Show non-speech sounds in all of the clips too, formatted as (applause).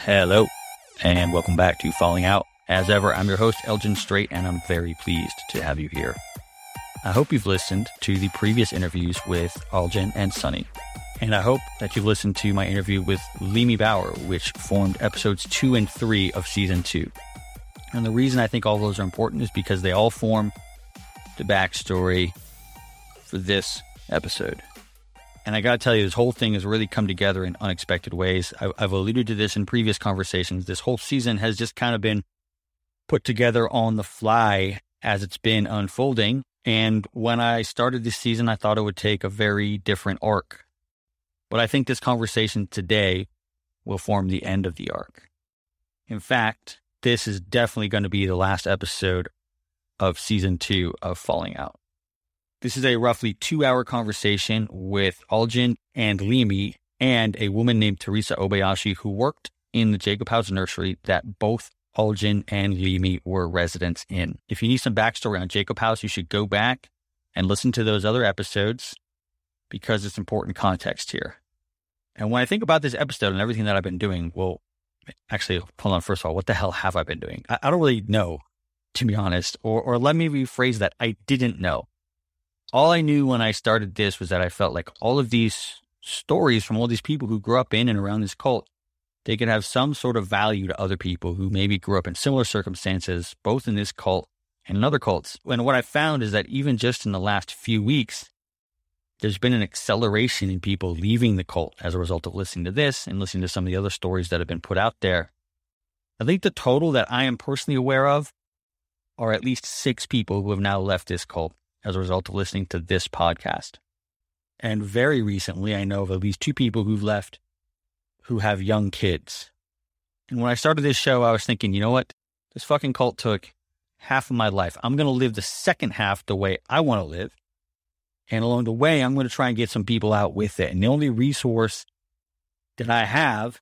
Hello, and welcome back to Falling Out. As ever, I'm your host, Elgin Straight, and I'm very pleased to have you here. I hope you've listened to the previous interviews with Algin and Sunny. And I hope that you've listened to my interview with Leamy Bauer, which formed episodes two and three of season two. And the reason I think all those are important is because they all form the backstory for this episode. And I got to tell you, this whole thing has really come together in unexpected ways. I, I've alluded to this in previous conversations. This whole season has just kind of been put together on the fly as it's been unfolding. And when I started this season, I thought it would take a very different arc. But I think this conversation today will form the end of the arc. In fact, this is definitely going to be the last episode of season two of Falling Out. This is a roughly two hour conversation with Algin and Leamy and a woman named Teresa Obayashi who worked in the Jacob House nursery that both Algin and Leamy were residents in. If you need some backstory on Jacob House, you should go back and listen to those other episodes because it's important context here. And when I think about this episode and everything that I've been doing, well, actually, hold on. First of all, what the hell have I been doing? I, I don't really know, to be honest. Or, or let me rephrase that. I didn't know all I knew when I started this was that I felt like all of these stories from all these people who grew up in and around this cult, they could have some sort of value to other people who maybe grew up in similar circumstances, both in this cult and in other cults. And what I found is that even just in the last few weeks, there's been an acceleration in people leaving the cult as a result of listening to this and listening to some of the other stories that have been put out there. I think the total that I am personally aware of are at least six people who have now left this cult as a result of listening to this podcast. And very recently, I know of at least two people who've left who have young kids. And when I started this show, I was thinking, you know what? This fucking cult took half of my life. I'm going to live the second half the way I want to live. And along the way, I'm going to try and get some people out with it. And the only resource that I have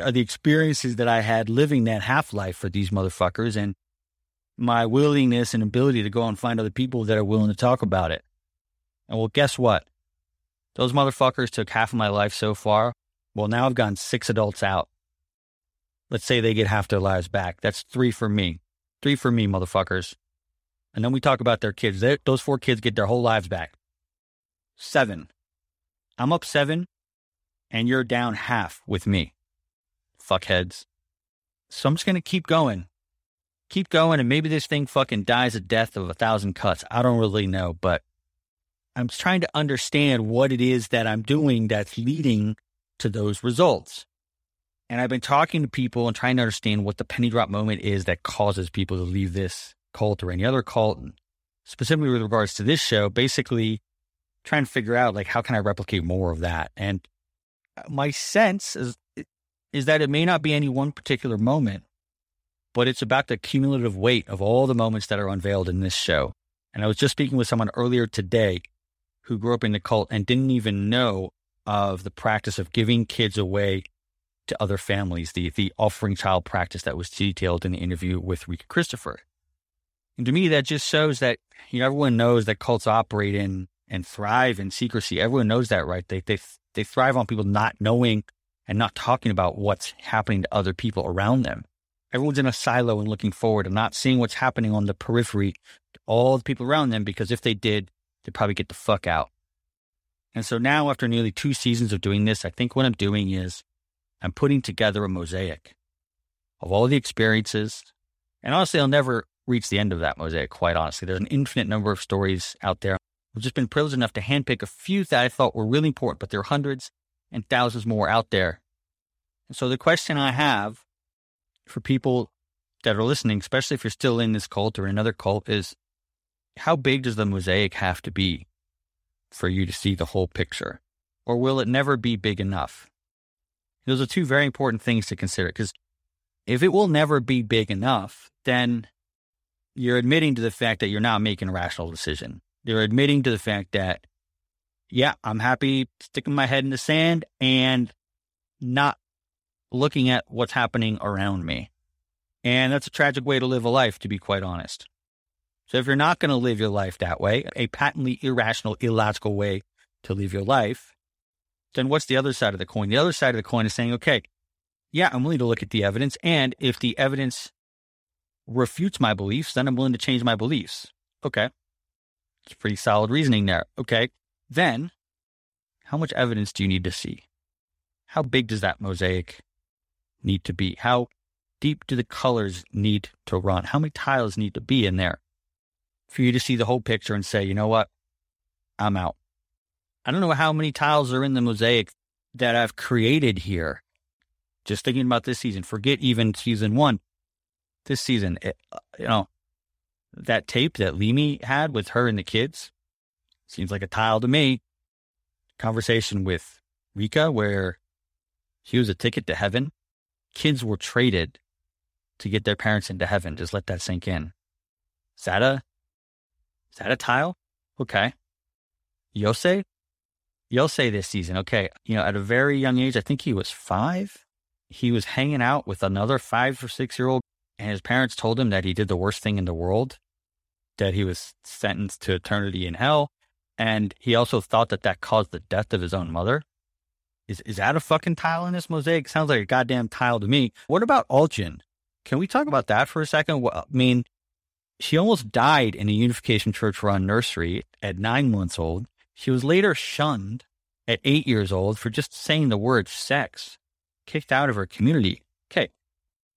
are the experiences that I had living that half life for these motherfuckers. And my willingness and ability to go and find other people that are willing to talk about it. And well, guess what? Those motherfuckers took half of my life so far. Well, now I've gotten six adults out. Let's say they get half their lives back. That's three for me. Three for me, motherfuckers. And then we talk about their kids. They, those four kids get their whole lives back. Seven. I'm up seven, and you're down half with me. Fuckheads. So I'm just going to keep going keep going and maybe this thing fucking dies a death of a thousand cuts. I don't really know, but I'm trying to understand what it is that I'm doing that's leading to those results. And I've been talking to people and trying to understand what the penny drop moment is that causes people to leave this cult or any other cult. And specifically with regards to this show, basically trying to figure out like how can I replicate more of that? And uh, my sense is is that it may not be any one particular moment, but it's about the cumulative weight of all the moments that are unveiled in this show. And I was just speaking with someone earlier today who grew up in the cult and didn't even know of the practice of giving kids away to other families, the, the offering child practice that was detailed in the interview with Rika Christopher. And to me, that just shows that you know, everyone knows that cults operate in and thrive in secrecy. Everyone knows that, right? They, they, they thrive on people not knowing and not talking about what's happening to other people around them. Everyone's in a silo and looking forward and not seeing what's happening on the periphery, all the people around them, because if they did, they'd probably get the fuck out. And so now, after nearly two seasons of doing this, I think what I'm doing is I'm putting together a mosaic of all the experiences. And honestly, I'll never reach the end of that mosaic, quite honestly. There's an infinite number of stories out there. I've just been privileged enough to handpick a few that I thought were really important, but there are hundreds and thousands more out there. And so the question I have for people that are listening, especially if you're still in this cult or another cult, is how big does the mosaic have to be for you to see the whole picture? Or will it never be big enough? Those are two very important things to consider because if it will never be big enough, then you're admitting to the fact that you're not making a rational decision. You're admitting to the fact that, yeah, I'm happy sticking my head in the sand and not looking at what's happening around me. And that's a tragic way to live a life, to be quite honest. So if you're not going to live your life that way, a patently irrational, illogical way to live your life, then what's the other side of the coin? The other side of the coin is saying, okay, yeah, I'm willing to look at the evidence. And if the evidence refutes my beliefs, then I'm willing to change my beliefs. Okay. It's pretty solid reasoning there. Okay. Then how much evidence do you need to see? How big does that mosaic need to be? How deep do the colors need to run? How many tiles need to be in there for you to see the whole picture and say, you know what? I'm out. I don't know how many tiles are in the mosaic that I've created here. Just thinking about this season, forget even season one. This season, it, you know, that tape that Leamy had with her and the kids seems like a tile to me. Conversation with Rika, where she was a ticket to heaven. Kids were traded to get their parents into heaven. Just let that sink in. Is that a, is that a tile? Okay. Yosei? Yosei this season. Okay. You know, at a very young age, I think he was five. He was hanging out with another five or six year old, and his parents told him that he did the worst thing in the world, that he was sentenced to eternity in hell. And he also thought that that caused the death of his own mother. Is, is that a fucking tile in this mosaic? Sounds like a goddamn tile to me. What about Algin? Can we talk about that for a second? Well, I mean, she almost died in a Unification Church run nursery at nine months old. She was later shunned at eight years old for just saying the word sex, kicked out of her community. Okay.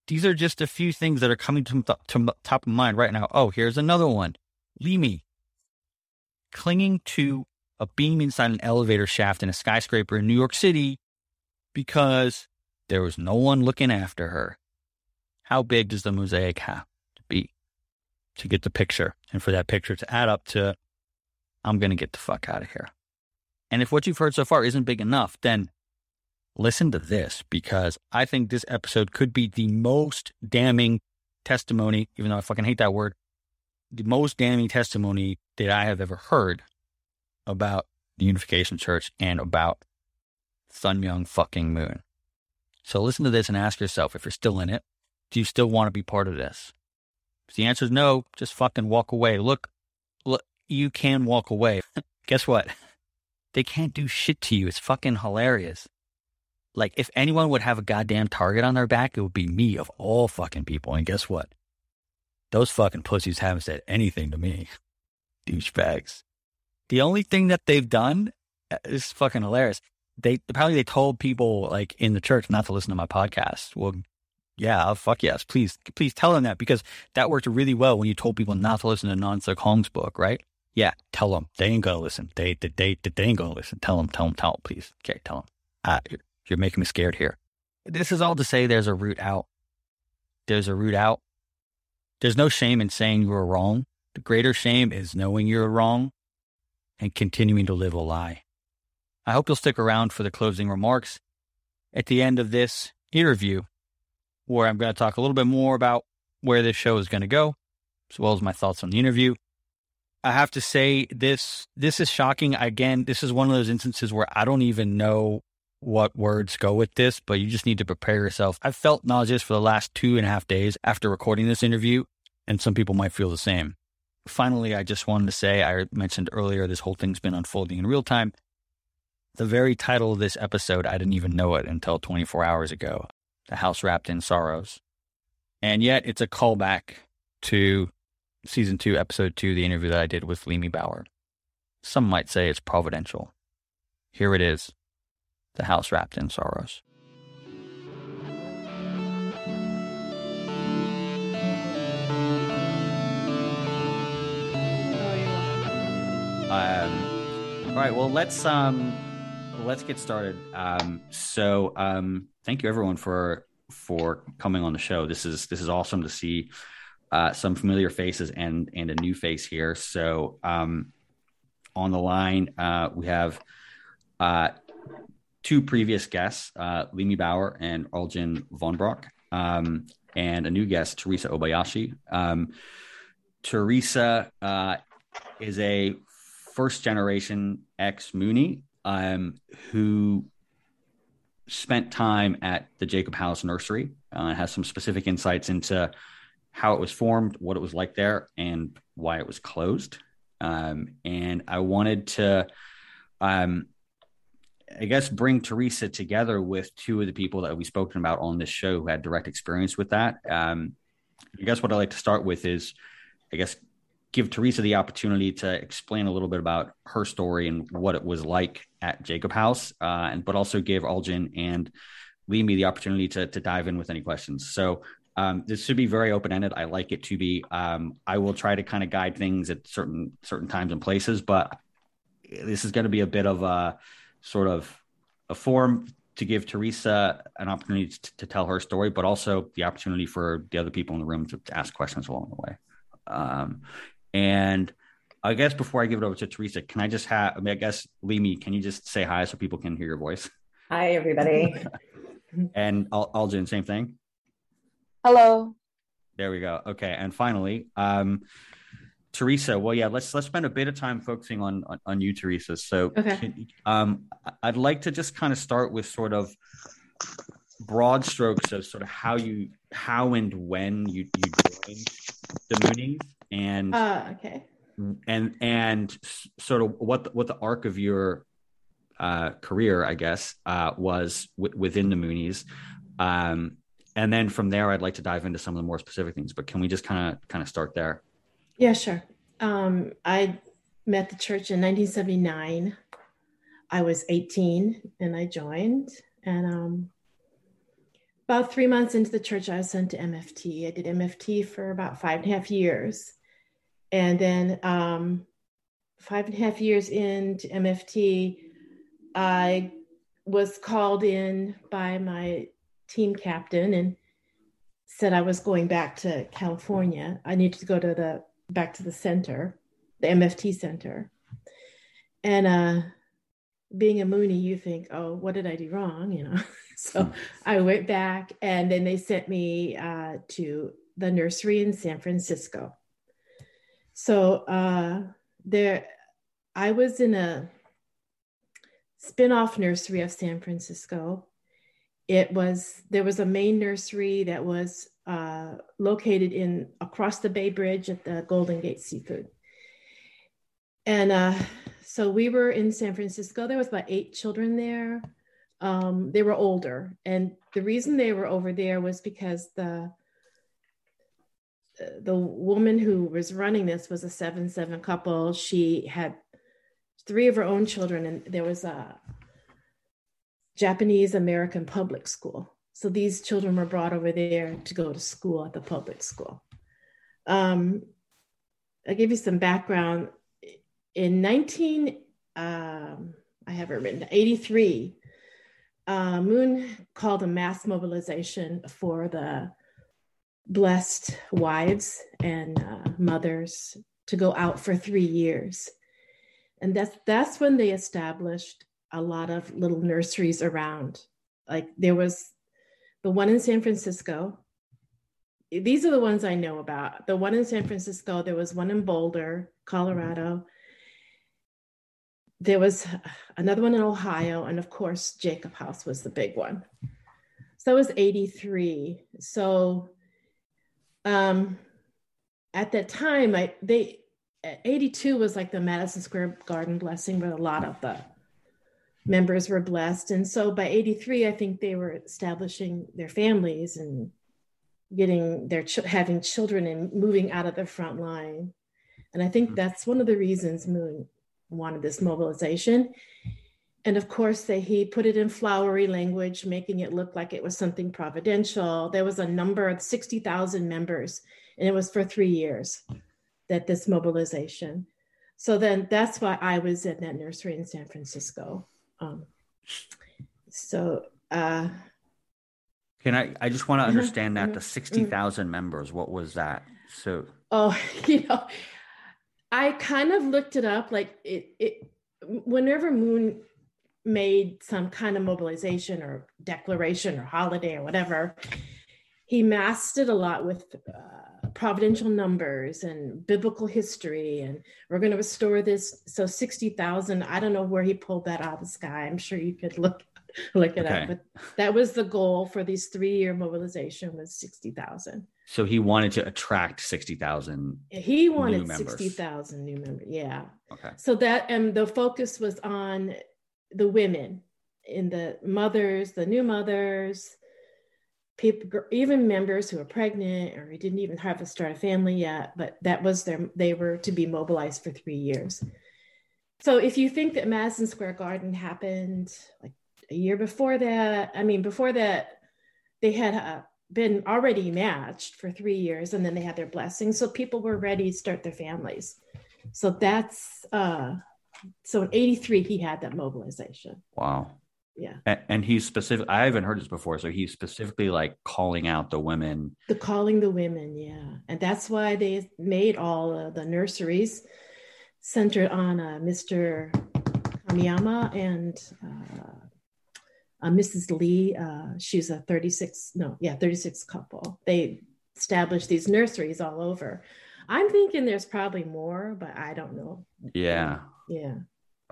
These are just a few things that are coming to, to top of mind right now. Oh, here's another one. Leamy clinging to a beam inside an elevator shaft in a skyscraper in New York City because there was no one looking after her. How big does the mosaic have to be to get the picture and for that picture to add up to I'm going to get the fuck out of here. And if what you've heard so far isn't big enough, then listen to this because I think this episode could be the most damning testimony, even though I fucking hate that word, the most damning testimony that I have ever heard about the Unification Church and about Sun Myung fucking Moon. So listen to this and ask yourself if you're still in it, do you still want to be part of this? If the answer is no, just fucking walk away. Look, look, you can walk away. (laughs) Guess what? They can't do shit to you. It's fucking hilarious. Like, if anyone would have a goddamn target on their back, it would be me of all fucking people. And guess what? Those fucking pussies haven't said anything to me. (laughs) Douchebags. The only thing that they've done uh, is fucking hilarious. They apparently they told people like in the church not to listen to my podcast. Well, yeah, fuck yes. Please, please tell them that because that worked really well when you told people not to listen to Nansook Hong's book, right? Yeah, tell them they ain't gonna listen. They they they, they ain't gonna listen. Tell them, tell them, tell them, please. Okay, tell them. Uh, you're, you're making me scared here. This is all to say there's a route out. There's a route out. There's no shame in saying you were wrong. The greater shame is knowing you're wrong and continuing to live a lie. I hope you'll stick around for the closing remarks at the end of this interview, where I'm going to talk a little bit more about where this show is going to go, as well as my thoughts on the interview. I have to say this this is shocking. Again, this is one of those instances where I don't even know what words go with this, but you just need to prepare yourself. I've felt nauseous for the last two and a half days after recording this interview, and some people might feel the same. Finally, I just wanted to say I mentioned earlier this whole thing's been unfolding in real time. The very title of this episode, I didn't even know it until 24 hours ago The House Wrapped in Sorrows. And yet, it's a callback to season two, episode two, the interview that I did with Leamy Bauer. Some might say it's providential. Here it is The House Wrapped in Sorrows. Um, all right, well let's um let's get started. Um, so um, thank you everyone for for coming on the show. This is this is awesome to see uh, some familiar faces and and a new face here. So um, on the line, uh, we have uh, two previous guests, uh, Leamy Bauer and Algin von Brock, um, and a new guest, Teresa Obayashi. Um, Teresa uh, is a first generation ex Mooney um, who spent time at the Jacob House Nursery uh, has some specific insights into how it was formed, what it was like there, and why it was closed. Um, and I wanted to, um, I guess bring Teresa together with two of the people that we've spoken about on this show who had direct experience with that. Um, I guess what I'd like to start with is, I guess, give Teresa the opportunity to explain a little bit about her story and what it was like at Jacob House, uh, and but also give Algin and leave Leamy the opportunity to to dive in with any questions. So um, this should be very open ended. I like it to be. Um, I will try to kind of guide things at certain certain times and places, but this is going to be a bit of a sort of a forum to give Teresa an opportunity to, to, tell her story, but also the opportunity for the other people in the room to, to ask questions along the way. Um, and I guess before I give it over to Teresa, can I just have, I mean, I guess, Leamy, can you just say hi so people can hear your voice? Hi, everybody. (laughs) and Al- Algin, same thing. Hello. There we go. Okay. And finally, um, Teresa, well, yeah, let's let's spend a bit of time focusing on on, on you, Teresa. So, okay. Can, um, I'd like to just kind of start with sort of broad strokes of sort of how you how and when you you joined the Moonies and uh, okay and and sort of what the, what the arc of your uh, career, I guess, uh, was w- within the Moonies. Um, and then from there, I'd like to dive into some of the more specific things. But can we just kind of kind of start there? Yeah, sure. Um, I met the church in 1979. I was 18 and I joined. And um, about three months into the church, I was sent to MFT. I did MFT for about five and a half years. And then um, five and a half years into MFT, I was called in by my team captain and said I was going back to California. I needed to go to the back to the center, the MFT center. And uh, being a Mooney, you think, oh, what did I do wrong? You know. (laughs) so I went back, and then they sent me uh, to the nursery in San Francisco. So uh, there, I was in a spin-off nursery of San Francisco. It was there was a main nursery that was uh, located in across the Bay Bridge at the Golden Gate Seafood. And uh, so we were in San Francisco. There was about eight children there. Um, they were older, and the reason they were over there was because the the woman who was running this was a seven seven couple. She had three of her own children, and there was a Japanese American public school. So these children were brought over there to go to school at the public school. Um, I'll give you some background. In 19, um, I have it written, 83, uh, Moon called a mass mobilization for the blessed wives and uh, mothers to go out for three years. And that's, that's when they established a lot of little nurseries around. Like there was the one in San Francisco. These are the ones I know about. The one in San Francisco, there was one in Boulder, Colorado. There was another one in Ohio. And of course, Jacob House was the big one. So that was 83. So um, at that time, I they 82 was like the Madison Square Garden blessing, where a lot of the members were blessed. And so by 83, I think they were establishing their families and getting their ch- having children and moving out of the front line. And I think mm-hmm. that's one of the reasons Moon wanted this mobilization. And of course, they, he put it in flowery language, making it look like it was something providential. There was a number of 60,000 members, and it was for three years that this mobilization. So then that's why I was in that nursery in San Francisco. Um, so, uh, can I? I just want to uh-huh, understand that the uh-huh, sixty thousand members. What was that? So, oh, (laughs) you know, I kind of looked it up. Like it, it. Whenever Moon made some kind of mobilization or declaration or holiday or whatever, he masked it a lot with uh, providential numbers and biblical history and we're going to restore this. So 60,000 I don't know where he pulled that out of the sky. I'm sure you could look look it okay. up but that was the goal for these 3 year mobilization was 60,000 so he wanted to attract 60,000 he wanted 60,000 new members yeah. Okay. So that and the focus was on the women in the mothers, the new mothers, people, even members who are pregnant or who didn't even have a start a family yet, but that was their, they were to be mobilized for three years. So if you think that Madison Square Garden happened like a year before that, I mean, before that, they had uh, been already matched for three years and then they had their blessing. So people were ready to start their families. So that's, uh, so in 83, he had that mobilization. Wow. Yeah. And, and, he's specific i haven't heard this before so he's specifically like calling out the women. The calling the women yeah. And that's why they made all the nurseries centered on uh, mr kamiyama and uh, uh mrs lee. Uh, she's a 36 no yeah 36 couple. They established these nurseries all over. I'm thinking there's probably more but i don't know. Yeah yeah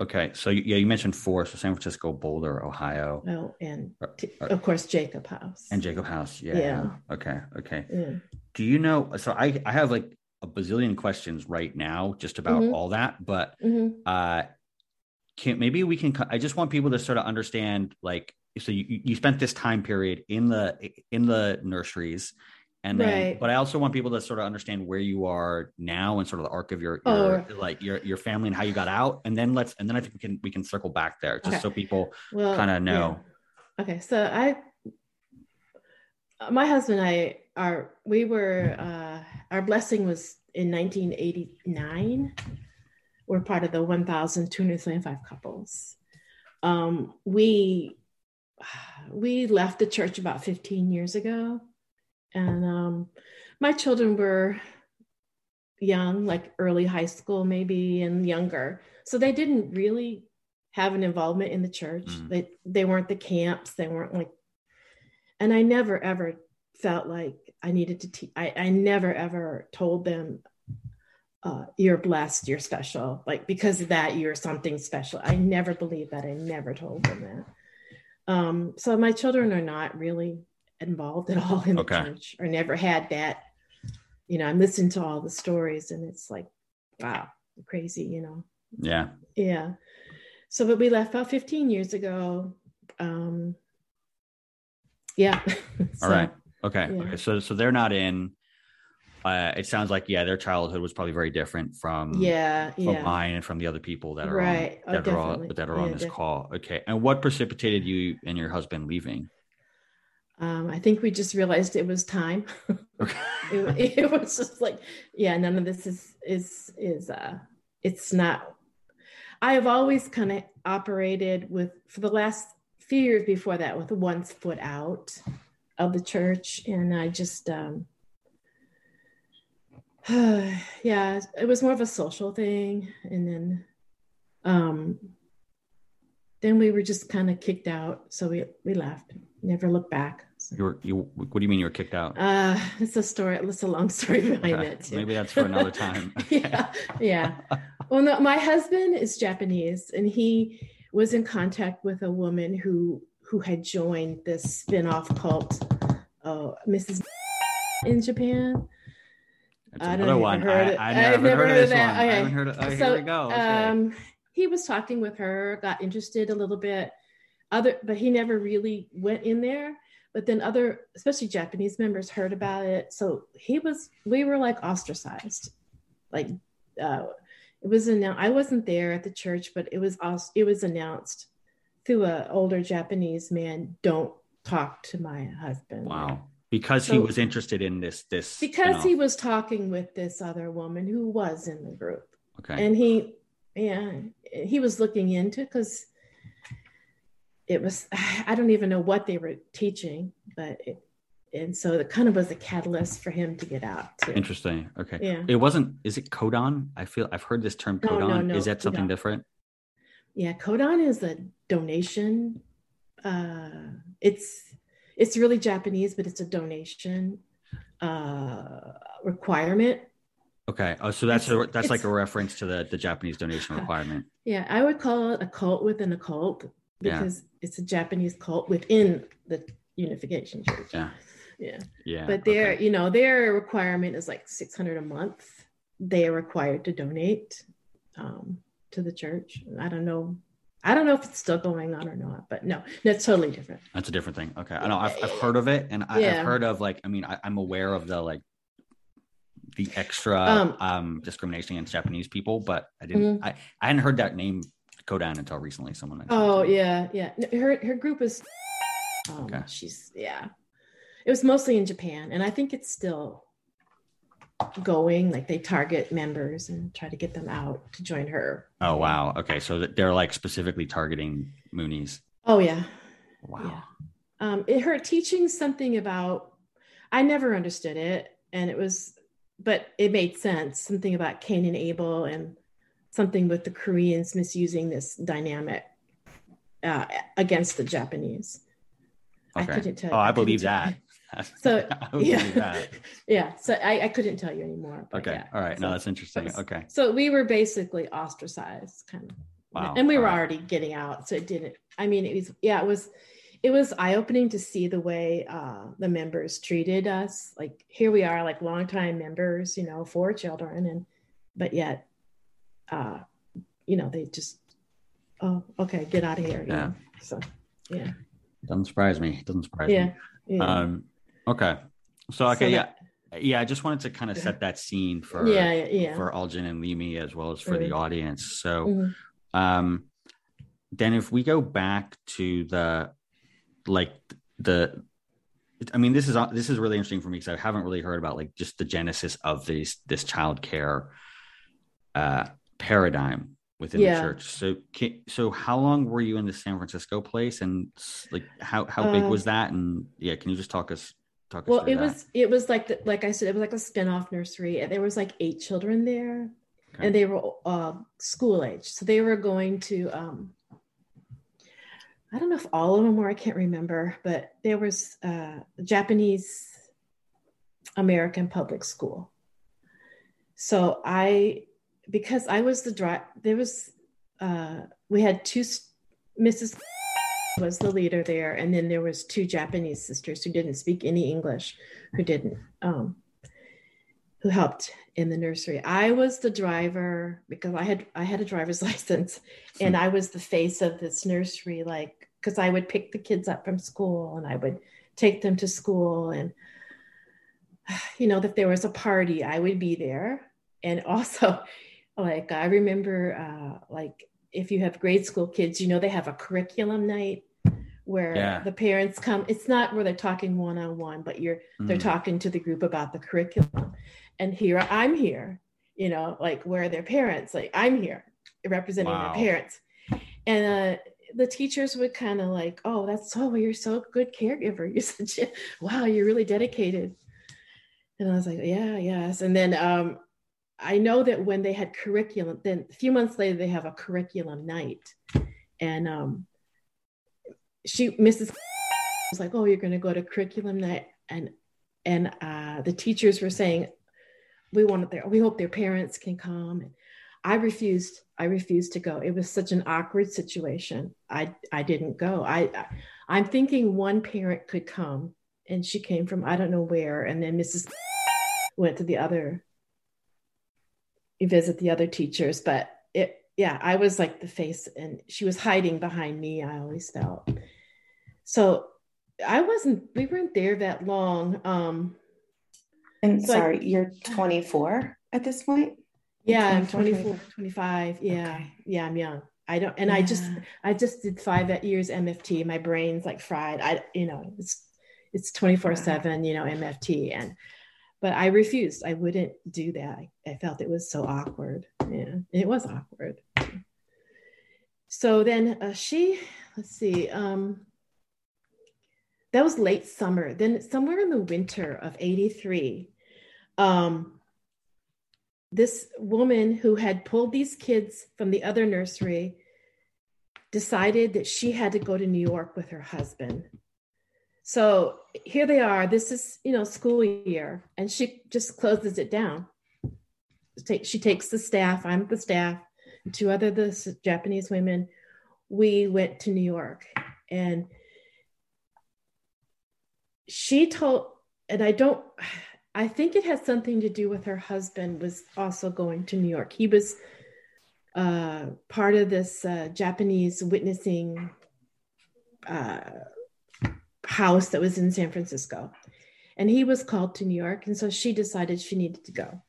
Okay, so yeah, you mentioned four, so San Francisco, Boulder, Ohio. Oh, and t- of course Jacob House. And Jacob House, yeah. Yeah. Okay, okay. Yeah. Do you know? So I I have like a bazillion questions right now just about Mhm. all that, but Mhm. uh, can maybe we can? I just want people to sort of understand, like, so you you spent this time period in the in the nurseries. And then, Right. but I also want people to sort of understand where you are now and sort of the arc of your, Oh. your like your your family and how you got out, and then let's and then I think we can we can circle back there just Okay. so people Well, kind of know. yeah. Okay, so I, my husband and I are we were uh, our blessing was in 1989. We're part of the 1,275 couples. Um, we we left the church about 15 years ago, and um, my children were young, like early high school maybe, and younger, so they didn't really have an involvement in the church. Mm. They they weren't the camps. They weren't like, and I never ever felt like I needed to teach. I, I never ever told them, uh, "You're blessed. You're special." Like because of that, you're something special. I never believed that. I never told them that. Um, so my children are not really involved at all in the Okay. church, or never had that. You know, I'm listening to all the stories, and it's like, wow, crazy. You know. Yeah. Yeah. So, but we left about 15 years ago. Um, yeah. All (laughs) So, right. Okay. yeah. Okay. So so they're not in. Uh, it sounds like yeah, their childhood was probably very different from Yeah. from Yeah. mine and from the other people that are Right. on, Oh, are on, definitely. that are on Yeah, this def- call. Okay. And what precipitated you and your husband leaving? Um, I think we just realized it was time. (laughs) Okay. it, it was just like, yeah, none of this is, is, is, uh, it's not, I have always kind of operated with, for the last few years before that, with one foot out of the church. And I just, um, (sighs) yeah, it was more of a social thing. And then, um, then we were just kind of kicked out. So we, we left, never looked back. You were you. What do you mean you were kicked out? uh, it's a story, it's a long story (laughs) behind Okay. it. too. Maybe that's for another time. (laughs) yeah, yeah. Well, no, my husband is Japanese, and he was in contact with a woman who who had joined this spin-off cult, uh, Mrs. (laughs) in Japan. That's I don't one. heard I. I I've never never heard of heard of this that. one. I Okay. haven't heard of. Oh, so here we go. Okay. um, he was talking with her, got interested a little bit. Other, but he never really went in there. But then other, especially Japanese members, heard about it. So he was. We were like ostracized. Like uh, it was announced. I wasn't there at the church, but it was. als- It was announced through a older Japanese man. Don't talk to my husband. wow. Because he was interested in this this Because he spin-off. was talking with this other woman who was in the group okay. and he yeah he was looking into because it was (sighs) i don't even know what they were teaching but it, and so it kind of was a catalyst for him to get out too. Interesting. Okay. yeah It wasn't. Is it codon? I feel I've heard this term codon. no, no, is that something codon. different? yeah codon is a donation uh it's it's really japanese but it's a donation uh requirement Okay. Oh, so that's a, that's like a reference to the the Japanese donation (laughs) requirement. yeah i would call it a cult within a cult Yeah. because it's a japanese cult within the unification church Yeah. yeah Yeah. but their okay. you know their requirement is like 600 a month they are required to donate um, to the church i don't know I don't know if it's still going on or not, but no, that's totally different. That's a different thing. Okay. I know I've, I've heard of it and I, Yeah. have heard of like, I mean, I, I'm aware of the like the extra Um, um, discrimination against Japanese people, but I didn't, I, I hadn't heard that name go down until recently. Someone Oh yeah, yeah. Her her group is. Um, Okay. She's yeah. It was mostly in Japan, and I think it's still going. Like they target members and try to get them out to join her. Oh, wow. Okay. So they're like specifically targeting Moonies. Oh yeah. Wow. Yeah. Um, it, her teaching something about. I never understood it, and it was, but it made sense. Something about Cain and Abel, and something with the Koreans misusing this dynamic uh, against the Japanese. I couldn't tell. Oh, I couldn't believe that. (laughs) So, yeah. that. (laughs) yeah so I, I couldn't tell you anymore Okay. yeah. All right. No, that's interesting. so- Okay. so we were basically ostracized kind of Wow. and we were All right. already getting out so it didn't i mean it was yeah it was it was eye-opening to see the way uh, the members treated us like here we are like longtime members you know four children and but yet uh you know they just oh okay get out of here Yeah. know? so yeah Doesn't surprise me. It doesn't surprise yeah me. yeah Um, okay. So, okay. So yeah. that- Yeah. I just wanted to kind of set that scene for, yeah yeah for Algin and Leamy as well as for the Mhm. audience. So, Mhm. um, then if we go back to the, like the, I mean, this is, this is really interesting for me because I haven't really heard about like just the genesis of this, this childcare, uh, paradigm within Yeah. the church. So, so how long were you in the San Francisco place and like, how, how big Uh, was that? And yeah, can you just talk us, talk well through it that? was it was like the, like i said it was like a spin-off nursery and there was like eight children there Okay. and they were uh, school age so they were going to um i don't know if all of them were i can't remember but there was uh japanese american public school so i because i was the drive there was uh we had two mrs was the leader there and then there was two japanese sisters who didn't speak any english who didn't um who helped in the nursery. I was the driver because i had i had a driver's (laughs) license and i was the face of this nursery like because i would pick the kids up from school and i would take them to school and (sighs) you know if there was a party i would be there. And also like i remember uh like if you have grade school kids you know they have a curriculum night where Yeah. the parents come. It's not where they're talking one-on-one but you're they're Mm. talking to the group about the curriculum. And here i'm here you know like where are their parents? Like i'm here representing Wow. their parents. And uh the teachers would kind of like oh that's so well, you're so good caregiver. You're such a wow you're really dedicated. And i was like yeah yes. And then um i know that when they had curriculum then a few months later they have a curriculum night. And um she mrs was like oh you're going to go to curriculum night. And and uh, the teachers were saying we want their we hope their parents can come. And i refused i refused to go. It was such an awkward situation. I i didn't go. I, I i'm thinking one parent could come and she came from i don't know where. And then mrs went to the other visit the other teachers but it yeah i was like the face and she was hiding behind me i always felt. So i wasn't we weren't there that long um And So I- sorry, you're 24 at this point? yeah i'm 24, 24 25 yeah Okay. yeah i'm young. I don't and i just i just did five years mft my brain's like fried. I you know it's it's 24 7 you know mft and but i refused. I wouldn't do that. I, felt it was so awkward. Yeah it was awkward. So then uh, she let's see um that was late summer. Then somewhere in the winter of 83 um this woman who had pulled these kids from the other nursery decided that she had to go to New York with her husband. So here they are. This is, you know, school year, and she just closes it down. She takes the staff, I'm the staff, two other the Japanese women. We went to New York, and she told, and I don't, I think it has something to do with her husband was also going to New York. He was uh, part of this uh, Japanese witnessing uh, house that was in San Francisco. And he was called to New York. And so she decided she needed to go.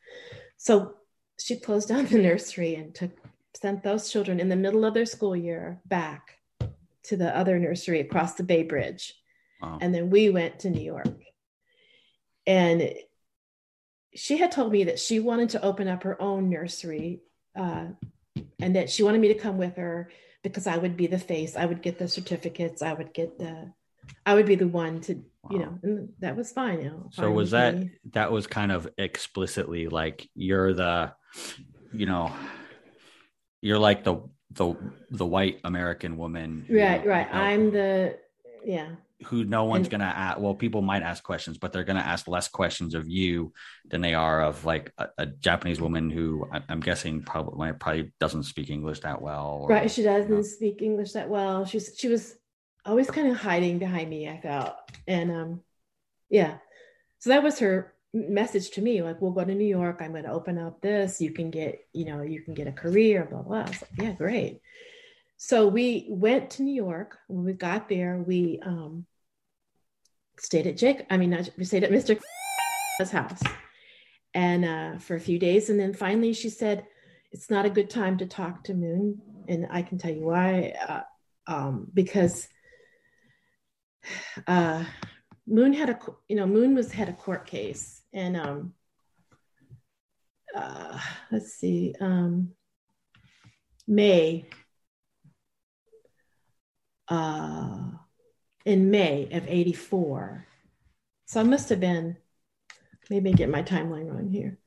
So she closed down the nursery and took sent those children in the middle of their school year back to the other nursery across the Bay Bridge. Wow. And then we went to New York. And she had told me that she wanted to open up her own nursery uh, and that she wanted me to come with her because I would be the face. I would get the certificates. I would get the, I would be the one to, wow. you know, and that was fine. You know, so was that, me. that was kind of explicitly like you're the, you know, you're like the, the, the white American woman. Right. right. Know, I'm the, yeah who no one's and, gonna ask well people might ask questions but they're gonna ask less questions of you than they are of like a, a japanese woman who I, am guessing probably probably doesn't speak english that well or, right she doesn't you know. speak english that well she's she was always kind of hiding behind me i felt. And um yeah. So that was her message to me like we'll go to new york. I'm going to open up this. You can get you know you can get a career blah blah like, yeah great. So we went to new york. When we got there we um stayed at Jake. I mean, not, we stayed at Mr. house, and uh, for a few days, and then finally she said, "It's not a good time to talk to Moon," and I can tell you why. Uh, um, because uh, Moon had a, you know, Moon was had a court case, and um, uh, let's see, um, May. Uh, in May of 84. So I must have been, maybe get my timeline wrong here.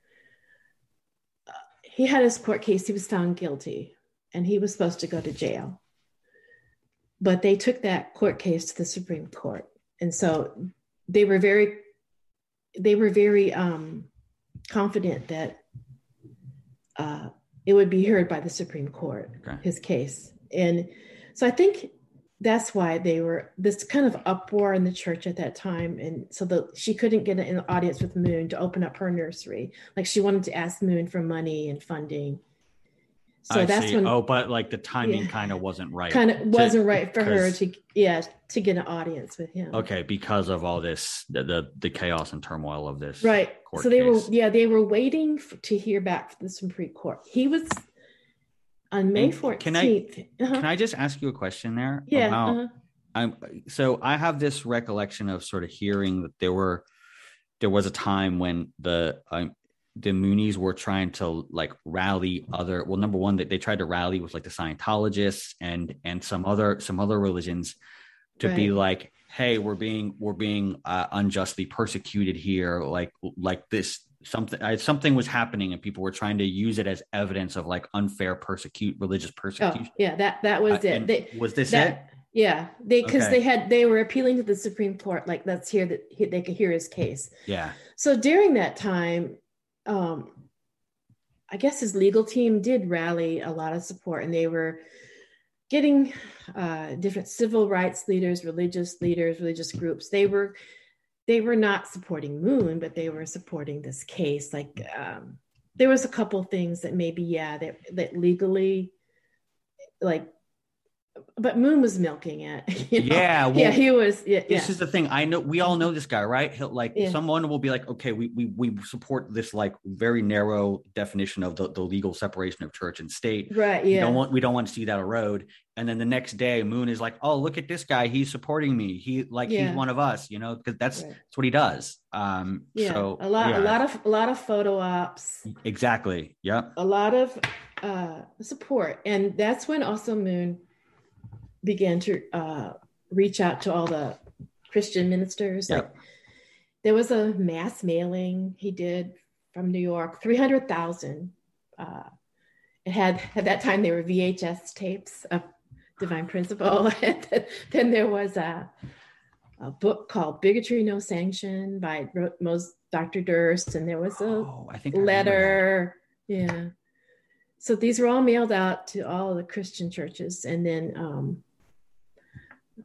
Uh, he had his court case, he was found guilty, and he was supposed to go to jail. But they took that court case to the Supreme Court. And so they were very, they were very um, confident that uh, it would be heard by the Supreme Court, okay. his case. And so I think that's why they were this kind of uproar in the church at that time and so the she couldn't get an audience with moon to open up her nursery like she wanted to ask moon for money and funding so I that's see. when oh but like the timing yeah, kind of wasn't right kind of wasn't right for her to yeah to get an audience with him okay because of all this the the, the chaos and turmoil of this right so they case. were yeah they were waiting to hear back from the supreme court he was on May fourteenth. Can I uh-huh. can I just ask you a question there? Yeah. About, uh-huh. I'm so I have this recollection of sort of hearing that there were there was a time when the um, the Moonies were trying to like rally other well number one that they, they tried to rally with like the Scientologists and and some other some other religions to right. be like hey we're being we're being uh, unjustly persecuted here like like this something I, something was happening and people were trying to use it as evidence of like unfair persecute religious oh, persecution. Oh, yeah, that that was uh, it. They, was this that, it? Yeah, they because okay. they had they were appealing to the Supreme Court, like let's hear that they could hear his case. Yeah. So during that time, um, I guess his legal team did rally a lot of support, and they were getting uh, different civil rights leaders, religious leaders, religious groups. They were they were not supporting Moon, but they were supporting this case. Like um, there was a couple things that maybe yeah that that legally, like, but Moon was milking it. (laughs) You know? Yeah, well, yeah, he was. Yeah, this yeah. is the thing. I know we all know this guy, right? He'll like yeah. someone will be like, okay, we we we support this like very narrow definition of the, the legal separation of church and state. Right. Yeah. We don't want we don't want to see that erode and then the next day moon is like oh look at this guy he's supporting me he like yeah. he's one of us you know because that's right. that's what he does um yeah so a lot yeah. a lot of a lot of photo ops exactly yep a lot of uh support and that's when also moon began to uh reach out to all the christian ministers yep. like there was a mass mailing he did from new york 300000 uh it had at that time they were VHS tapes of divine principle. (laughs) then there was a, a, book called Bigotry No Sanction by Mose Dr. Durst, and there was a oh, I think letter. Yeah. So these were all mailed out to all the Christian churches, and then um,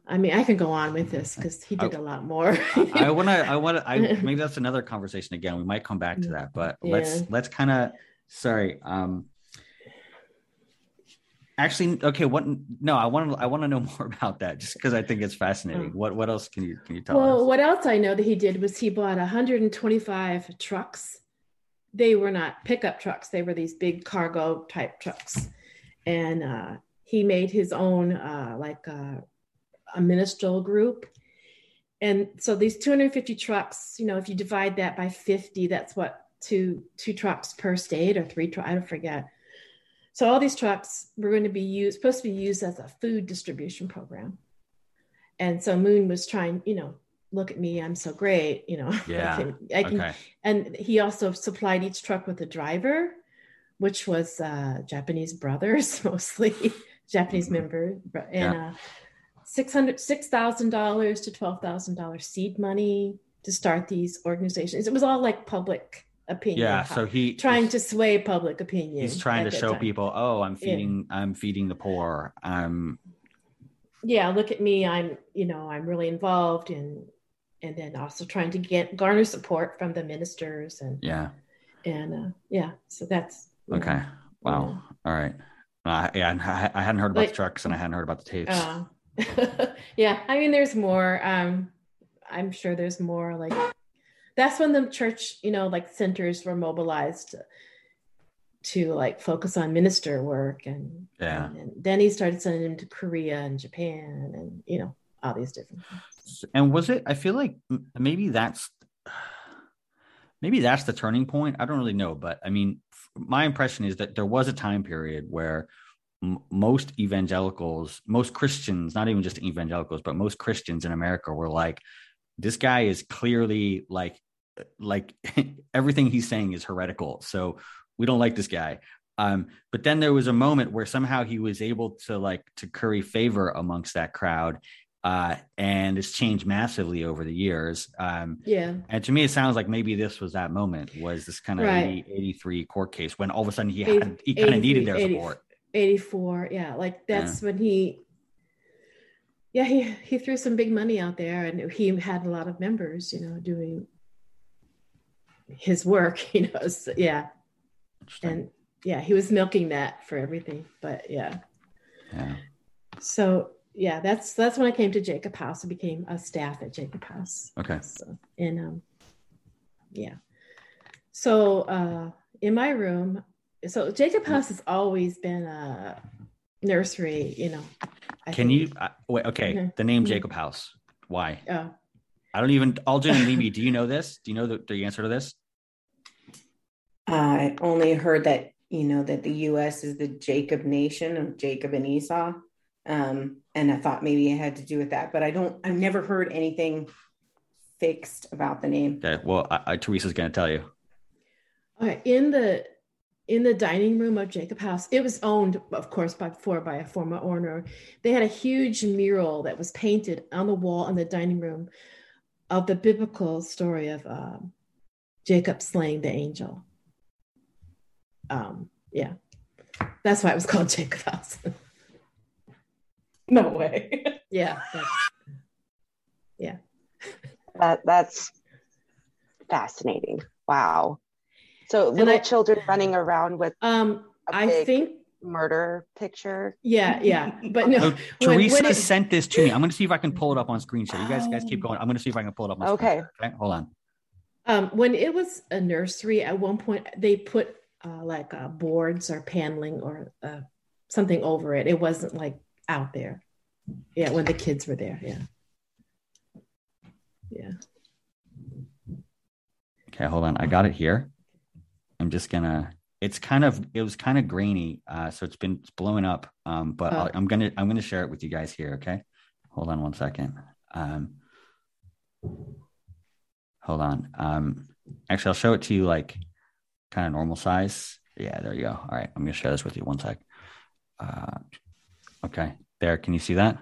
I mean, I can go on with this because he did I, a lot more. I want to, I want to, I (laughs) maybe that's another conversation again. We might come back to that, but yeah. let's let's kind of. Sorry, um, Actually, okay. What? No, I want to. I want to know (laughs) more about that, just because I think it's fascinating. Oh. What? What else can you can you tell us? Well, us? what else I know that he did was he bought 125 trucks. They were not pickup trucks; they were these big cargo type trucks, and uh, he made his own uh, like uh, a ministerial group. And so these 250 trucks, you know, if you divide that by 50, that's what two two trucks per state or three trucks, I don't forget. So all these trucks were going to be used, supposed to be used as a food distribution program. And so Moon was trying, you know, look at me, I'm so great, you know. (laughs) Yeah, I can, I can okay. and he also supplied each truck with a driver, which was uh, Japanese brothers (laughs) mostly, (laughs) Japanese Mhm. member, and uh, six hundred six thousand dollars to twelve thousand dollars seed money to start these organizations. It was all like public opinion. Yeah. So he trying to sway public opinion. He's trying to show time. people, oh, I'm Yeah. feeding. I'm feeding the poor. I'm. yeah look at me i'm you know i'm really involved in and then also trying to get garner support from the ministers and Yeah. and uh yeah so that's you know, Okay. Wow. All right. Uh, yeah, I, I hadn't heard about Like- the trucks and I hadn't heard about the tapes. uh, (laughs) yeah i mean there's more um i'm sure there's more like that's when the church you know like centers were mobilized to like focus on minister work and Yeah. and, and then he started sending him to korea and japan and you know all these different things and was it? I feel like maybe that's maybe that's the turning point. I don't really know, but I mean, my impression is that there was a time period where m- most evangelicals, most Christians, not even just evangelicals, but most Christians in America were like, this guy is clearly like, like (laughs) everything he's saying is heretical. So we don't like this guy. Um, but then there was a moment where somehow he was able to like to curry favor amongst that crowd. Uh, and it's changed massively over the years. Um, yeah and to me, it sounds like maybe this was that moment was this kind of Right. 80, 83 court case when all of a sudden he had, he kind of needed their 83, support. 84 yeah like that's when he yeah he he threw some big money out there and he had a lot of members you know doing his work (laughs) you know so, yeah and yeah he was milking that for everything but yeah yeah. so yeah that's that's when i came to jacob house and became a staff at jacob house Okay. so, and um, yeah. So uh, in my room, so Jacob House has always been a nursery. You know. I Can think. you, uh, wait, okay. Mhm. The name Mhm. Jacob House. Why? Oh, I don't even, Alden and Levy, do you know this? Do you know the, the answer to this? I only heard that you know that the U.S. is the Jacob nation of Jacob and Esau, um, and I thought maybe it had to do with that, but I don't. I've never heard anything fixed about the name. Okay. Well, I, I, Teresa's going to tell you. all right. In the in the dining room of Jacob House, it was owned, of course, by before by a former owner. They had a huge mural that was painted on the wall in the dining room of the biblical story of um, Jacob slaying the angel. Um, yeah, that's why it was called (laughs) Jacob House. No way. (laughs) yeah, that's, That that's fascinating. Wow. So And little I- children running around with um, a I big think, murder picture. yeah, yeah, but no, So when- Teresa when it- sent this to me. I'm going to see if I can pull it up on screen share. You guys, guys keep Oh. going. I'm going to see if I can pull it up on Okay. screen. Okay. Hold on. Um, when it was a nursery, at one point they put uh, like uh, boards or paneling or uh, something over it. It wasn't like out there. Yeah, when the kids were there. Yeah. Yeah. Okay, hold on. I got it here. I'm just gonna. It's kind of. It was kind of grainy, uh, so it's been it's blowing up. Um, but Oh. I'll, I'm gonna. I'm gonna share it with you guys here. Okay. Hold on one second. Um, hold on. Um, actually, I'll show it to you like kind of normal size. Yeah, there you go. All right, I'm gonna share this with you. One sec. Uh, okay, there. Can you see that?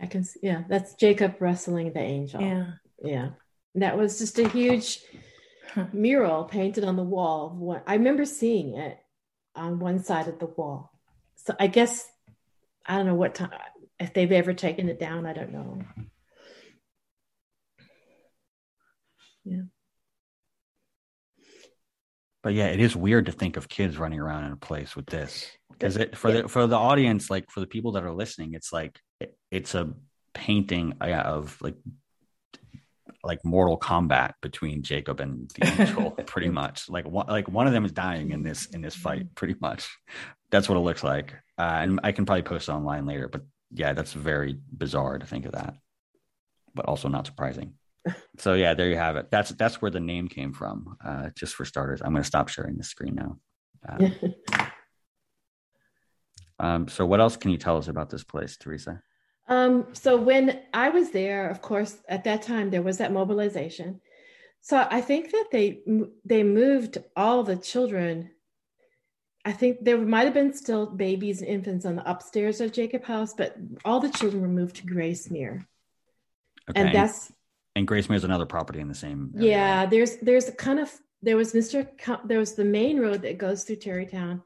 I can see. Yeah, that's Jacob wrestling the angel. Yeah. Yeah. That was just a huge mural painted on the wall. What I remember seeing it on one side of the wall. So I guess I don't know what time if they've ever taken it down. I don't know. Yeah. But yeah, it is weird to think of kids running around in a place with this. Because it for the for the audience, like for the people that are listening, it's like it, it's a painting of like like Mortal combat between Jacob and the angel, (laughs) pretty much. Like one, like one of them is dying in this in this fight, pretty much. That's what it looks like, uh, and I can probably post it online later. But yeah, that's very bizarre to think of that, but also not surprising. (laughs) so yeah, there you have it. That's that's where the name came from. Uh, just for starters, I'm going to stop sharing the screen now. Um, (laughs) um, so what else can you tell us about this place, Teresa? Um, so when I was there, of course, at that time there was that mobilization. So I think that they they moved all the children. I think there might have been still babies and infants on the upstairs of Jacob House, but all the children were moved to Gracemere. Okay. And that's and Gracemere is another property in the same. Area. Yeah, there's there's a kind of there was Mr. there was the main road that goes through Tarrytown,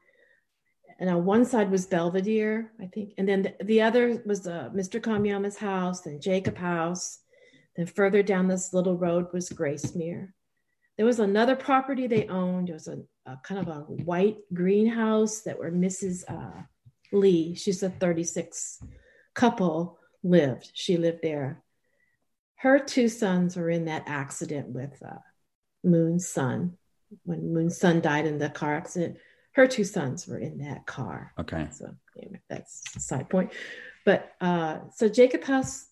and on one side was Belvedere, I think, and then the, the other was uh, Mr. Kamiyama's house, then Jacob House, then further down this little road was Gracemere. There was another property they owned. It was a, a kind of a white greenhouse that where Mrs. Uh, Lee, she's a 36 couple, lived. She lived there. Her two sons were in that accident with uh, Moon's son when Moon's son died in the car accident her two sons were in that car. Okay. So anyway, that's a side point. But uh, so Jacob House,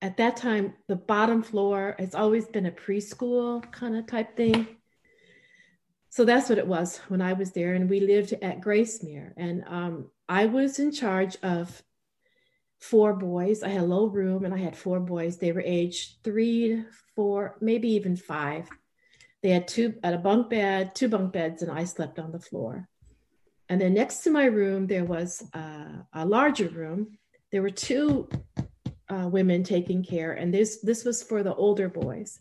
at that time, the bottom floor has always been a preschool kind of type thing. So that's what it was when I was there, and we lived at Gracemere, and um, I was in charge of four boys. I had a low room, and I had four boys. They were aged three, four, maybe even five. They had two at a bunk bed, two bunk beds, and I slept on the floor. And then next to my room, there was uh, a larger room. There were two uh, women taking care, and this this was for the older boys.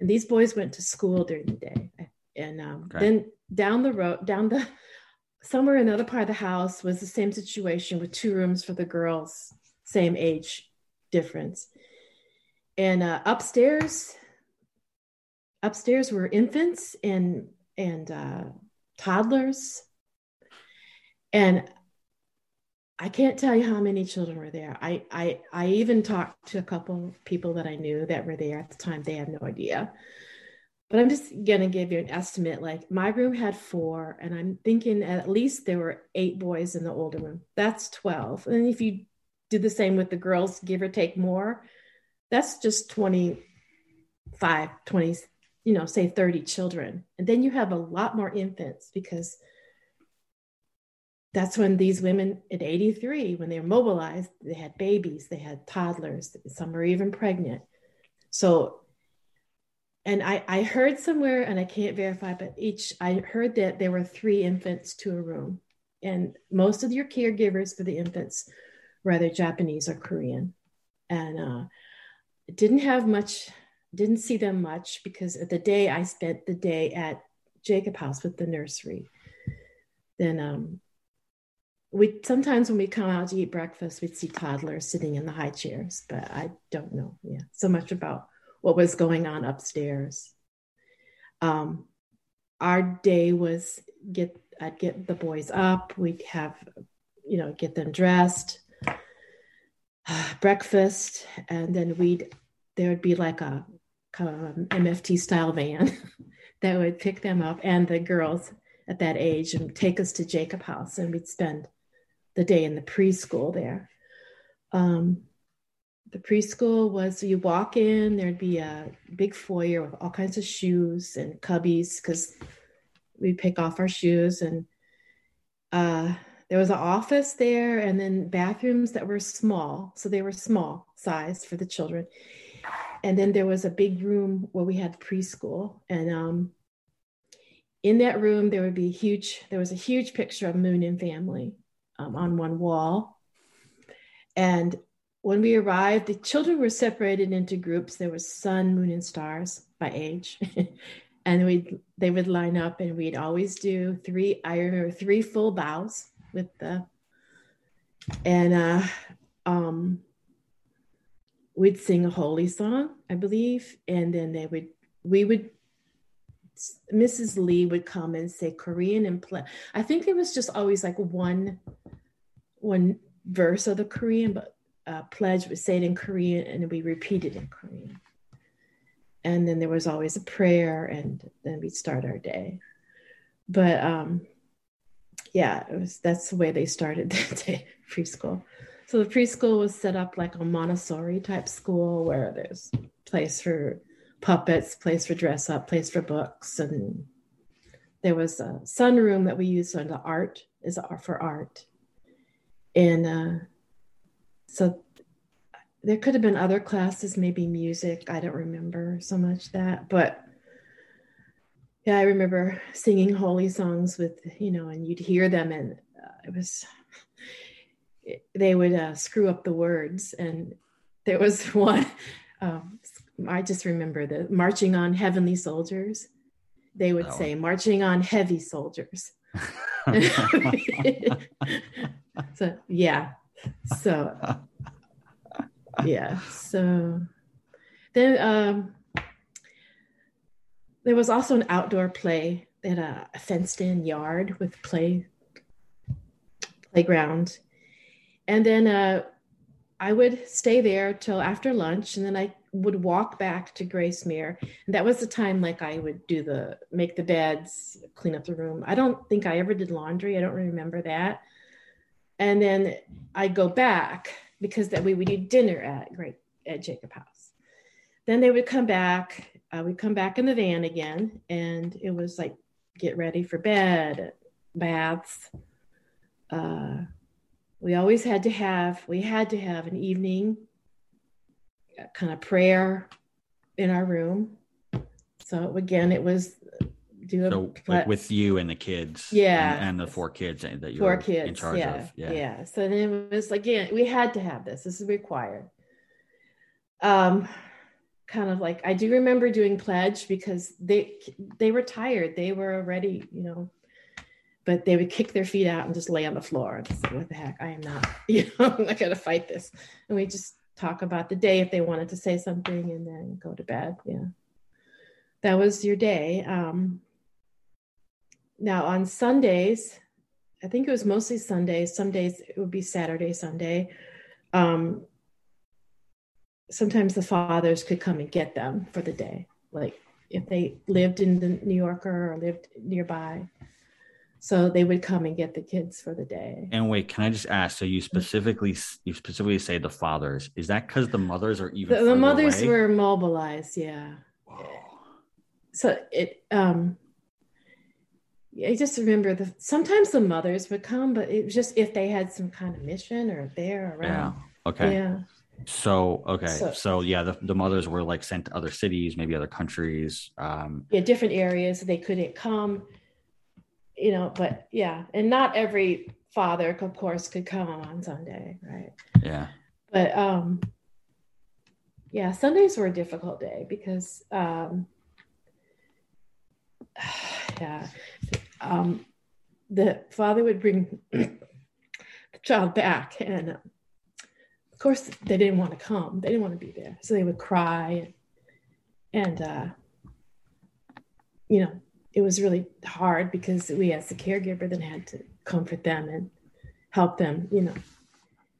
And these boys went to school during the day. And um, okay. then down the road, down the somewhere in another part of the house was the same situation with two rooms for the girls, same age difference. And uh, upstairs, upstairs were infants and and uh, toddlers. And i can't tell you how many children were there. I, I i even talked to a couple people that i knew that were there at the time. They had no idea. But i'm just going to give you an estimate. Like my room had four and i'm thinking at least there were eight boys in the older room. That's 12 and if you do the same with the girls give or take more that's just 25 20 you know, say 30 children. And then you have a lot more infants because that's when these women at 83, when they were mobilized, they had babies, they had toddlers, some were even pregnant. So, and I, I heard somewhere, and I can't verify, but each, I heard that there were three infants to a room. And most of your caregivers for the infants were either Japanese or Korean. And uh, didn't have much didn't see them much because the day I spent the day at Jacob House with the nursery. Then um, we sometimes when we come out to eat breakfast, we'd see toddlers sitting in the high chairs, but I don't know, yeah, so much about what was going on upstairs. Um, our day was get I'd get the boys up, we'd have, you know, get them dressed, (sighs) breakfast, and then we'd there would be like a um, MFT style van (laughs) that would pick them up and the girls at that age and take us to Jacob House, and we'd spend the day in the preschool there. Um, the preschool was you walk in, there'd be a big foyer with all kinds of shoes and cubbies because we'd pick off our shoes. And uh, there was an office there and then bathrooms that were small. So they were small size for the children and then there was a big room where we had preschool. And um, in that room there would be huge there was a huge picture of moon and family um, on one wall. And when we arrived the children were separated into groups. There was sun moon and stars by age. (laughs) And we they would line up and we'd always do three i remember three full bows with the and uh um we'd sing a holy song, I believe, and then they would we would Mrs. Lee would come and say Korean and play. I think it was just always like one one verse of the Korean, but uh, pledge would say it in Korean and we repeated in Korean. And then there was always a prayer, and then we'd start our day. But um, yeah, it was that's the way they started (laughs) the day preschool. So the preschool was set up like a Montessori type school where there's place for puppets, place for dress up, place for books, and there was a sunroom that we used on the art is for art, and uh, so there could have been other classes, maybe music. I don't remember so much that, but yeah, I remember singing holy songs with you know, and you'd hear them, and uh, it was they would uh, screw up the words, and there was (laughs) one. Um, I just remember the marching on heavenly soldiers. They would say marching on heavy soldiers. (laughs) (laughs) so yeah, so yeah, so then um, there was also an outdoor play at a, a fenced-in yard with play playground, and then uh, I would stay there till after lunch, and then I would walk back to Gracemere. And that was the time like I would do the make the beds, clean up the room. I don't think I ever did laundry. I don't remember that. And then I go back because that we do dinner at Great at Jacob House. Then they would come back. Uh, we'd come back in the van again, and it was like get ready for bed, baths. Uh, we always had to have we had to have an evening kind of prayer in our room. So again, it was do a like with you and the kids, yeah, and, and the four kids that you four kids, in charge yeah, of, yeah, yeah. So then it was again we had to have this. This is required. Um, kind of like I do remember doing pledge because they they were tired. They were already, you know, but they would kick their feet out and just lay on the floor and say, "What the heck? I am not, (laughs) you know, I'm not gonna fight this." And we just talk about the day if they wanted to say something and then go to bed. Yeah. That was your day. Um, now on Sundays, I think it was mostly Sundays. Some days it would be Saturday, Sunday. Um, sometimes the fathers could come and get them for the day, like if they lived in the New Yorker or lived nearby. So they would come and get the kids for the day. And wait, can I just ask? So you specifically you specifically say the fathers. Is that because the mothers are even the, the mothers away? were mobilized? Yeah. Whoa. So it um. I just remember the sometimes the mothers would come, but it was just if they had some kind of mission or there around. Yeah. Okay. Yeah. So okay, so, so, yeah, the, the mothers were like sent to other cities, maybe other countries. Um, yeah, different areas. They couldn't come you know, but yeah, and not every father, of course, could come on Sunday, right? Yeah. But um, yeah, Sundays were a difficult day because um, (sighs) yeah, um, the father would bring the child back, and uh, of course they didn't want to come. They didn't want to be there, so they would cry, and, and uh, you know it was really hard because we as the caregiver then had to comfort them and help them you know.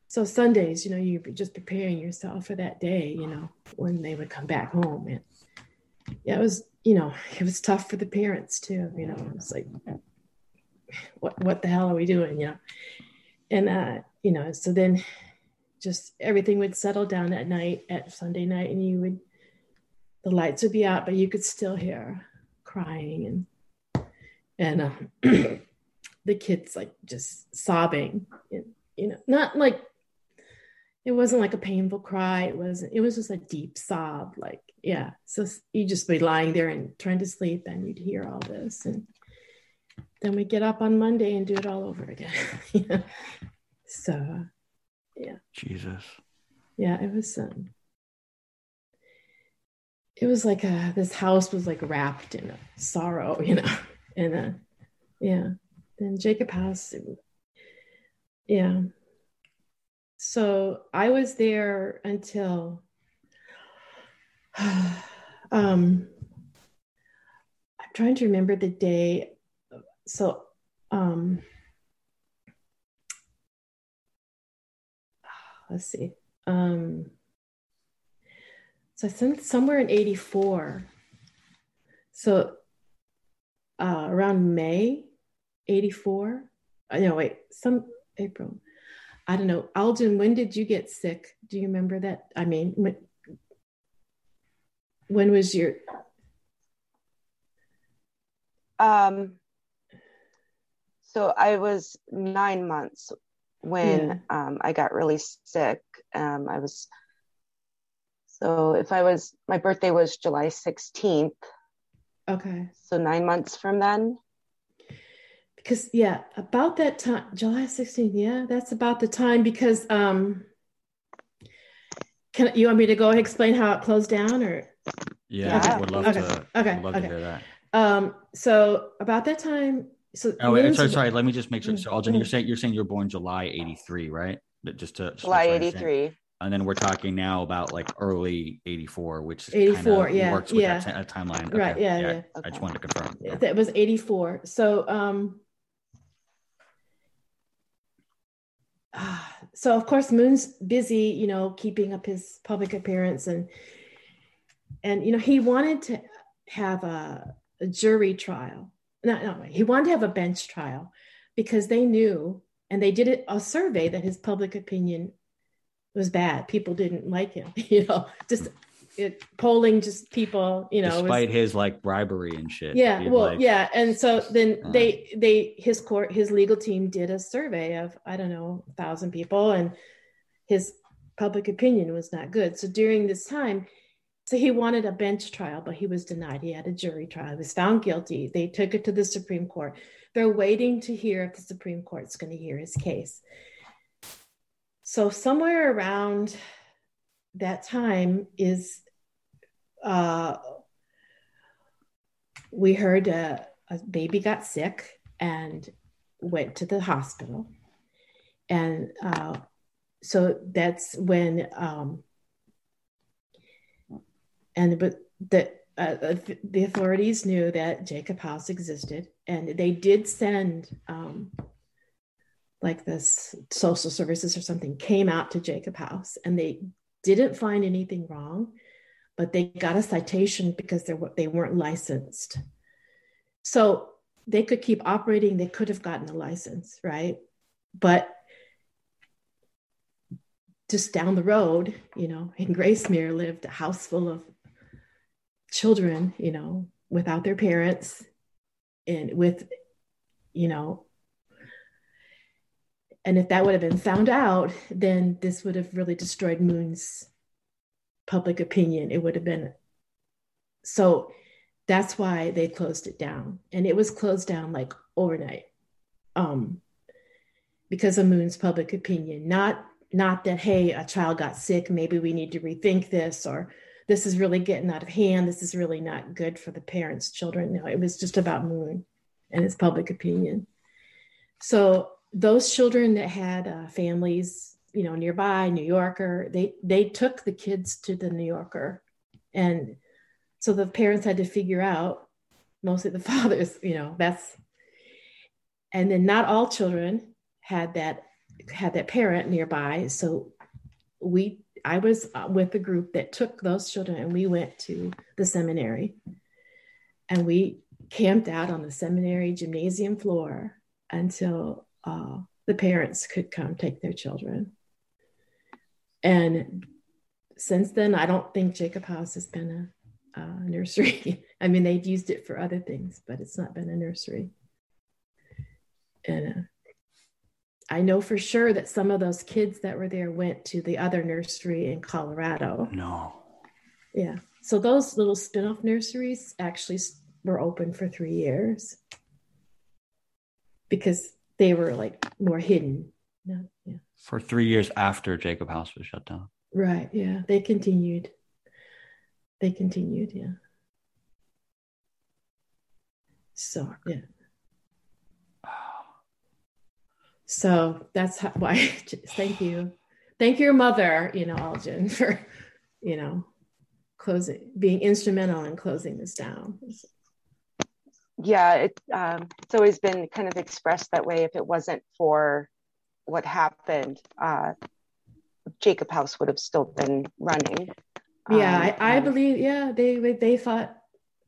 So sundays you know you're just preparing yourself for that day you know when they would come back home. And yeah it was you know (laughs) it was tough for the parents too you know. It's like what what the hell are we doing? You know? And uh you know so then just everything would settle down at night at sunday night and you would the lights would be out but you could still hear crying and and uh, (clears throat) the kids like just sobbing and, you know not like it wasn't like a painful cry. It wasn't it was just a deep sob like yeah. So you'd just be lying there and trying to sleep and you'd hear all this. And then we get up on monday and do it all over again. (laughs) Yeah. So yeah. Jesus. Yeah it was um it was like a, this house was like wrapped in sorrow, (laughs) you know, and uh, yeah. Then Jacob House, yeah. So I was there until (sighs) um, I'm trying to remember the day. So, um, (sighs) let's see. Um, so I think somewhere in 84. So uh, around May 84. Uh, no, wait, some April. I don't know. Alden, when did you get sick? Do you remember that? I mean, when, when was your Um, so I was nine months when um, I got really sick. Um, I was so if I was my birthday was July 16th. okay? So nine months from then. Because yeah, about that time, July 16th. Yeah, that's about the time. Because um, can you want me to go and explain how it closed down, or Yeah, I would love Okay. to. Okay. would love Okay. to hear that. um? So about that time. So Oh, wait, Moon's- sorry, sorry. Let me just make sure. So, Alden, you're saying you're saying you're born July '83, right? But Just to just July make sure I understand. 83. And then we're talking now about like early '84, which 84, yeah, works with yeah. that, ti- timeline. Right, yeah, yeah. I just wanted to confirm. that was 84 so um (sighs) so of course moon's busy you know keeping up his public appearance and and you know he wanted to have a, a jury trial no no he wanted to have a bench trial because they knew and they did a survey that his public opinion was bad. People didn't like him (laughs) you know just it, polling just people you know was- Despite his like bribery and shit. yeah well like- yeah and so then Uh. they they his court his legal team did a survey of i don't know a thousand people and his public opinion was not good. So during this time so he wanted a bench trial but he was denied. He had a jury trial. He was found guilty. They took it to the supreme court. They're waiting to hear if the supreme court's going to hear his case so somewhere around that time is uh we heard a, a baby got sick and went to the hospital. And uh, so that's when um, and but the uh, the authorities knew that Jacob House existed, and they did send um, like this social services or something came out to Jacob House, and they didn't find anything wrong, but they got a citation because they were they weren't licensed. So they could keep operating. They could have gotten a license, right? But just down the road, you know, in Gracemere lived a house full of children, you know, without their parents and with, you know, and if that would have been found out, then this would have really destroyed Moon's public opinion. It would have been so that's why they closed it down. And it was closed down like overnight. Um because of Moon's public opinion, not not that hey, a child got sick, maybe we need to rethink this or this is really getting out of hand. This is really not good for the parents, children. No, it was just about Moon and his public opinion. So those children that had uh, families, you know, nearby, New Yorker, they they took the kids to the New Yorker, and so the parents had to figure out, mostly the (laughs) fathers, you know, that's, and then not all children had that had that parent nearby. So we I was uh, with the group that took those children and we went to the seminary and we camped out on the seminary gymnasium floor until uh, the parents could come take their children. And since then, I don't think Jacob House has been a, a nursery. (laughs) I mean, they've used it for other things, but it's not been a nursery. And uh, I know for sure that some of those kids that were there went to the other nursery in Colorado. No. Yeah. So those little spin off nurseries actually were open for three years because they were like more hidden. No, yeah. For three years after Jacob House was shut down. Right. Yeah. They continued. They continued. Yeah. So, yeah. So that's how, why, (laughs) thank you. Thank your mother, you know, Algin, (laughs) for, you know, closing, being instrumental in closing this down. Yeah, it, um, it's always been kind of expressed that way. If it wasn't for what happened, uh, Jacob House would have still been running. Yeah, Um, I, I believe. Yeah, they they thought.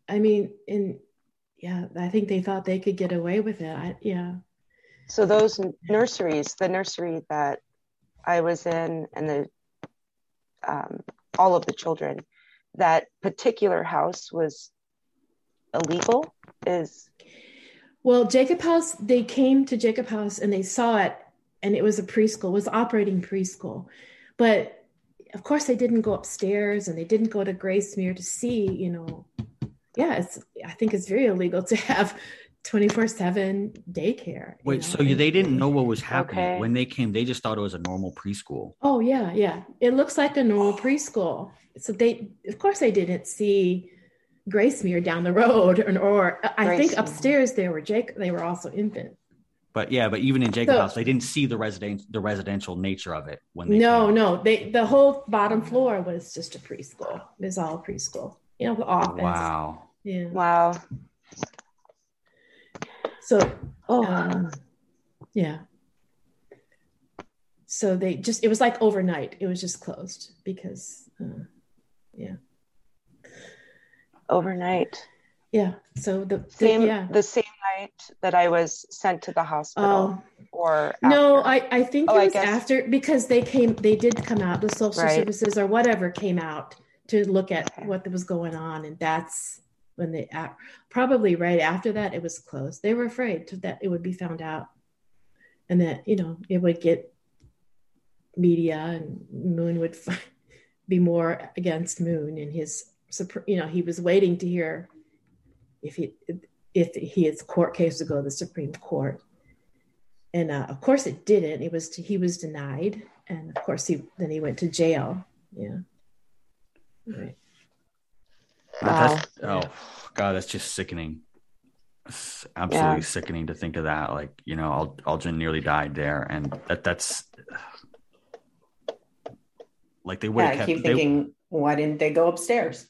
I mean, in yeah, I think they thought they could get away with it. I, yeah. So those nurseries, the nursery that I was in, and the um, all of the children, that particular house was illegal. Is Well, Jacob House, they came to Jacob House and they saw it, and it was a preschool, it was operating preschool. But of course, they didn't go upstairs and they didn't go to Gracemere to see, you know. Yeah, it's. I think it's very illegal to have twenty four seven daycare. Wait, know, so you, they didn't know what was happening Okay. when they came? They just thought it was a normal preschool. Oh yeah, yeah. It looks like a normal preschool. So they, of course, they didn't see Gracemere down the road, or, or I think Gracemere. upstairs there were Jake. They were also infant. But yeah, but even in Jacob So- House, they didn't see the resident the residential nature of it when they No, no. They the whole bottom floor was just a preschool. It was all preschool. You know, the office. Wow. Yeah. wow. So Oh, um, yeah. So they just it was like overnight. It was just closed because uh, overnight. yeah. So the, the- Same yeah. the same night that I was sent to the hospital, Oh, or No. I, I think Oh, it was after because they came, they did come out, the social Right. services or whatever came out to look at Okay. what was going on. And that's when they, probably right after that, it was closed. They were afraid that it would be found out and that, you know, it would get media and Moon would (laughs) be more against Moon and his, you know, he was waiting to hear if he, if his court case would go to the Supreme Court and uh, of course it didn't it was he was denied and of course he then he went to jail yeah right. That's- Wow. oh god, that's just sickening. It's absolutely Yeah. sickening to think of that. Like you know, Al- Algin nearly died there, and that that's like they would Yeah, have I kept. keep they- thinking, why didn't they go upstairs?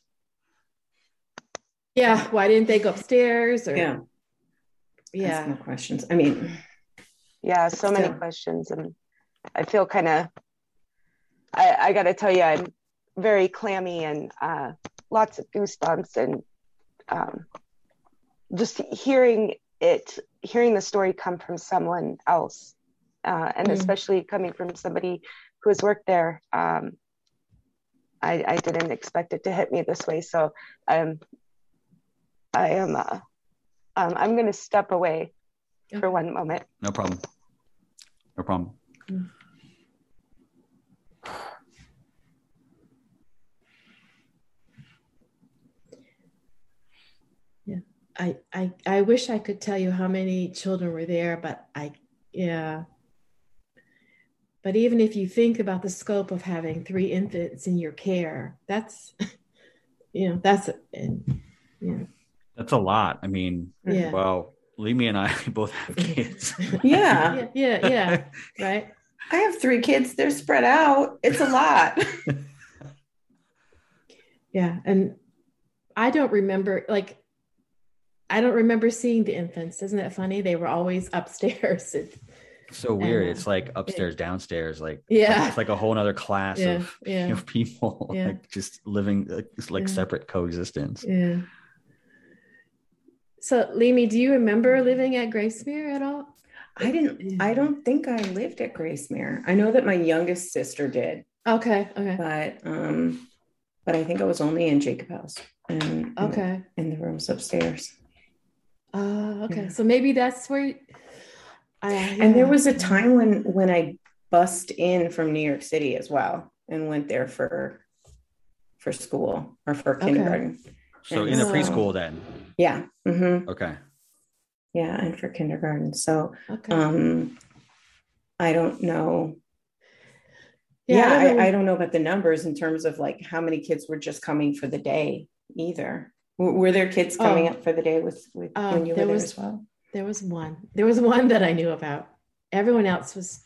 Yeah why didn't they go upstairs or Yeah, yeah Ask more questions. I mean, yeah, so many Still. questions, and I feel kind of. I I got to tell you, I'm very clammy and uh, lots of goosebumps, and um, just hearing it, hearing the story come from someone else, uh, and Mm. especially coming from somebody who has worked there. Um, I, I didn't expect it to hit me this way, so um, I am. Uh, um, I'm going to step away for one moment. no problem. No problem. Yeah. I, I i wish i could tell you how many children were there but i yeah but even if you think about the scope of having three infants in your care that's (laughs) you know that's and yeah That's a lot. I mean, yeah well, Leamy and I (laughs) both have kids. yeah, (laughs) yeah yeah yeah right I have three kids. They're spread out. It's a lot. (laughs) Yeah. And I don't remember, like, I don't remember seeing the infants. Isn't that funny? They were always upstairs. It- so weird. And, uh, It's like upstairs, downstairs. Like Yeah. it's like a whole other class yeah. of, Yeah. of people Yeah. like just living like, it's like Yeah. separate coexistence. Yeah. So, Leamy, do you remember living at Gracemere at all? I didn't. I don't think I lived at Gracemere. I know that my youngest sister did, Okay. Okay. but um, but I think I was only in Jacob House and Okay. in the rooms upstairs. Uh, okay. Yeah. So maybe that's where. I, And there was a time when when I bussed in from New York City as well and went there for for school or for Okay. kindergarten. So in the Oh. preschool then. Yeah. hmm Okay. Yeah, and for kindergarten. So Okay. um I don't know. Yeah, Yeah, I don't know. I, I don't know about the numbers in terms of like how many kids were just coming for the day either. W- Were there kids coming Oh. up for the day with with Um, when you were there there was- as well? There was one. There was one that I knew about. Everyone else was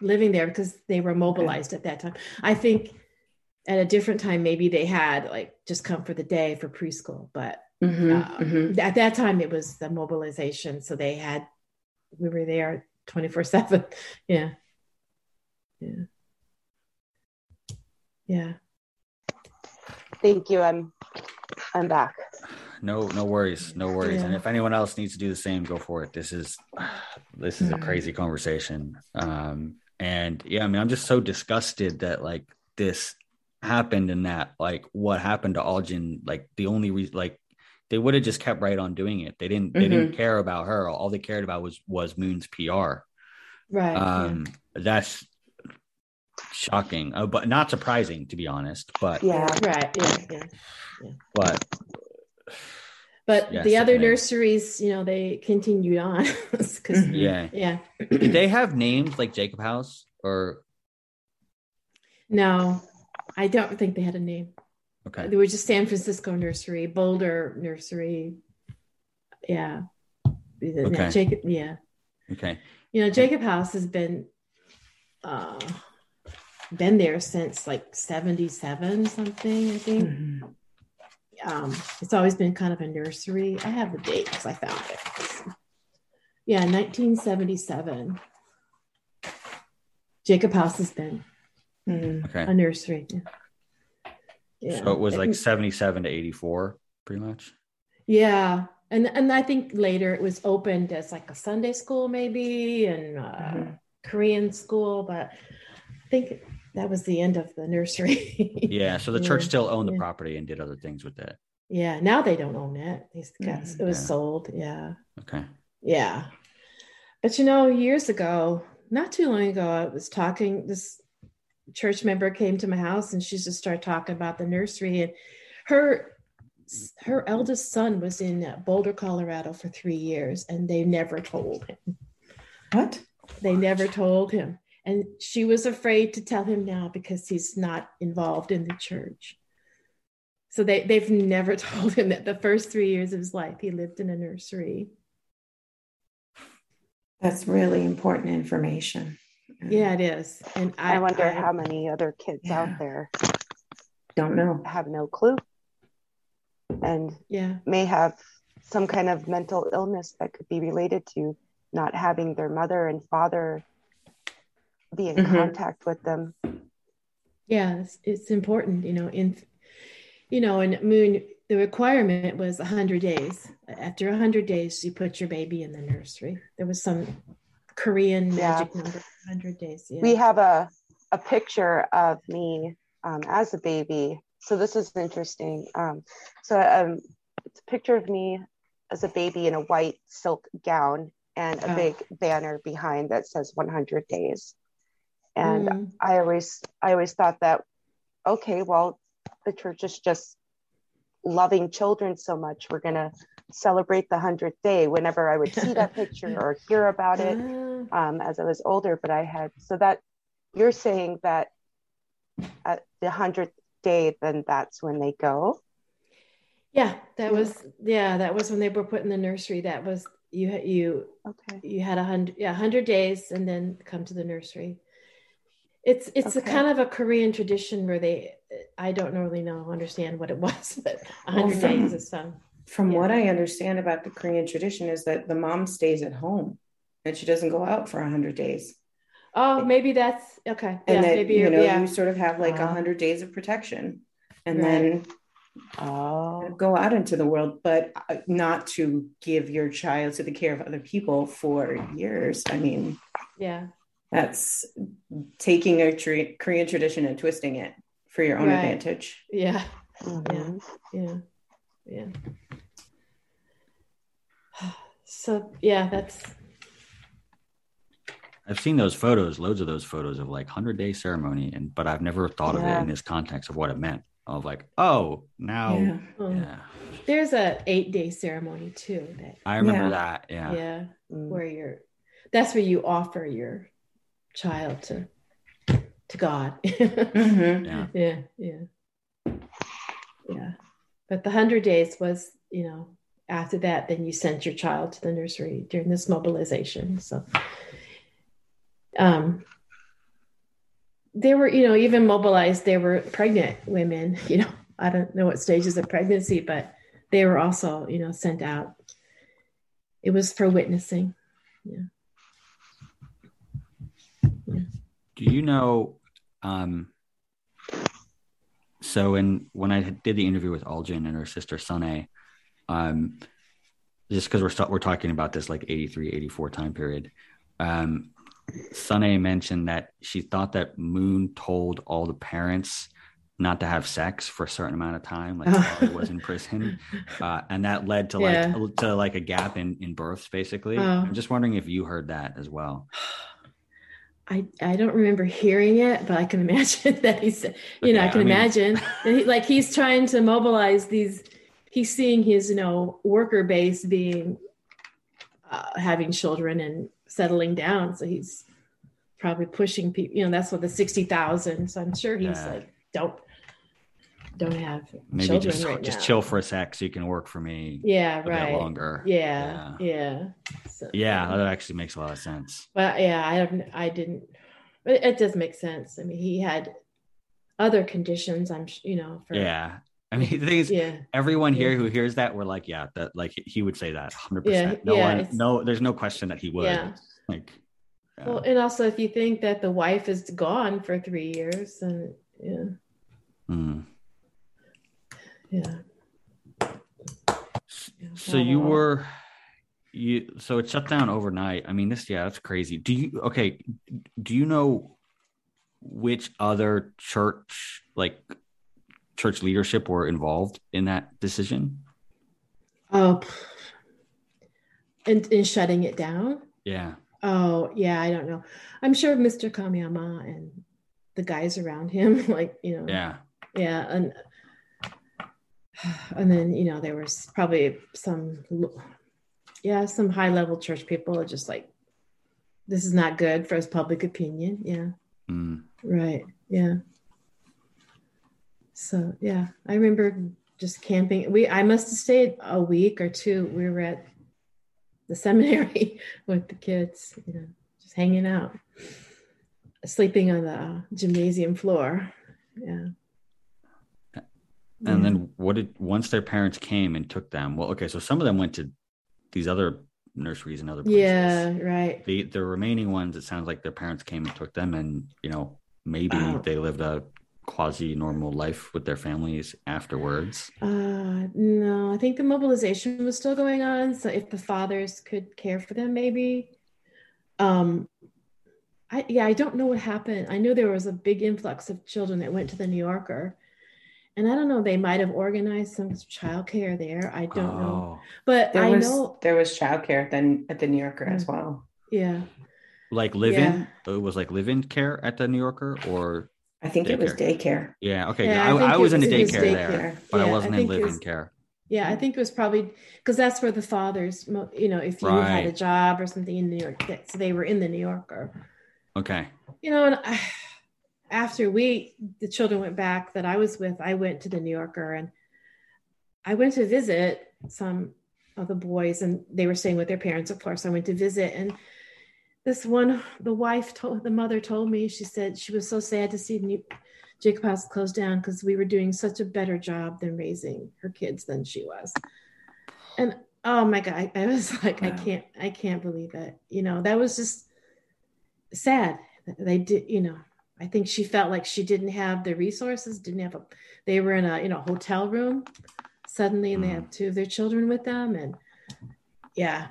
living there because they were mobilized at that time. I think at a different time, maybe they had like just come for the day for preschool, but Mhm, Uh, mhm. At that time, it was the mobilization, so they had we were there twenty four seven. (laughs) Yeah, yeah, yeah. Thank you. I'm I'm back. No, no worries, no worries. And if anyone else needs to do the same, go for it. This is (sighs) this is a Mhm. crazy conversation. Um, and yeah, I mean, I'm just so disgusted that like this happened and that like what happened to Algin, like the only reason like they would have just kept right on doing it. They didn't they didn't care about her. All they cared about was was Moon's PR. Right. Um, that's shocking, uh, but not surprising to be honest. But Yeah. yeah. Right. Yeah. Yeah. but But Yes, the other nurseries, you know, they continued on (laughs) because Mhm. yeah, yeah. did they have names like Jacob House or No, I don't think they had a name. Okay? They were just San Francisco Nursery, Boulder Nursery. Yeah. Okay. Jacob, yeah. Okay. You know, Jacob House has been uh been there since like 77 something, I think. Mhm. Um, it's always been kind of a nursery. I have the date because I found it. Yeah, 1977. Jacob House has been Mhm. Okay. a nursery. Yeah. Yeah. So it was like 77 to 84, pretty much. Yeah, and and I think later it was opened as like a Sunday school maybe and uh, Mhm. Korean school, but I think that was the end of the nursery. (laughs) Yeah. So the church Yeah. still owned the Yeah. property and did other things with it. yeah, now they don't own it. They got, it was Yeah. sold. Yeah, Okay. yeah. But you know, years ago, not too long ago, I was talking. This church member came to my house and she just started talking about the nursery and her her eldest son was in Boulder, Colorado for three years, and they never told him. What? They never told him. And she was afraid to tell him now because he's not involved in the church. So they, they've never (laughs) told him that the first three years of his life he lived in a nursery. That's really important information. Yeah, it is. And I, I, wonder I- how many other kids Yeah. out there Don't know. have no clue and Yeah, may have some kind of mental illness that could be related to not having their mother and father be in Mhm. contact with them. yeah, it's, it's important, you know. In, you know, in Moon, the requirement was 100 days. After 100 days, you put your baby in the nursery. There was some Korean Yeah. magic number, 100 days. Yeah. We have a, a picture of me um, as a baby. So this is interesting. Um, so um, it's a picture of me as a baby in a white silk gown and a Oh. big banner behind that says 100 days. And Mm. I always I always thought that okay, well, the church is just loving children so much. We're gonna celebrate the hundredth day whenever I would see that picture (laughs) or hear about it Ah. um, as I was older. But I had so that you're saying that at the hundredth day, then that's when they go. Yeah, that Yeah. was yeah, that was when they were put in the nursery. That was you had you Okay. you had a hundred yeah hundred days and then come to the nursery. It's it's a kind of a Korean tradition where they I don't really know understand what it (laughs) was, but a hundred Well, days is some. From Yeah. what I understand about the Korean tradition is that the mom stays at home and she doesn't go out for 100 days. Oh, maybe that's okay. And yeah, that, maybe you know, yeah. you sort of have like a Ah. 100 days of protection and Right. then Oh. go out into the world, but uh, not to give your child to the care of other people for years. I mean, yeah. that's taking a tra- Korean tradition and twisting it for your own Right. advantage. Yeah. Mhm. Yeah. Yeah. Yeah so yeah, that's I've seen those photos, loads of those photos of like 100 day ceremony, and but I've never thought of it in this context of what it meant. Of like, oh, now, yeah, Yeah. there's a eight day ceremony too that I remember Yeah. that. Yeah. yeah Mm. where you're that's where you offer your child to to god (laughs) Mhm. yeah, yeah yeah yeah but the 100 days was you know after that then you sent your child to the nursery during this mobilization so um they were you know even mobilized they were pregnant women (laughs) you know i don't know what stages of pregnancy but they were also, you know, sent out. It was for witnessing. Yeah. yeah. Do you know? Um, so in when I did the interview with Algin and her sister Sune, um, just because we're we we're talking about this like 83, 84 time period, um, mentioned that she thought that Moon told all the parents not to have sex for a certain amount of time, like while he was in prison, (laughs) uh, and that led to yeah. like to like a gap in in births, basically. Oh. I'm just wondering if you heard that as well. (sighs) (sighs) (sighs) I, I don't remember hearing it, but I can (laughs) imagine that he's, you okay, know, I can I mean... imagine (laughs) he, like he's trying to mobilize these, he's seeing his, you know, worker base being, uh, having children and settling down. So he's probably pushing people, you know, that's what the 60,000. So I'm sure he's yeah. like, don't, don't have maybe just right just now. chill for a sec so you can work for me yeah right longer yeah yeah yeah, so, yeah that actually makes a lot of sense but yeah i haven't i didn't it, it does make sense i mean he had other conditions i'm you know for, yeah I mean, (laughs) the thing is, yeah. everyone here yeah. who hears that, we're like, yeah, that like he would say that 100. Yeah. percent No yeah, one, no, there's no question that he would. Yeah. Like, yeah. well, and also if you think that the wife is gone for three years, and yeah. Mm. Yeah. So you were you so it shut down overnight. I mean, this yeah, that's crazy. Do you okay? Do you know which other church like church leadership were involved in that decision? Oh, in, in shutting it down? Yeah. Oh, yeah, I don't know. I'm sure Mr. Kamiyama and the guys around him, (laughs) like, you know. Yeah. Yeah. And and then you know there was probably some yeah some high level church people are just like this is not good for his public opinion. Yeah. Mm. right. Yeah. So yeah i remember just camping. We i must have stayed a week or two. We were at the seminary (laughs) with the kids you know just hanging out sleeping on the gymnasium floor. Yeah and then what did once their parents came and took them? Well, okay, so some of them went to these other nurseries and other places. Yeah, right. The the remaining ones, it sounds like their parents came and took them, and you know maybe oh. they lived a quasi normal life with their families afterwards. Uh, no, I think the mobilization was still going on. So if the fathers could care for them, maybe. Um, I yeah, I don't know what happened. I know there was a big influx of children that went to the New Yorker and I don't know, they might have organized some childcare there. I don't oh. know. But there I was, know there was childcare then at the New Yorker as mm. well. Yeah. Like live in? Yeah. Uh, it was like live in care at the New Yorker or I think daycare? it was daycare. Yeah. Okay. Yeah, I, I, I was, in the daycare, daycare, there, but yeah, I wasn't I in live in care. Yeah, I think it was probably because that's where the fathers, you know, if you right. had a job or something in New York, so they were in the New Yorker. Okay. You know, and I, after we the children went back that I was with, I went to the New Yorker and I went to visit some of the boys and they were staying with their parents, of course. I went to visit and this one, the wife told the mother told me, she said she was so sad to see New, Jacob House closed down because we were doing such a better job than raising her kids than she was. And oh my God, I, I was (laughs) like, wow. I can't, I can't believe it. You know, that was just sad. They did, you know, I think she felt like she didn't have the resources, didn't have a, they were in a, you know, hotel room suddenly and they have mm. two of their children with them. And yeah.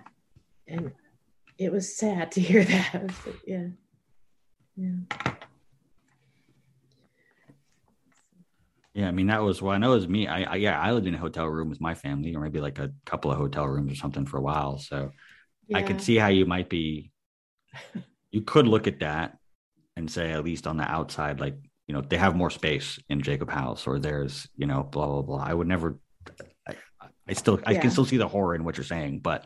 And it was sad to hear (laughs) that. yeah. Yeah. Yeah, I mean that was well. I know it was me. I, I, yeah, I lived in a hotel room with my family, or maybe like a couple of hotel rooms or something for a while. So yeah. I could see how you might be. You could look at that and say at least on the outside like you know they have more space in jacob house or there's you know blah blah blah. I would never i, I still i can still see the horror in what you're saying but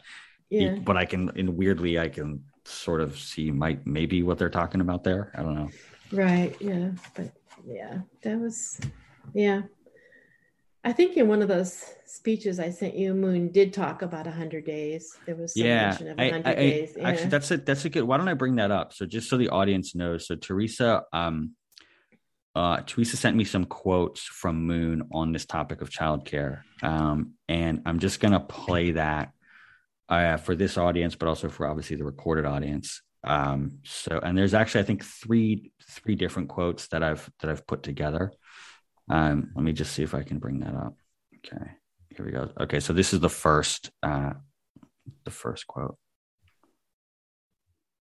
yeah. but i can in weirdly i can sort of see might maybe what they're talking about there. I don't know. Right yeah but yeah that was yeah I think in one of those speeches I sent you, Moon did talk about hundred days. There was some yeah, mention of hundred days. Yeah. Actually, that's a that's a good. Why don't I bring that up? So just so the audience knows, so Teresa, um, uh, Teresa sent me some quotes from Moon on this topic of childcare, um, and I'm just gonna play that uh, for this audience, but also for obviously the recorded audience. Um, so, and there's actually I think three three different quotes that I've that I've put together. Um, let me just see if I can bring that up. Okay, here we go. Okay, so this is the first uh, the first quote.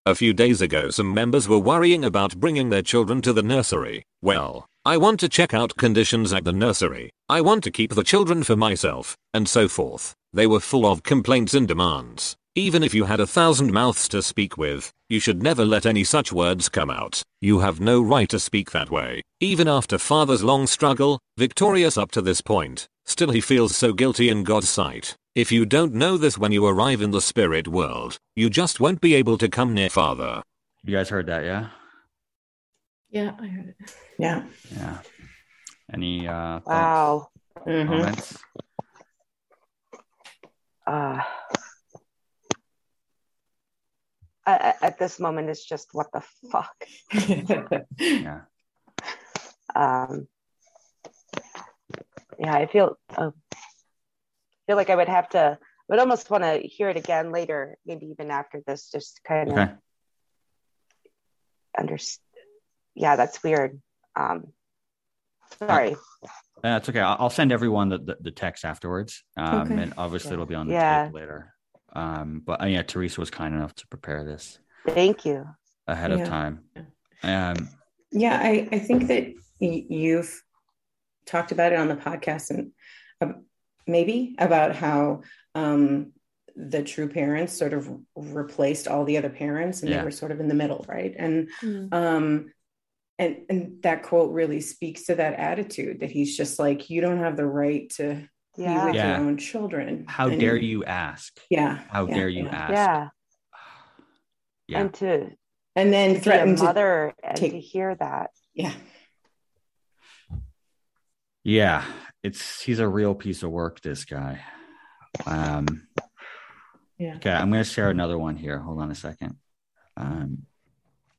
A few days ago some members were worrying about bringing their children to the nursery. Well, I want to check out conditions at the nursery. I want to keep the children for myself, and so forth. They were full of complaints and demands. Even if you had a thousand mouths to speak with, you should never let any such words come out. You have no right to speak that way. Even after father's long struggle, victorious up to this point, still he feels so guilty in God's sight. If you don't know this when you arrive in the spirit world, you just won't be able to come near Father. You guys heard that, yeah? Yeah, I heard it. Yeah. Yeah. Any uh Wow. Mhm. comments? Uh, I- I- at this moment, it's just what the fuck. (laughs) Yeah. Um, yeah, I feel uh, feel like I would have to. I would almost want to hear it again later, maybe even after this, just kind of Okay. understand. Yeah, that's weird. Um, sorry. That's okay. I'll I'll send everyone the, the, the text afterwards. Um, Okay. and obviously it'll be on the Yeah. tape later. Um, but uh, yeah, Teresa was kind enough to prepare this Thank you. ahead of time. Um, Yeah, I, I think that y- you've talked about it on the podcast and um, maybe about how um, the true parents sort of replaced all the other parents and Yeah. they were sort of in the middle, right? And Mm. um, and and that quote really speaks to that attitude that he's just like, you don't have the right to be Yeah. with Yeah. your own children. how And- dare you ask? Yeah. How yeah, dare you yeah. ask? Yeah. (sighs) Yeah. And to And then be a threaten to mother and take- to hear that. yeah. Yeah. It's he's a real piece of work, this guy. Um, Yeah. okay, I'm gonna share another one here. Hold on a second. Um,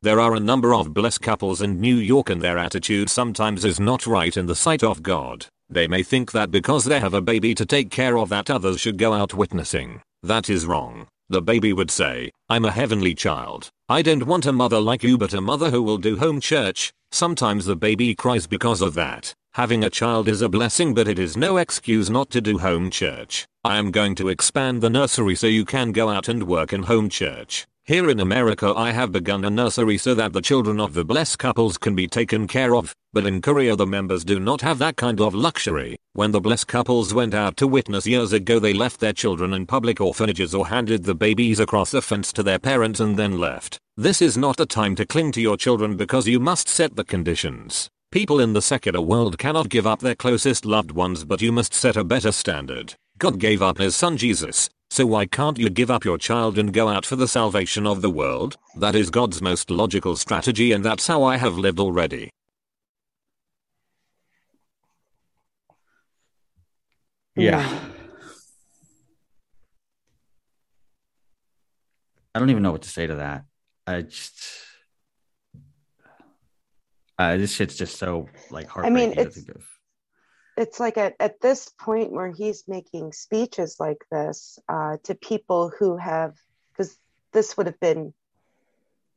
There are a number of blessed couples in New York and their attitude sometimes is not right in the sight of God. They may think that because they have a baby to take care of that others should go out witnessing. That is wrong. The baby would say, I'm a heavenly child. I don't want a mother like you but a mother who will do home church. Sometimes the baby cries because of that. Having a child is a blessing but it is no excuse not to do home church. I am going to expand the nursery so you can go out and work in home church. Here in America I have begun a nursery so that the children of the blessed couples can be taken care of, but in Korea the members do not have that kind of luxury. When the blessed couples went out to witness years ago they left their children in public orphanages or handed the babies across the fence to their parents and then left. This is not the time to cling to your children because you must set the conditions. People in the secular world cannot give up their closest loved ones but you must set a better standard. God gave up his son Jesus, so why can't you give up your child and go out for the salvation of the world? That is God's most logical strategy and that's how I have lived already. yeah. I don't even know what to say to that. I just uh, this shit's just so like I heartbreaking mean, to it's- think of. It's like at, at this point where he's making speeches like this uh, to people who have because this would have been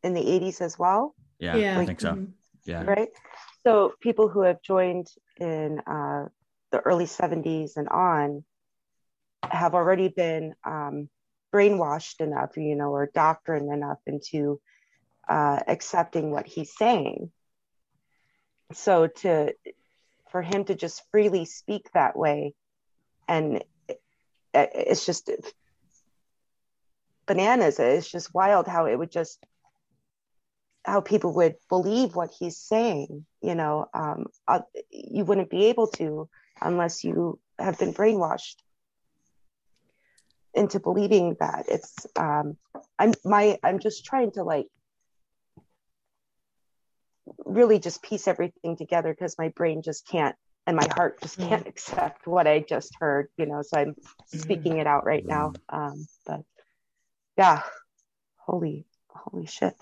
in the 80s as well Yeah, Yeah. I think so. Mhm. Yeah. right so people who have joined in uh, the early 70s and on have already been um, brainwashed enough you know or doctrined enough into uh, accepting what he's saying so to for him to just freely speak that way. And it- it's just bananas. It's just wild how it would just how people would believe what he's saying you know um, uh, you wouldn't be able to unless you have been brainwashed into believing that. It's um i'm my i'm just trying to like really just piece everything together because my brain just can't and my heart just Mm. can't (laughs) accept what i just heard you know so i'm speaking it out right now um but yeah holy holy shit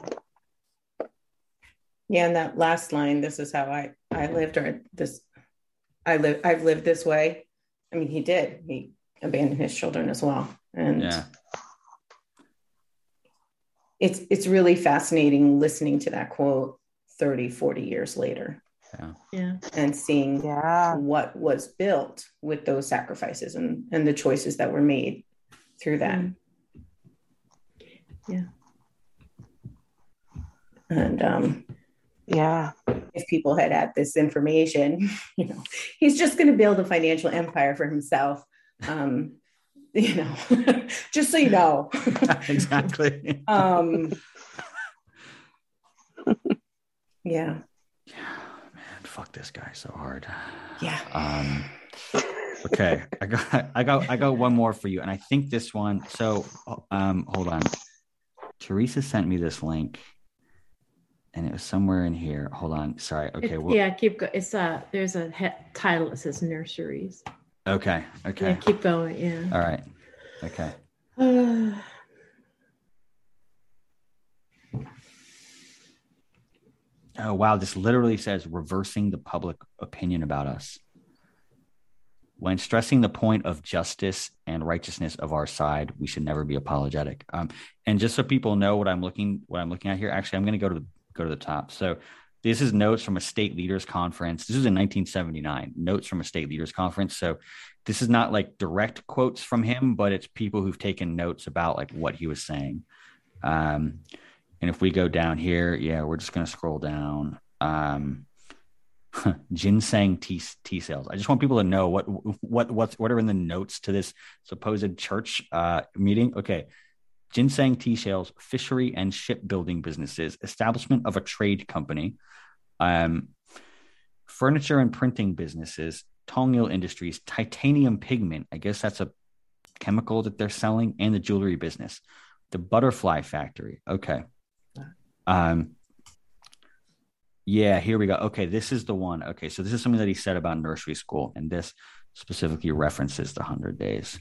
Yeah, and that last line, this is how I, I I lived or this I live I've lived this way. I mean, he did. He abandoned his children as well. And Yeah. it's it's really fascinating listening to that quote 30, 40 years later Yeah. Yeah. and seeing Yeah. what was built with those sacrifices and, and the choices that were made through that. Mm. Yeah. And um, Yeah. if people had had this information, (laughs) you know, he's just going to build a financial empire for himself. Um, you know, (laughs) just so you know. (laughs) exactly. um, yeah, Man, fuck this guy so hard. yeah. Um, okay, I got, I got, I got one more for you, and I think this one. So, um, hold on. Teresa sent me this link, and it was somewhere in here. Hold on. Sorry. Okay. It- Well, yeah, keep going. It's uh there's a he- title that says nurseries. Okay. Okay. Yeah, Okay. keep going. Yeah. All right. Okay. (sighs) (sighs) (sighs) Oh wow! This literally says reversing the public opinion about us. When stressing the point of justice and righteousness of our side, we should never be apologetic. Um, and just so people know what I'm looking what I'm looking at here, actually, I'm going to go to the, go to the top. So this is notes from a state leaders conference. This is in 1979. Notes from a state leaders conference. So this is not like direct quotes from him, but it's people who've taken notes about like what he was saying. Um, and if we go down here, yeah, we're just going to scroll down. Um, (laughs) ginseng tea, tea sales. I just want people to know what what what's what are in the notes to this supposed church uh, meeting. Okay, ginseng tea sales, fishery and shipbuilding businesses, establishment of a trade company, um, furniture and printing businesses, Tongil Industries, titanium pigment. I guess that's a chemical that they're selling, and the jewelry business, the butterfly factory. Okay. Um, yeah, here we go. Okay, this is the one. Okay, so this is something that he said about nursery school, and this specifically references the 100 days.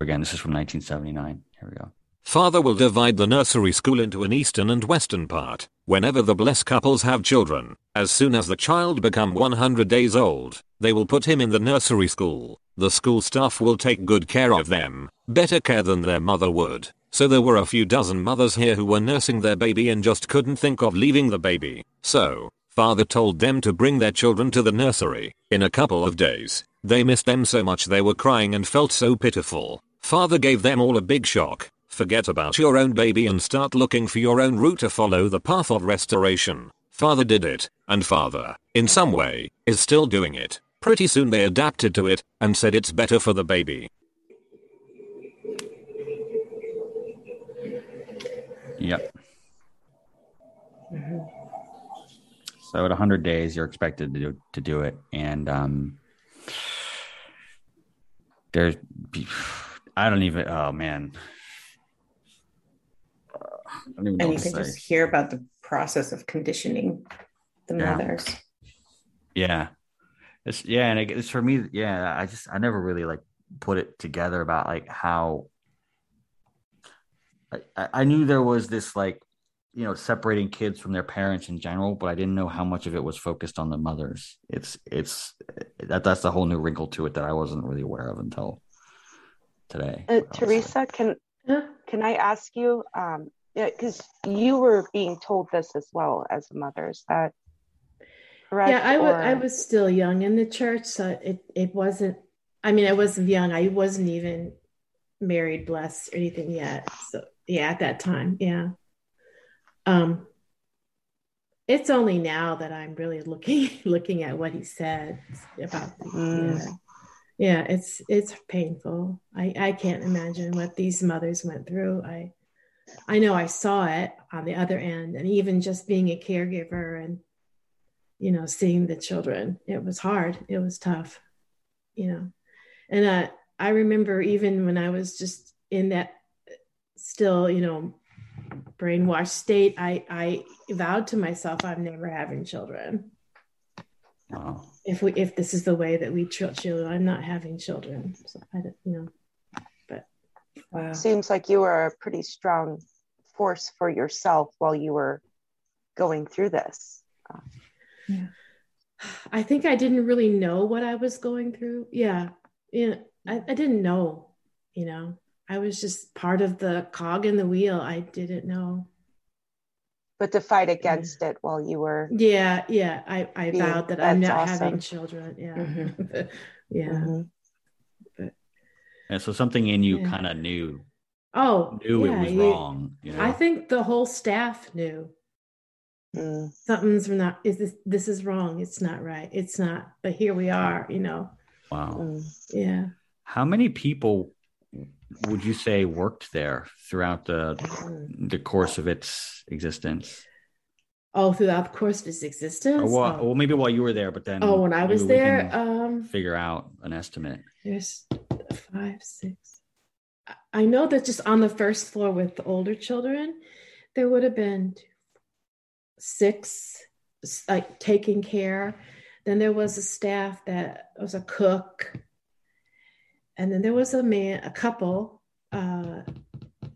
Again, this is from 1979. Here we go. Father will divide the nursery school into an eastern and western part. Whenever the blessed couples have children, as soon as the child become 100 days old, they will put him in the nursery school. The school staff will take good care of them, better care than their mother would. So there were a few dozen mothers here who were nursing their baby and just couldn't think of leaving the baby. So, father told them to bring their children to the nursery. In a couple of days, they missed them so much they were crying and felt so pitiful. Father gave them all a big shock. Forget about your own baby and start looking for your own route to follow the path of restoration. Father did it, and father, in some way, is still doing it. Pretty soon they adapted to it and said it's better for the baby. Yep. So at 100 days, you're expected to do, to do it, and um, there's, I don't even. Oh man, I don't even know And you what to can say. just hear about the process of conditioning the Yeah. mothers. Yeah. It's yeah, and it, it's for me. Yeah, I just I never really like put it together about like how I, I I knew there was this like you know separating kids from their parents in general, but I didn't know how much of it was focused on the mothers. It's it's that that's the whole new wrinkle to it that I wasn't really aware of until today. Uh, honestly. Teresa, can can I ask you? Um, yeah, because you were being told this as well as a mother. Is that correct? Yeah, I was or- I was still young in the church, so it it wasn't. I mean, I wasn't young. I wasn't even married, blessed, or anything yet. So yeah, at that time, yeah. Um, it's only now that I'm really looking (laughs) looking at what he said about. The, Mm. yeah. yeah, it's it's painful. I I can't imagine what these mothers went through. I I know I saw it on the other end, and even just being a caregiver and you know, seeing the children. It was hard. It was tough, you know. And uh, I remember even when I was just in that still, you know, brainwashed state, I, I vowed to myself, I'm never having children. Wow. If we, if this is the way that we treat children, I'm not having children. So I, don't- you know, but Wow. seems like you were a pretty strong force for yourself while you were going through this. Yeah. I think I didn't really know what I was going through. Yeah. Yeah. I, I didn't know, you know, I was just part of the cog in the wheel. I didn't know. But to fight against it while you were. Yeah. Yeah. I, I Yeah, vowed that I'm not awesome. having children. Yeah. Mhm. (laughs) yeah. Mhm. And so something in you Yeah. kind of knew Oh, knew yeah, it was you- wrong. You know? I think the whole staff knew Mm. something's not, is this, this is wrong. It's not right. It's not, but here we are, you know? wow. Mm. Yeah. How many people would you say worked there throughout the Mm. the course of its existence? Oh, throughout the course of its existence. Or well, oh. well, maybe while you were there, but then Oh, when I was there, um, figure out an estimate. there's five, six. I- I know that just on the first floor with the older children, there would have been six, like taking care. Then there was a staff that was a cook, and then there was a man, a couple. Uh,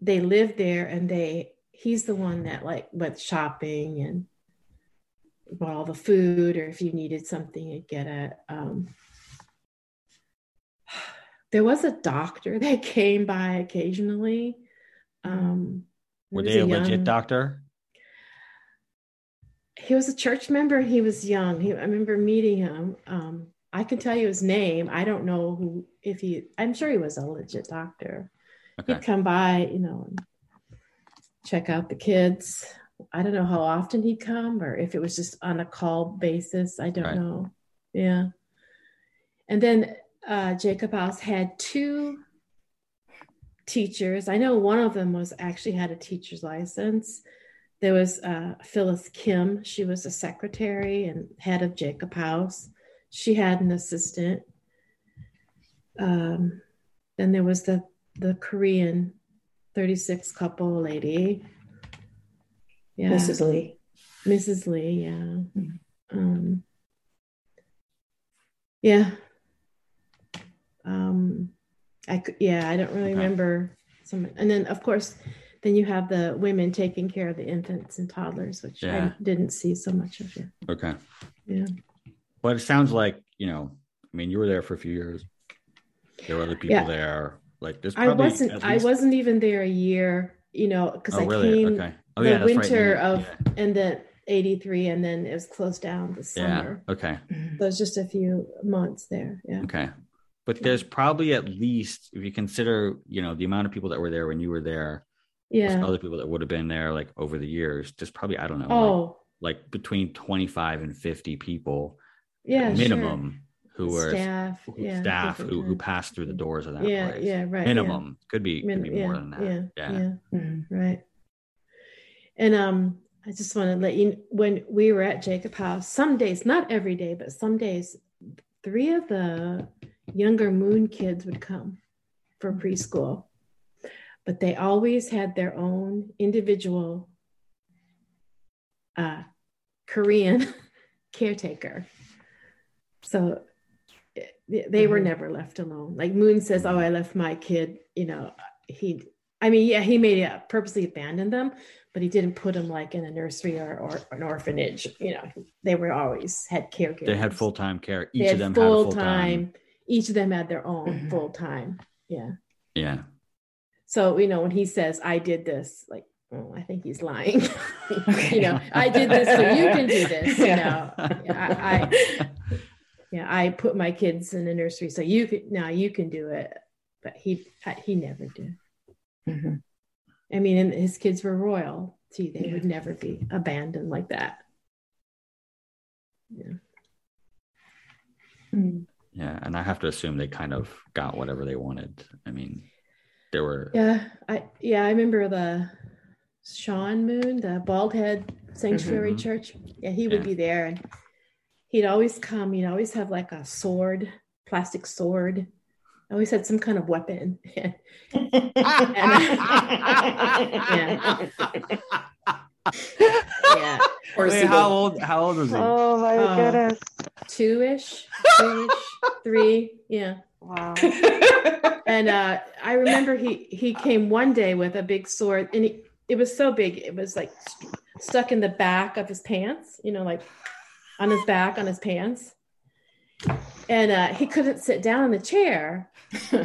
they lived there, and they he's the one that like went shopping and bought all the food, or if you needed something, you'd get it. Um, (sighs) there was a doctor (laughs) that came by occasionally. Um, Were they a legit young- doctor? He was a church member. He was young. He, I remember meeting him. Um, I can tell you his name. I don't know who. If he, I'm sure he was a legit doctor. Okay. He'd come by, you know, and check out the kids. I don't know how often he'd come, or if it was just on a call basis. I don't Right. know. Yeah. And then uh, Jacob House had two teachers. I know one of them was actually had a teacher's license. There was uh, Phyllis Kim. She was a secretary and head of Jacob House. She had an assistant. Um, then there was the the Korean 36 couple lady. Yeah. Mrs. Lee. Mrs. Lee, yeah. Um, yeah. Um, I could, yeah, I don't really Okay. remember some, and then of course, then you have the women taking care of the infants and toddlers, which Yeah. I didn't see so much of. Yeah. Okay. Yeah. But it sounds like, you know, I mean, you were there for a few years. There were other people Yeah. there. Like there's I wasn't, at I wasn't even there a year, you know, because Oh, I really? came okay. Oh, the yeah, that's right. winter of, yeah. and then 83, and then it was closed down the Yeah. summer. Okay. So it was just a few months there. Yeah. Okay. But there's probably at least, if you consider, you know, the amount of people that were there when you were there, Yeah. other people that would have been there like over the years, there's probably, I don't know, like, Oh, like between 25 and 50 people yeah. minimum who were staff. who- yeah, staff who, who passed through the doors of that Yeah, place. yeah, right. Minimum. Could be, Yeah. could be yeah, more than that. Yeah, Yeah. yeah, Mhm. right. And um, I just want to let you when we were at Jacob House, some days, not every day, but some days, three of the younger Moon kids would come for preschool, but they always had their own individual uh, Korean (laughs) caretaker. So they they were never left alone. Like Moon says, "Oh, I left my kid." You know, he. I mean, yeah, he made have purposely abandoned them, but he didn't put them like in a nursery or, or an orphanage. You know, they were always had caregivers. They had full time care. Each of had them had full full time. time. Each of them had their own Mhm. full time. Yeah. Yeah. So you know, when he says, "I did this," like, oh, I think he's lying. (laughs) You know, I did this, so you can do this. You (laughs) know, I, I yeah, I put my kids in the nursery, so you could now you can do it. But he he never did. Mhm. I mean, and his kids were royal. See, they Yeah. would never be abandoned like that. Yeah. Mhm. Yeah. And I have to assume they kind of got whatever they wanted. I mean, there were, Yeah, I yeah, I remember the Sean Moon, the bald head sanctuary Mhm. church. Yeah, he would Yeah. be there and he'd always come, he'd always have like a sword, plastic sword. I Always had some kind of weapon. (laughs) yeah. Or Wait, how old, how old was he? Oh my Oh. goodness. Two-ish, two-ish, three. Yeah. Wow. (laughs) and uh, I remember he he came one day with a big sword, and he, it was so big, it was like st- stuck in the back of his pants, you know, like on his back on his pants. and uh, he couldn't sit down in the chair.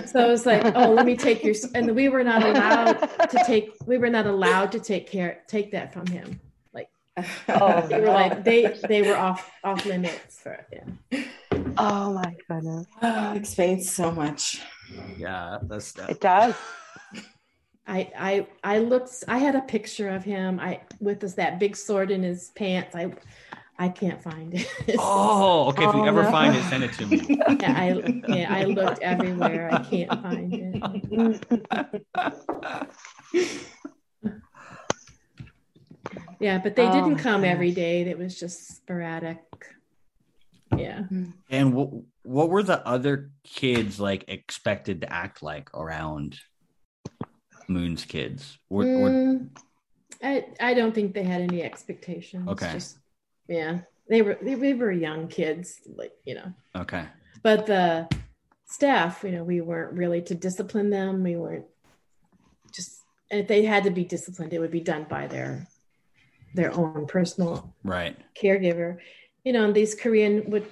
So I was like, "Oh, let me take your." And we were not allowed to take. We were not allowed to take care take that from him. Like, oh, they were like they they were off off limits for yeah. Oh my goodness. Oh, explains so much. Yeah, that's that. It does. I I I looked. I had a picture of him. I with this that big sword in his pants. I I can't find it. (laughs) Oh, okay. If you Oh, ever no. find it, send it to me. (laughs) yeah, I yeah I looked everywhere. I can't find it. (laughs) Yeah, but they Oh, didn't come every goodness. day. It was just sporadic. Yeah. And what what were the other kids like expected to act like around Moon's kids? Were, were, Mm, I I don't think they had any expectations. Okay. Just, yeah, they were they, we were young kids, like you know. okay. But the staff, you know, we weren't really to discipline them. We weren't just if they had to be disciplined, it would be done by their their own personal Right. caregiver. You know, and these Korean would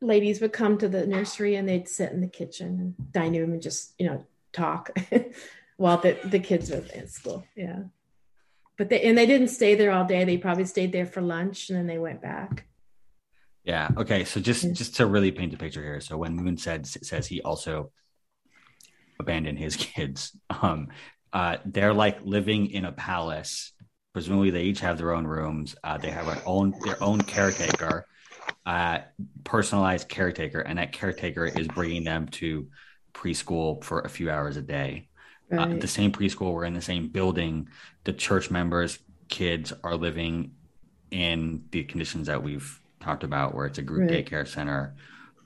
ladies would come to the nursery and they'd sit in the kitchen and dining room and just, you know, talk (laughs) while the, the kids were in school. Yeah. But they and they didn't stay there all day. They probably stayed there for lunch and then they went back. Yeah. Okay. So just Yeah. just to really paint the picture here. So when Moon said says he also abandoned his (laughs) kids, um, uh, they're like living in a palace. Presumably, they each have their own rooms. Uh, they have their own their own caretaker, uh, personalized caretaker, and that caretaker is bringing them to preschool for a few hours a day. Uh, the same preschool, we're in the same building. The church members' kids are living in the conditions that we've talked about, where it's a group Right. daycare center,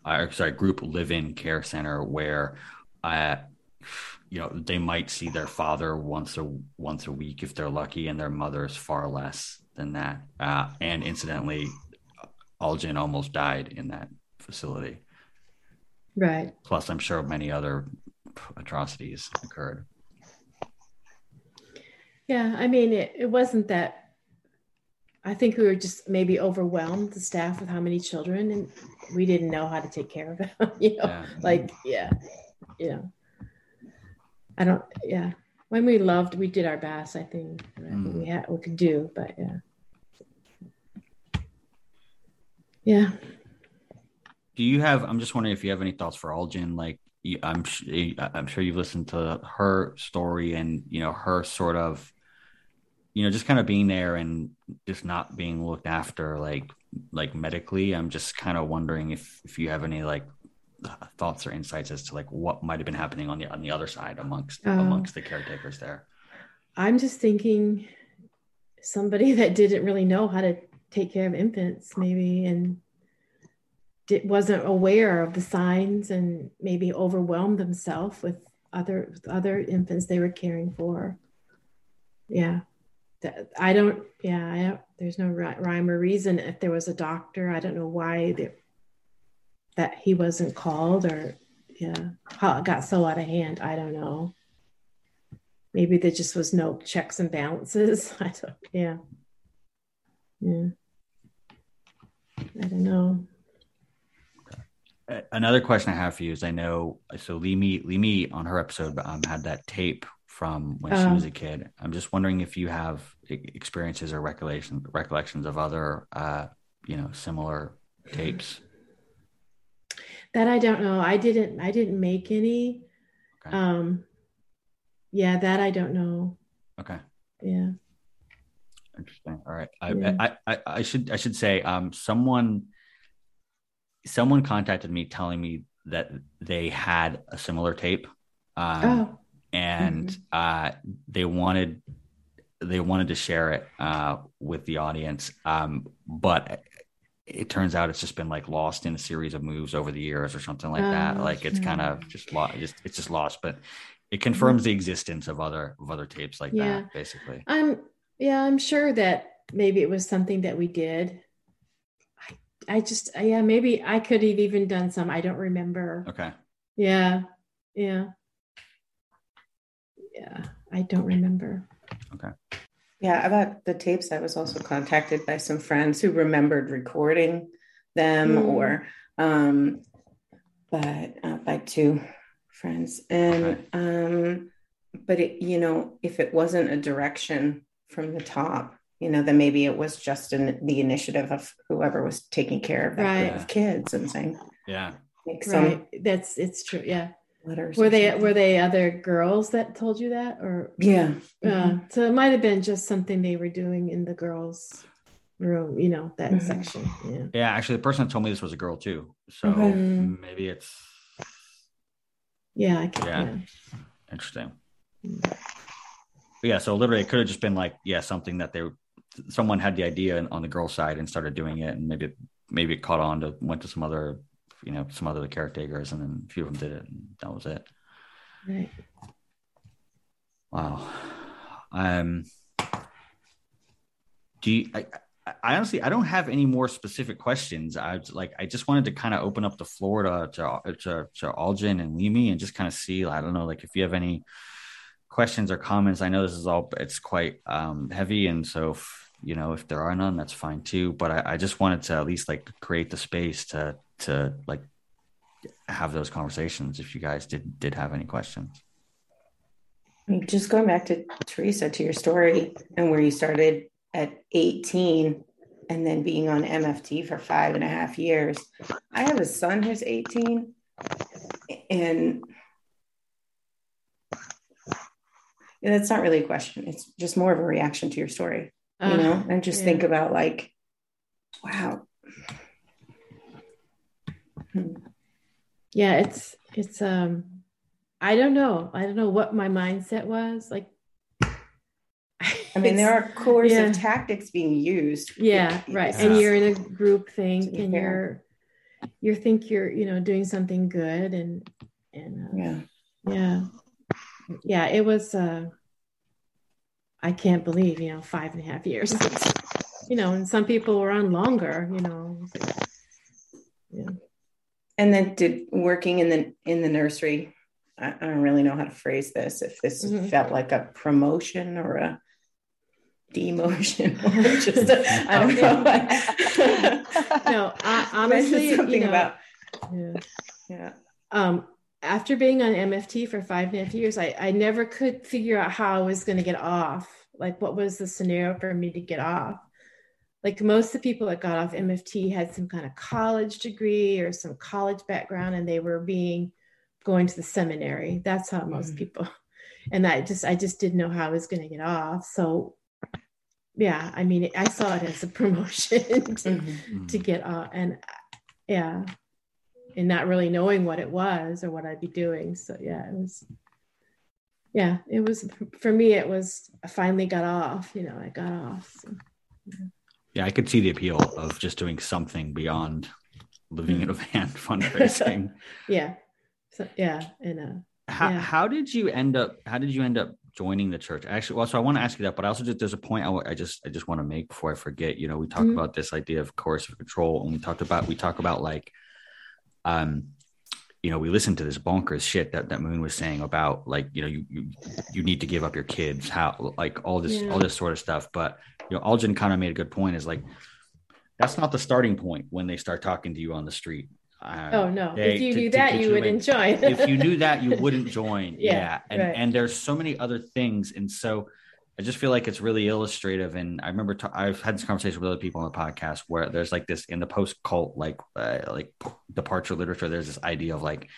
uh, or sorry, group live-in care center, where, uh, you know, they might see their father once a once a week if they're lucky, and their mother's far less than that. Uh, and incidentally, Algin almost died in that facility. right. Plus, I'm sure many other atrocities occurred. Yeah, I mean, it, it wasn't that. I think we were just maybe overwhelmed, the staff, with how many children, and we didn't know how to take care of them. (laughs) You know, Yeah. like yeah, yeah. I don't. Yeah, when we loved, we did our best. I think whatever Mm. we had, we could do, but yeah, yeah. Do you have? I'm just wondering if you have any thoughts for Algin. Like, you, I'm, eh, I'm sure you've listened to her story and you know her sort of, you know, just kind of being there and just not being looked after, like, like medically. I'm just kind of wondering if if you have any like thoughts or insights as to like what might have been happening on the on the other side amongst Oh. amongst the caretakers there. I'm just thinking somebody (laughs) that didn't really know how to take care of infants, maybe, and did, wasn't aware of the signs and maybe overwhelmed themselves with other with other infants they were caring for. Yeah, I don't. Yeah, I don't, there's no rhyme or reason. If there was a doctor, I don't know why there, that he wasn't called or yeah, how it got so out of hand. I don't know maybe there just was no checks and balances. (laughs) I don't, yeah. Yeah. I don't know. Another question I have for you is I know so Leamy Leamy on her episode um, had that tape from when she was a kid. I'm just wondering if you have experiences or recollection recollections of other uh, you know similar tapes. That I don't know. I didn't I didn't make any. Okay. Um yeah, that I don't know. Okay, Yeah. interesting. All right, I, Yeah. I, I I should I should say um someone someone contacted me telling me that they had a similar tape. Um, oh. and uh, they wanted they wanted to share it uh, with the audience, um, but it turns out it's just been like lost in a series of moves over the years or something like that. Oh, Like it's yeah. kind of just lost. Just it's just lost, but it confirms the existence of other of other tapes like Yeah. that, basically. I'm yeah, I'm sure that maybe it was something that we did. I I just yeah, maybe I could have even done some. I don't remember. Okay, Yeah. Yeah. Yeah. I don't remember. Okay. Yeah, about the tapes, I was also contacted by some friends who remembered recording them Mm. or um, but uh, by two friends. And Okay. um, but it, you know, if it wasn't a direction from the top, you know, then maybe it was just in the initiative of whoever was taking care of that Right. group of kids and saying, Yeah. make some right that's it's true yeah letters. were they something. were they other girls that told you that or Yeah. uh, Mhm. so it might have been just something they were doing in the girls room you know that Mhm. section yeah Yeah. Actually, the person that told me this was a girl too. So Okay. Mm. maybe it's yeah i can Yeah. yeah. interesting. Mm. But yeah. So literally, it could have just been like, yeah, something that they, someone had the idea on the girl side and started doing it, and maybe maybe it caught on to went to some other, you know, some other caretakers, and then a few of them did it, and that was it. right Wow. Um. Do you? I, I I honestly, I don't have any more specific questions. I like, I just wanted to kind of open up the floor to to to, to Algin and Leamy and just kind of see. I don't know, like if you have any questions or comments. I know this is all it's quite um, heavy, and so if, you know if there are none, that's fine too. But I, I just wanted to at least like create the space to to like have those conversations. If you guys did did have any questions. Just going back to Teresa to your story and where you started at 18 and then being on MFT for five and a half years. I have a son who's 18 and that's not really a question. It's just more of a reaction to your story, you Uh, know, and just yeah. think about like, wow. Hmm. yeah it's it's um i don't know i don't know what my mindset was like I mean, there (laughs) are coercive yeah. tactics being used. yeah It- right and you're in a group think and you're you think you're you know doing something good and and uh, yeah. yeah yeah it was uh i can't believe you know five and a half years (laughs) you know and some people were on longer you know yeah And then did working in the in the nursery. I, I don't really know how to phrase this. If this Mhm. felt like a promotion or a demotion (laughs) or (laughs) just I I don't know. no I, honestly you something know, about yeah. yeah. um after being on mft for five and a half years i i never could figure out how i was going to get off. Like what was the scenario for me to get off? Like most of the people that got off mft had some kind of college degree or some college background and they were being going to the seminary. That's how most Mhm. people and i just i just didn't know how i was going to get off. So yeah i mean i saw it as a (laughs) promotion to, Mhm. to get off and yeah and not really knowing what it was or what i'd be doing so yeah it was yeah it was for me it was i finally got off you know i got off so. Yeah, I could see the appeal of just doing something beyond living in a van (laughs) fundraising. yeah so yeah and uh how, Yeah. how did you end up how did you end up joining the church actually well so i want to ask you that but i also just there's a point i, I just i just want to make before i forget you know we talked Mhm. about this idea of coercive control and we talked about we talk about like um you know we listened to this bonkers shit that that moon was saying about like you know you you, you need to give up your kids how like all this Yeah. all this sort of stuff. But you know algin kind of made a good point is like that's not the starting point when they start talking to you on the street. Uh, oh no. they- if you to- knew to that get you would enjoy. If you knew that you (laughs) wouldn't join. Yeah, Yeah, and right. and there's so many other things and so i just feel like it's really illustrative and i remember i i've had this conversation with other people on the podcast where there's like this in the post cult like uh, like departure literature there's this idea of like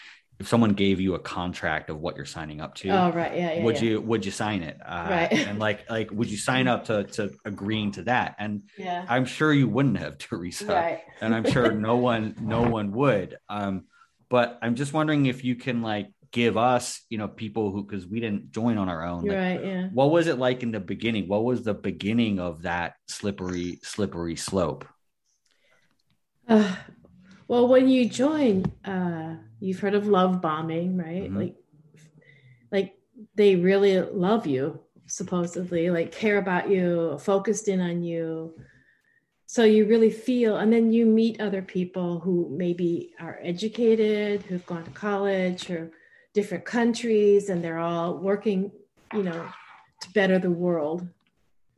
if someone gave you a contract of what you're signing up to oh right yeah, yeah would yeah. you would you sign it uh, Right. (laughs) and like like would you sign up to to agreeing to that and yeah i'm sure you wouldn't have (laughs) teresa right and I'm sure (laughs) no one no one would. Um, but I'm just wondering if you can like give us, you know, people who because we didn't join on our own. like, right yeah What was it like in the beginning? What was the beginning of that slippery slippery slope? Uh, well, when you join, uh, you've heard of love bombing, right? Mhm. Like, like they really love you, supposedly, like care about you, focused in on you. So you really feel, and then you meet other people who maybe are educated, who've gone to college or different countries, and they're all working, you know, to better the world.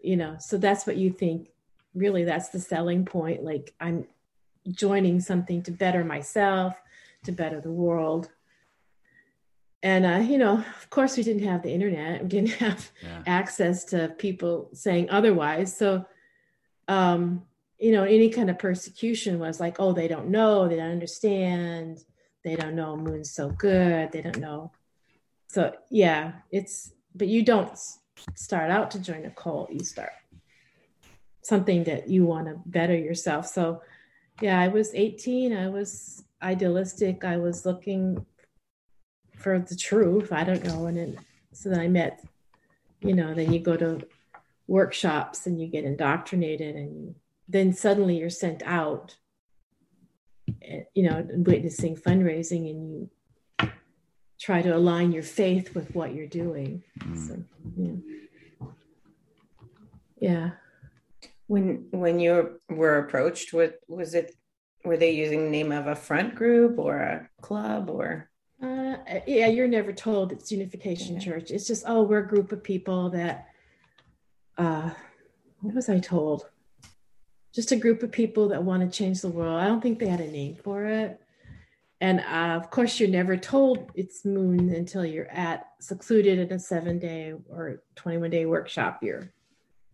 You know, so that's what you think. Really, that's the selling point. Like I'm joining something to better myself to better the world. And uh, you know, of course, we didn't have the internet. We didn't (laughs) have yeah. access to people saying otherwise. So, um, you know, any kind of persecution was like, oh, they don't know, they don't understand, they don't know Moon's so good, they don't know. So yeah, it's but you don't start out to join a cult. You start something that you want to better yourself. So yeah, I was 18. I was idealistic. I was looking for the truth. I don't know. And then, so then I met, you know, then you go to workshops and you get indoctrinated and then suddenly you're sent out, you know, witnessing fundraising and you try to align your faith with what you're doing. Mm. So, yeah. Yeah. When when you were approached, what was it? Were they using the name of a front group or a club or? Uh, yeah, you're never told it's Unification yeah. Church. It's just oh, we're a group of people that. Uh, what was I told? Just a group of people that want to change the world. I don't think they had a name for it and uh, of course you're never told it's moon until you're at secluded in a seven day or 21 day workshop you're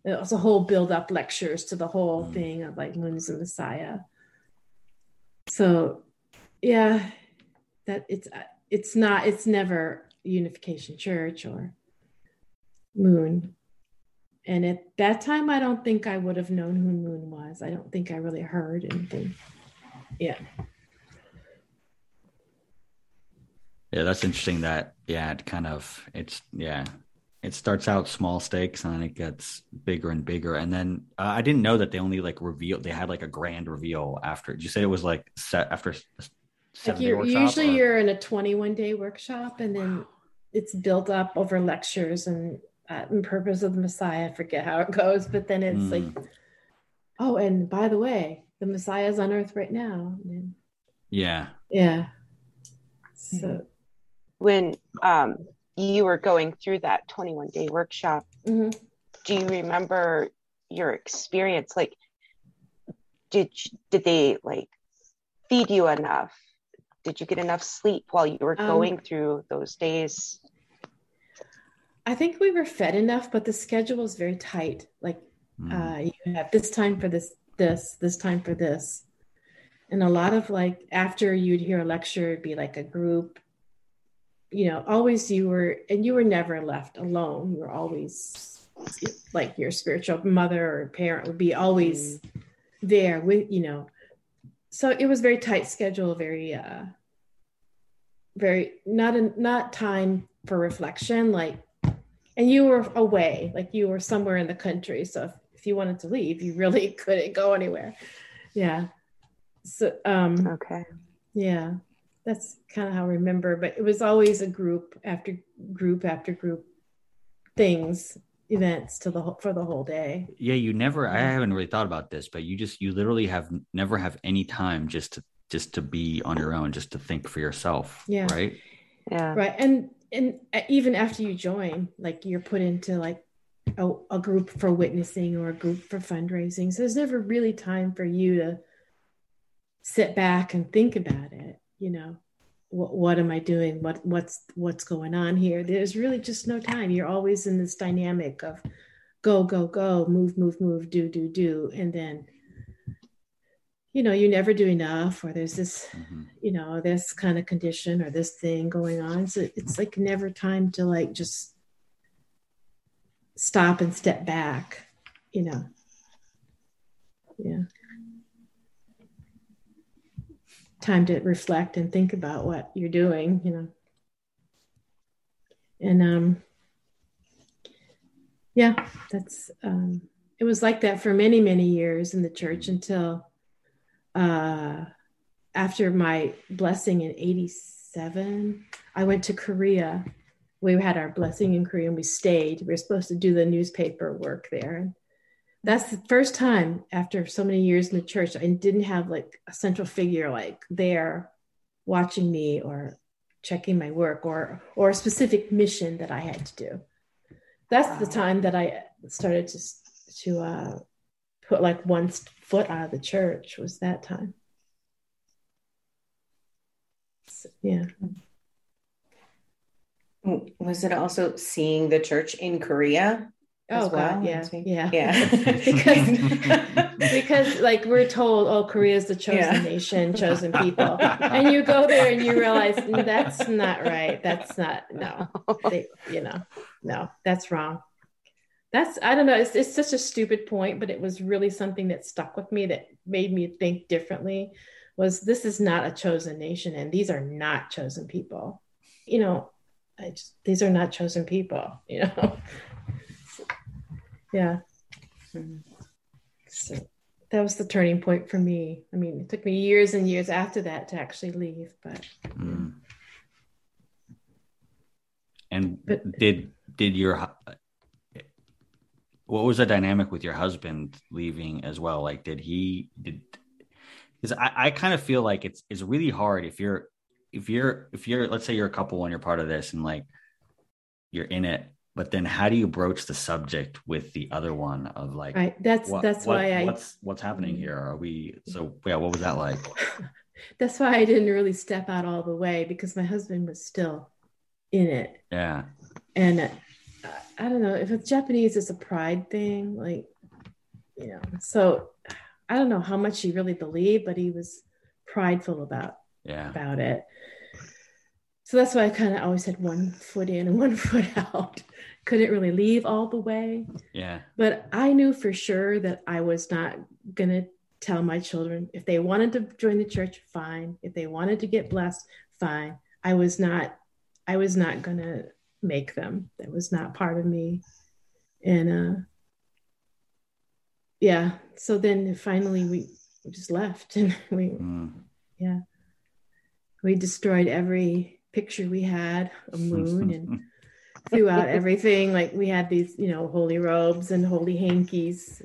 it's a whole build up lectures to the whole mm. thing of like moon's the messiah so yeah that it's uh, it's not it's never unification church or moon and at that time i don't think i would have known who moon was i don't think i really heard anything yeah Yeah, that's interesting. That yeah, it kind of it's yeah, it starts out small stakes and then it gets bigger and bigger. And then uh, I didn't know that they only like revealed they had like a grand reveal after. Did you say it was like set after? Like you're, usually or? you're in a 21 day workshop and then it's built up over lectures and uh, in purpose of the Messiah. I forget how it goes, but then it's mm. like, oh, and by the way, the Messiah is on earth right now. Yeah. Yeah. So when um, you were going through that 21 day workshop mm-hmm. do you remember your experience like did did they like feed you enough did you get enough sleep while you were um, going um, through those days i think we were fed enough but the schedule was very tight like mm. uh, you have this time for this this this time for this and a lot of like after you'd hear a lecture it'd be like a group you know, always you were, and you were never left alone. You were always like your spiritual mother or parent would be always there with, you know. So it was very tight schedule, very, uh, very not a, not time for reflection. Like, and you were away, like you were somewhere in the country. So if, if you wanted to leave, you really (laughs) couldn't go anywhere. Yeah. So, um, okay. Yeah that's kind of how I remember, but it was always a group after group after group things events to the for the whole day. Yeah, you never I haven't really thought about this, but you just you literally have never have any time just to just to be on your own, just to think for yourself. Yeah. Right? Yeah. Right. And and uh, even after you join, like you're put into like a, a group for witnessing or a group for fundraising. So there's never really time for you to sit back and think about it you know. What, what am i doing? What what's what's going on here? There's really just no time. You're always in this dynamic of go go go move move move do do do. And then you know you never do enough or there's this mm-hmm. you know this kind of condition or this thing going on so it's like never time to like just stop and step back you know yeah time to reflect and think about what you're doing, you know. And um, yeah, that's um, it was like that for many many years in the church until uh, after my blessing in '87. I went to Korea. We had our blessing in Korea and we stayed. We were supposed to do the newspaper work there that's the first time after so many years in the church i didn't have like a central figure like there watching me or checking my work or or a specific mission that i had to do that's the time that i started to to uh, put like one foot out of the church was that time yeah. Was it also seeing the church in Korea? Oh as well? God, yeah, yeah, Yeah. (laughs) because (laughs) because like we're told, oh, Korea's the chosen Yeah. nation, chosen people, and you go there and you realize "Mm, that's not right. That's not no, (laughs) they, you know, no, that's wrong. That's I don't know. It's it's such a stupid point, but it was really something that stuck with me that made me think differently. Was this is not a chosen nation, and these are not chosen people. You know, I just these are not chosen people. (laughs) You know, yeah. Mhm. So that was the turning point for me. I mean, it took me years and years after that to actually leave, but Mm. And But- did did your hu- what was the dynamic with your husband leaving as well? Like, did he did? Because I, I kind of feel like it's it's really hard if you're if you're if you're let's say you're a couple and you're part of this and like you're in it, but then how do you broach the subject with the other one of like right. That's what- that's what- why I what's what's happening here? Are we so yeah? What was that like? (laughs) that's why I didn't really step out all the way because my husband was still in it. Yeah, And I don't know if it's Japanese, it's a pride thing. Like, you know, so I don't know how much he really believed, but he was prideful about yeah, about it. So that's why I kind of always had one foot in and (laughs) one foot out. Couldn't really leave all the way. yeah, But I knew for sure that I was not to tell my children if they wanted to join the church, fine. If they wanted to get blessed, fine. I was not, I was not to make them. That was not part of me. And, uh, yeah. So then finally we just left (laughs) and we, Mm. yeah, we destroyed every picture we had of moon and (laughs) threw out everything. Like we had these, you know, holy robes and holy hankies.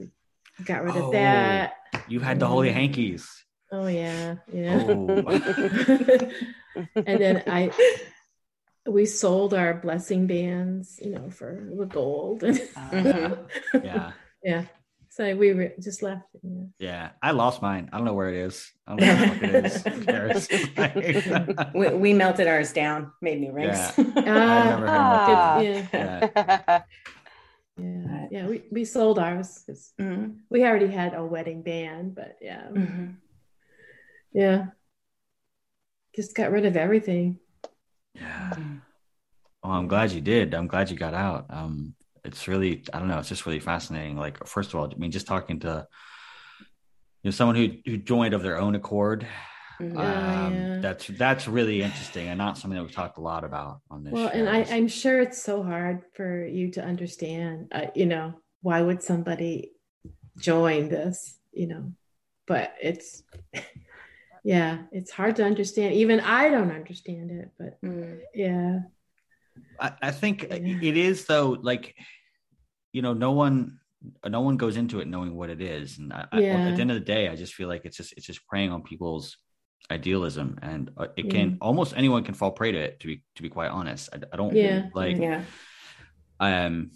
Got rid Oh. of that. you had the holy hankies. Oh yeah, yeah. Oh. (laughs) and then I, we sold our blessing bands, you know, for the gold. Mhm. (laughs) yeah. yeah. So we were just left. Yeah. Yeah, I lost mine. I don't know where it is. I don't know where it is. (laughs) We, we melted ours down, made new rings. Yeah. (laughs) I remember Ah, good- yeah, yeah, yeah. We, we sold ours 'cause Mhm. we already had a wedding band, but yeah, Mhm. yeah. Just got rid of everything. Yeah. Well, I'm glad you did. I'm glad you got out. Um, it's really, I don't know, it's just really fascinating. Like, first of all, I mean, just talking to you know someone who who joined of their own accord. Mhm. Oh, um, yeah. That's that's really interesting and not something that we've talked a lot about on this. Well, show. and I, I'm sure it's so hard for you to understand. Uh, you know, why would somebody join this? You know, but it's, (laughs) yeah, it's hard to understand. Even I don't understand it, but Mhm. yeah, I, I think Yeah. it is though. Like, you know, no one no one goes into it knowing what it is, and I, I- at the end of the day, I just feel like it's just it's just preying on people's idealism, and uh, it can Yeah. almost anyone can fall prey to it. To be to be quite honest, I, I don't Yeah. like Yeah. um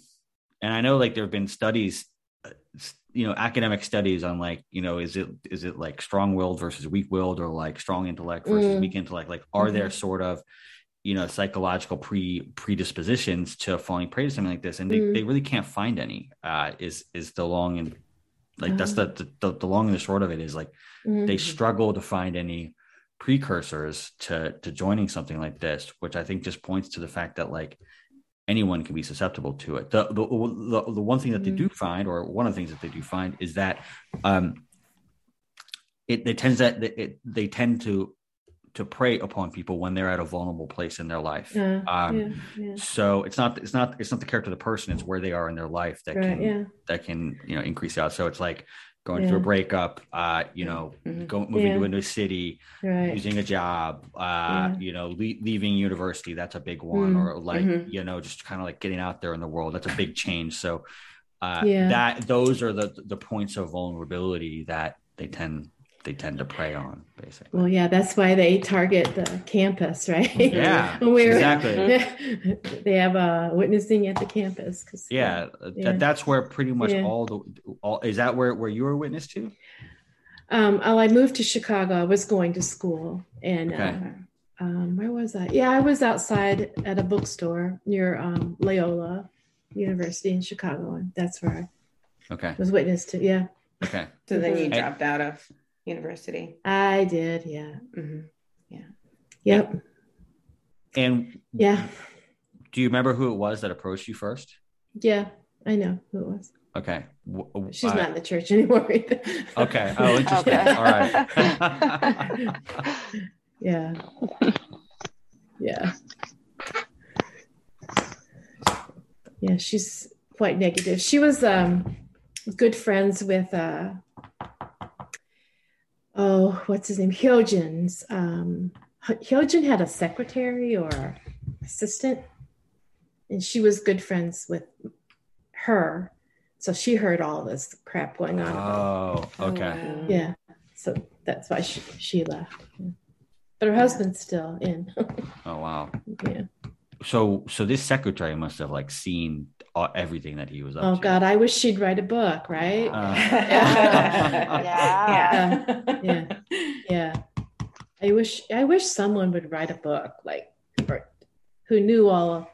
and i know like there have been studies uh, s- you know academic studies on like you know is it is it like strong-willed versus weak-willed or like strong intellect versus Mm. weak intellect like are there sort of you know psychological pre predispositions to falling prey to something like this and they, Mm. they really can't find any uh is is the long and like that's the, the the long and the short of it is like Mhm. they struggle to find any precursors to to joining something like this which i think just points to the fact that like anyone can be susceptible to it. The the, the, the one thing that they do find or one of the things that they do find is that um it, it tends that it, they tend to to prey upon people when they're at a vulnerable place in their life. Uh, um yeah, yeah, so it's not it's not it's not the character of the person it's where they are in their life that right, can yeah, that can you know increase out so it's like going through a breakup uh you know Mhm. go moving Yeah. to a new city right, losing a job uh Yeah. you know le- leaving university that's a big one Mm. or like Mhm. you know just kind of like getting out there in the world that's a big change so uh Yeah. that those are the the points of vulnerability that they tend they tend to prey on basically Well, yeah, that's why they target the campus, right? yeah (laughs) we were- exactly (laughs) they have uh, witnessing at the campus. 'cause, yeah, Yeah. That, that's where pretty much Yeah. all the all is that where where you were witness to Um, well, I moved to Chicago. I was going to school, and Okay. uh, um, where was I? Yeah, I was outside at a bookstore near um, Loyola University in Chicago, and that's where I Okay. was witness to. Yeah, Okay. So then you Mhm. dropped out of university. I did. Yeah. hmm Yeah. Yep. And Yeah. do you remember who it was that approached you first? Yeah. I know who it was. Okay. W- w- She's uh, not in the church (laughs) anymore. Either. Okay. Oh, interesting. Okay. All right. (laughs) Yeah. Yeah. Yeah, she's quite negative. She was um good friends with uh oh, what's his name? Hyojin's. Um Hyojin had a secretary or assistant, and she was good friends with her. So she heard all this crap going on. oh, okay. wow. Yeah. So that's why she, she left. Yeah. But her husband's still in. (laughs) Oh, wow. yeah. So, so this secretary must have like seen everything that he was up Oh to. God, I wish she'd write a book, right? Uh, (laughs) Yeah. Yeah. yeah. I wish I wish someone would write a book like or who knew all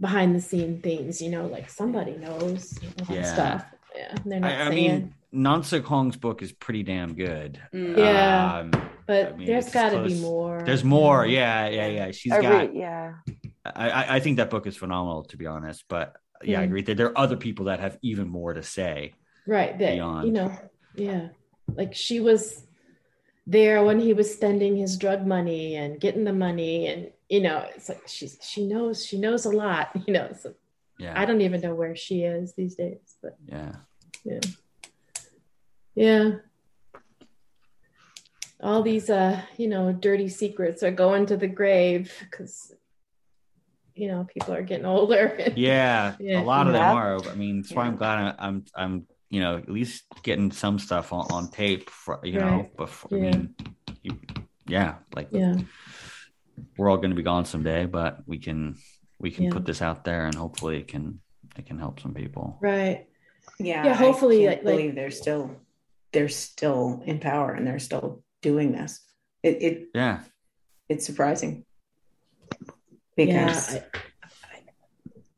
behind the scene things, you know, like somebody knows Yeah. stuff. Yeah. They're not I, I saying mean, Nansook Hong's book is pretty damn good. Mm. Yeah. Um, but I mean, there's it's gotta be more. there's more. Yeah, yeah, yeah. She's I got. read, yeah. I, I- think that book is phenomenal, to be honest. But yeah, I Mm. agree. There, there are other people that have even more to say. right that beyond. you know yeah like she was there when he was spending his drug money and getting the money and you know it's like she's she knows she knows a lot (laughs) you know so Yeah, i don't even know where she is these days but yeah, yeah yeah all these uh you know dirty secrets are going to the grave because you know people are getting (laughs) older yeah. Yeah. A lot of Yeah. them are. I mean, that's why I'm glad I- I'm, I'm, you know, at least getting some stuff on, on tape. For, you know, Right. before. I Yeah. mean, you, yeah, like yeah we're all going to be gone someday, but we can, we can Yeah. put this out there, and hopefully it can, it can help some people. right Yeah. Yeah, hopefully, I can't like- like- believe they're still they're still in power and they're still doing this. It, it Yeah, it's surprising yeah because I, I,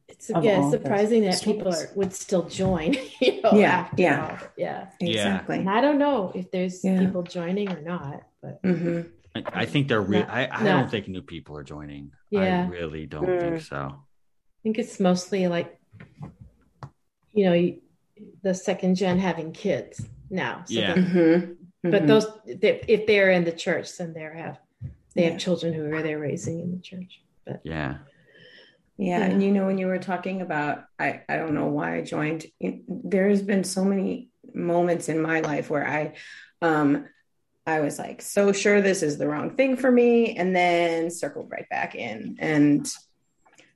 it's yeah all it's the surprising that people are, would still join (laughs) you know Yeah, after yeah. all. yeah exactly. and i don't know if there's Yeah. people joining or not but hmm I, I think they're. Re- No, I, I no. don't think new people are joining. Yeah. I really don't Mm. think so. i think it's mostly like you know the second gen having kids now so Yeah. the- hmm but those they, if they're in the church then they have they Yeah. have children who are they're raising in the church but Yeah. Yeah, Yeah. and you know when you were talking about I I don't know why I joined. There has been so many moments in my life where I um I was like so sure this is the wrong thing for me and then circled right back in and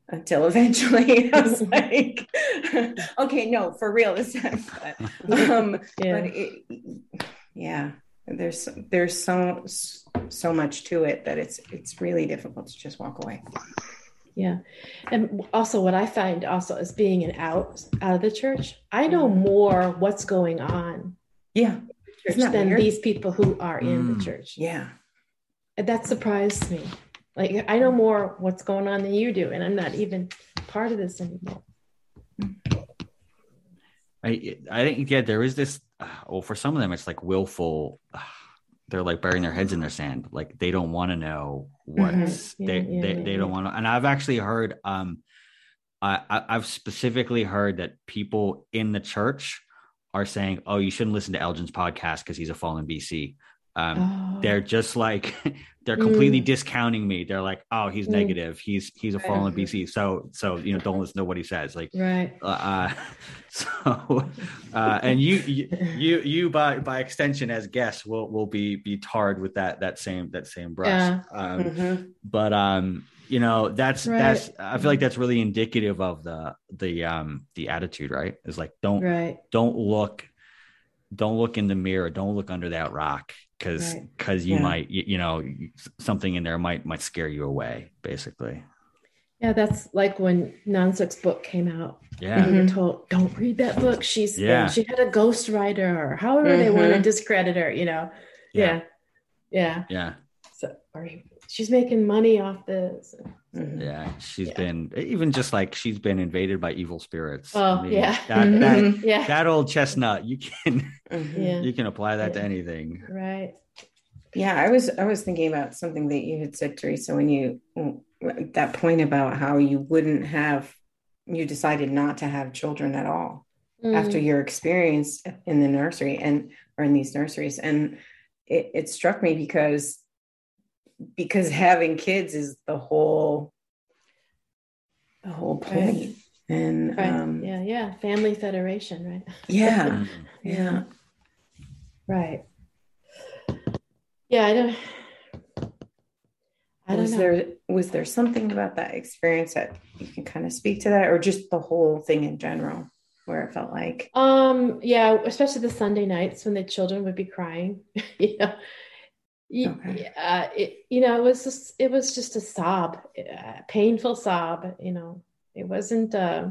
until (laughs) eventually I was (laughs) like (laughs) okay no for real this time but, um yeah but it, yeah there's there's so so much to it that it's it's really difficult to just walk away Yeah. And also what I find also is being an out out of the church, I know more what's going on yeah the church than weird? these people who are in Mm. the church. yeah And that surprised me. Like I know more what's going on than you do, and I'm not even part of this anymore. I I think yeah, there is this. (sighs) Well, for some of them, it's like willful. (sighs) They're like burying their heads in their sand. Like they don't want to know what's Mhm. they Yeah, yeah, they, yeah, they don't want to. And I've actually heard. Um, I I've specifically heard that people in the church are saying, "Oh, you shouldn't listen to Algin's podcast because he's a fallen BC." Um, Oh, they're just like (laughs) they're completely Mm. discounting me. They're like, "Oh, he's Mm. negative. He's he's a Right. fallen BC." So so you know, don't listen to what he says. Like right. uh, (laughs) so uh, and you, you you you by by extension as guests will will be be tarred with that that same that same brush Yeah. um, Mhm. but um you know that's Right. that's i feel like that's really indicative of the the um the attitude right is like don't Right. don't look don't look in the mirror don't look under that rock because Right. because you Yeah. might you, you know something in there might might scare you away basically Yeah, that's like when Nansook's book came out. yeah And We were mm-hmm. told, don't read that book. She's Yeah. she had a ghostwriter or however they mm-hmm. want to discredit her, you know. Yeah. Yeah. yeah So or she's making money off this. Mhm. Yeah, she's Yeah. been even just like she's been invaded by evil spirits. Oh, yeah. that, Mhm. that Yeah. that old chestnut. You can Mhm. Yeah. you can apply that to anything. Right. Yeah, I was I was thinking about something that you had said, Teresa, when you that point about how you wouldn't have you decided not to have children at all after Mm. your experience in the nursery and or in these nurseries, and it, it struck me because because having kids is the whole the whole Right. point. And Right. um, yeah. Yeah. Family Federation. Right. yeah, (laughs) Mm. yeah. Right. Yeah. I don't. I don't was know. there was there something about that experience that you can kind of speak to that or just the whole thing in general where it felt like Um, yeah, especially the Sunday nights when the children would be crying. (laughs) you know, You- Okay. uh, it, you know, it was just, it was just a sob, a painful sob. You know, it wasn't, uh,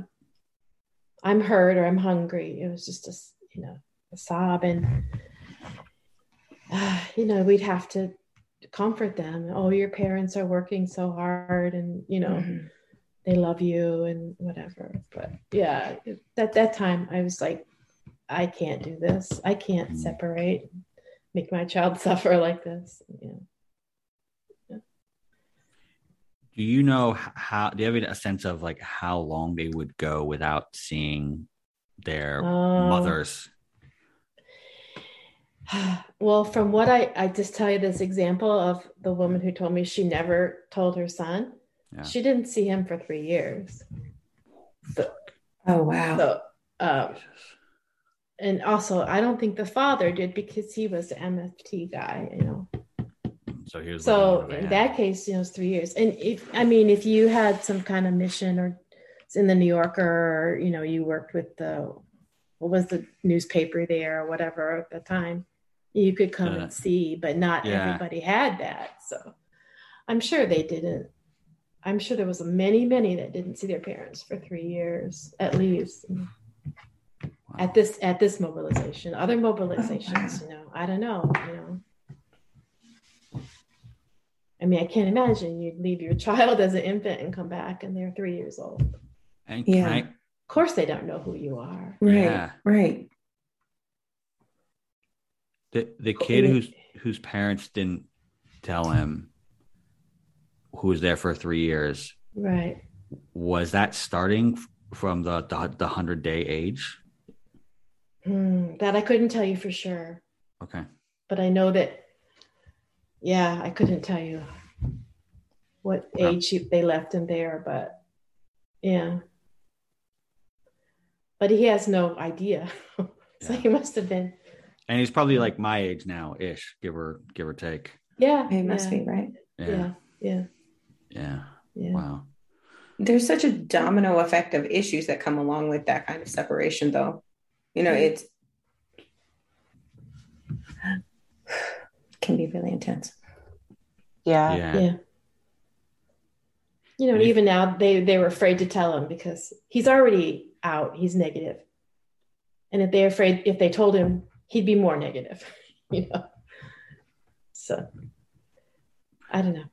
I'm hurt or I'm hungry. It was just a, you know, a sob, and uh, you know, we'd have to comfort them. Oh, your parents are working so hard, and you know, Mhm. they love you and whatever. But yeah, at that time, I was like, I can't do this. I can't Mm. separate, make my child (laughs) suffer like this. Yeah. Do you know how? Do you have a sense of like how long they would go without seeing their Oh. mothers? (sighs) Well, from what I, I just tell you this example of the woman who told me she never told her son, Yeah. she didn't see him for three years. So, oh wow so um, and also, I don't think the father did because he was the MFT guy, you know. So here's So in that case, you know, it's three years. And if I mean, if you had some kind of mission or it's in the New Yorker, or you know, you worked with the what was the newspaper there or whatever at the time, you could come Uh, and see, but not yeah. everybody had that. So I'm sure they didn't. I'm sure there was many, many that didn't see their parents for three years at least. At this at this mobilization, other oh, mobilizations, you know, I don't know, you know. I mean, I can't imagine you'd leave your (laughs) child as an infant and come back and they're three years old. And Yeah. I- course, they don't know who you are. right Yeah. right the the kid whose whose parents didn't tell him who was there for three years Right. was that starting from the the, the hundred day age? Hmm, that I couldn't tell you for sure, Okay. but I know that. Yeah, I couldn't tell you what Wow. age he- they left him there, but yeah. But he has no idea, (laughs) so Yeah. he must have been. And he's probably like my age now, ish, give or give or take. Yeah, it must yeah, be right Yeah. Yeah, yeah, Yeah. yeah. Wow. there's such a domino effect of issues that come along with that kind of separation though you know it's (sighs) can be really intense. Yeah. Yeah. yeah. You know And if- even now they they were afraid to tell him because he's already out. He's negative. And if they're afraid if they told him he'd be more negative (laughs) you know? So i don't know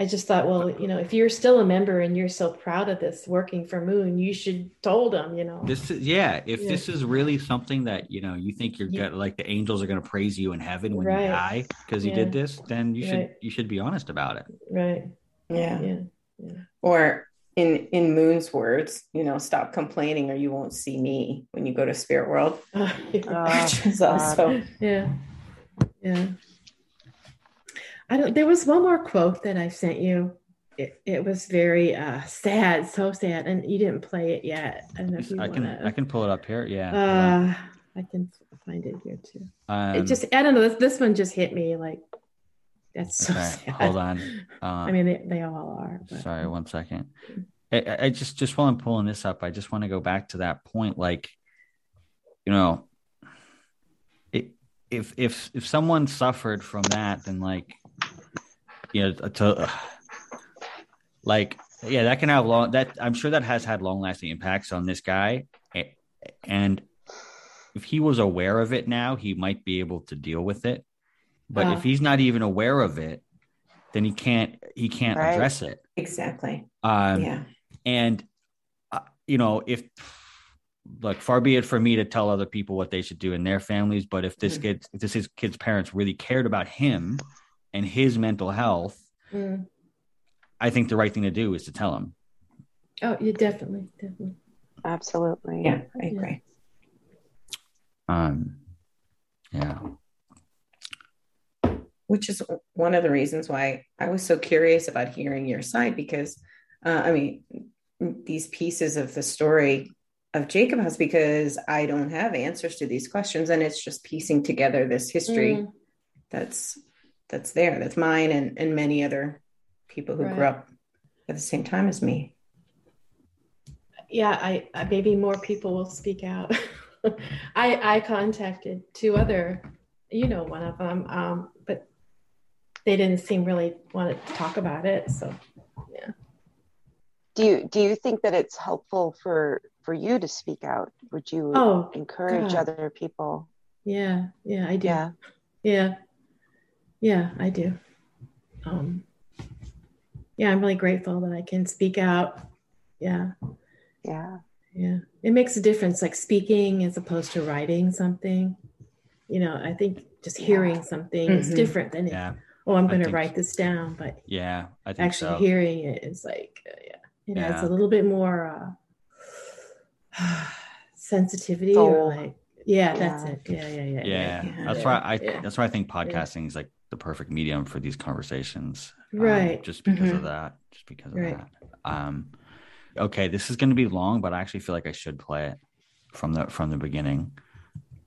i just thought well you know if you're still a member and you're so proud of this working for moon you should told them, you know This is yeah. If Yeah. this is really something that you know you think you're You- good, like the angels are going to praise you in heaven when Right. you die because you Yeah. did this, then you should Right. you should be honest about it. right yeah yeah or in in moon's words you know stop complaining or you won't see me when you go to spirit world Uh, (laughs) Oh, which is also Yeah. Yeah. I don't there was one more quote that I sent you. It, it was very uh sad, so sad, and you didn't play it yet. I don't know if you I can wanna I can pull it up here. Yeah. uh I can find it here too. Um, it just I don't know, this, this one just hit me like that's so okay. sad. Hold on. (laughs) Uh, I mean they, they all are. But, sorry, one second. I, I- I just just while I'm pulling this up, I just want to go back to that point. Like, you know, it, if if if someone suffered from that, then like, you know, to like, yeah, that can have long. That I'm sure that has had long lasting impacts on this guy, and if he was aware of it now, he might be able to deal with it. But Oh. if he's not even aware of it, then he can't he can't Right. address it. Exactly. Um, yeah. And uh, you know, if look, far be it for me to tell other people what they should do in their families, but if this Mhm. kid, if this his kid's parents really cared about him and his mental health, Mm. I think the right thing to do is to tell him. Oh, yeah, definitely, definitely. Absolutely. Yeah, I agree. Um, yeah. which is one of the reasons why I was so curious about hearing your side because uh, I mean these pieces of the story of Jacob House because I don't have answers to these questions and it's just piecing together this history Mm. that's that's there that's mine and and many other people who grew up at the same time as me. yeah I, I maybe more people will speak out (laughs) i i contacted two other you know one of them um but they didn't seem really want to talk about it so yeah Do you do you think that it's helpful for for you to speak out? Would you oh encourage God. other people? yeah yeah i do Yeah. yeah yeah i do um yeah i'm really grateful that i can speak out yeah Yeah. yeah it makes a difference like speaking as opposed to writing something you know i think just hearing something is Mhm. different than Yeah. oh i'm going to write this down but Yeah. I think actually so. hearing it is like uh, yeah it adds Yeah. a little bit more uh (sighs) sensitivity Soul. or like yeah that's it yeah yeah yeah yeah, yeah, that's yeah, why I yeah. that's why I think podcasting is like the perfect medium for these conversations. um, Right. just because of Mhm. that. Just because of Right. that. Um okay, this is gonna be long, but I actually feel like I should play it from the from the beginning.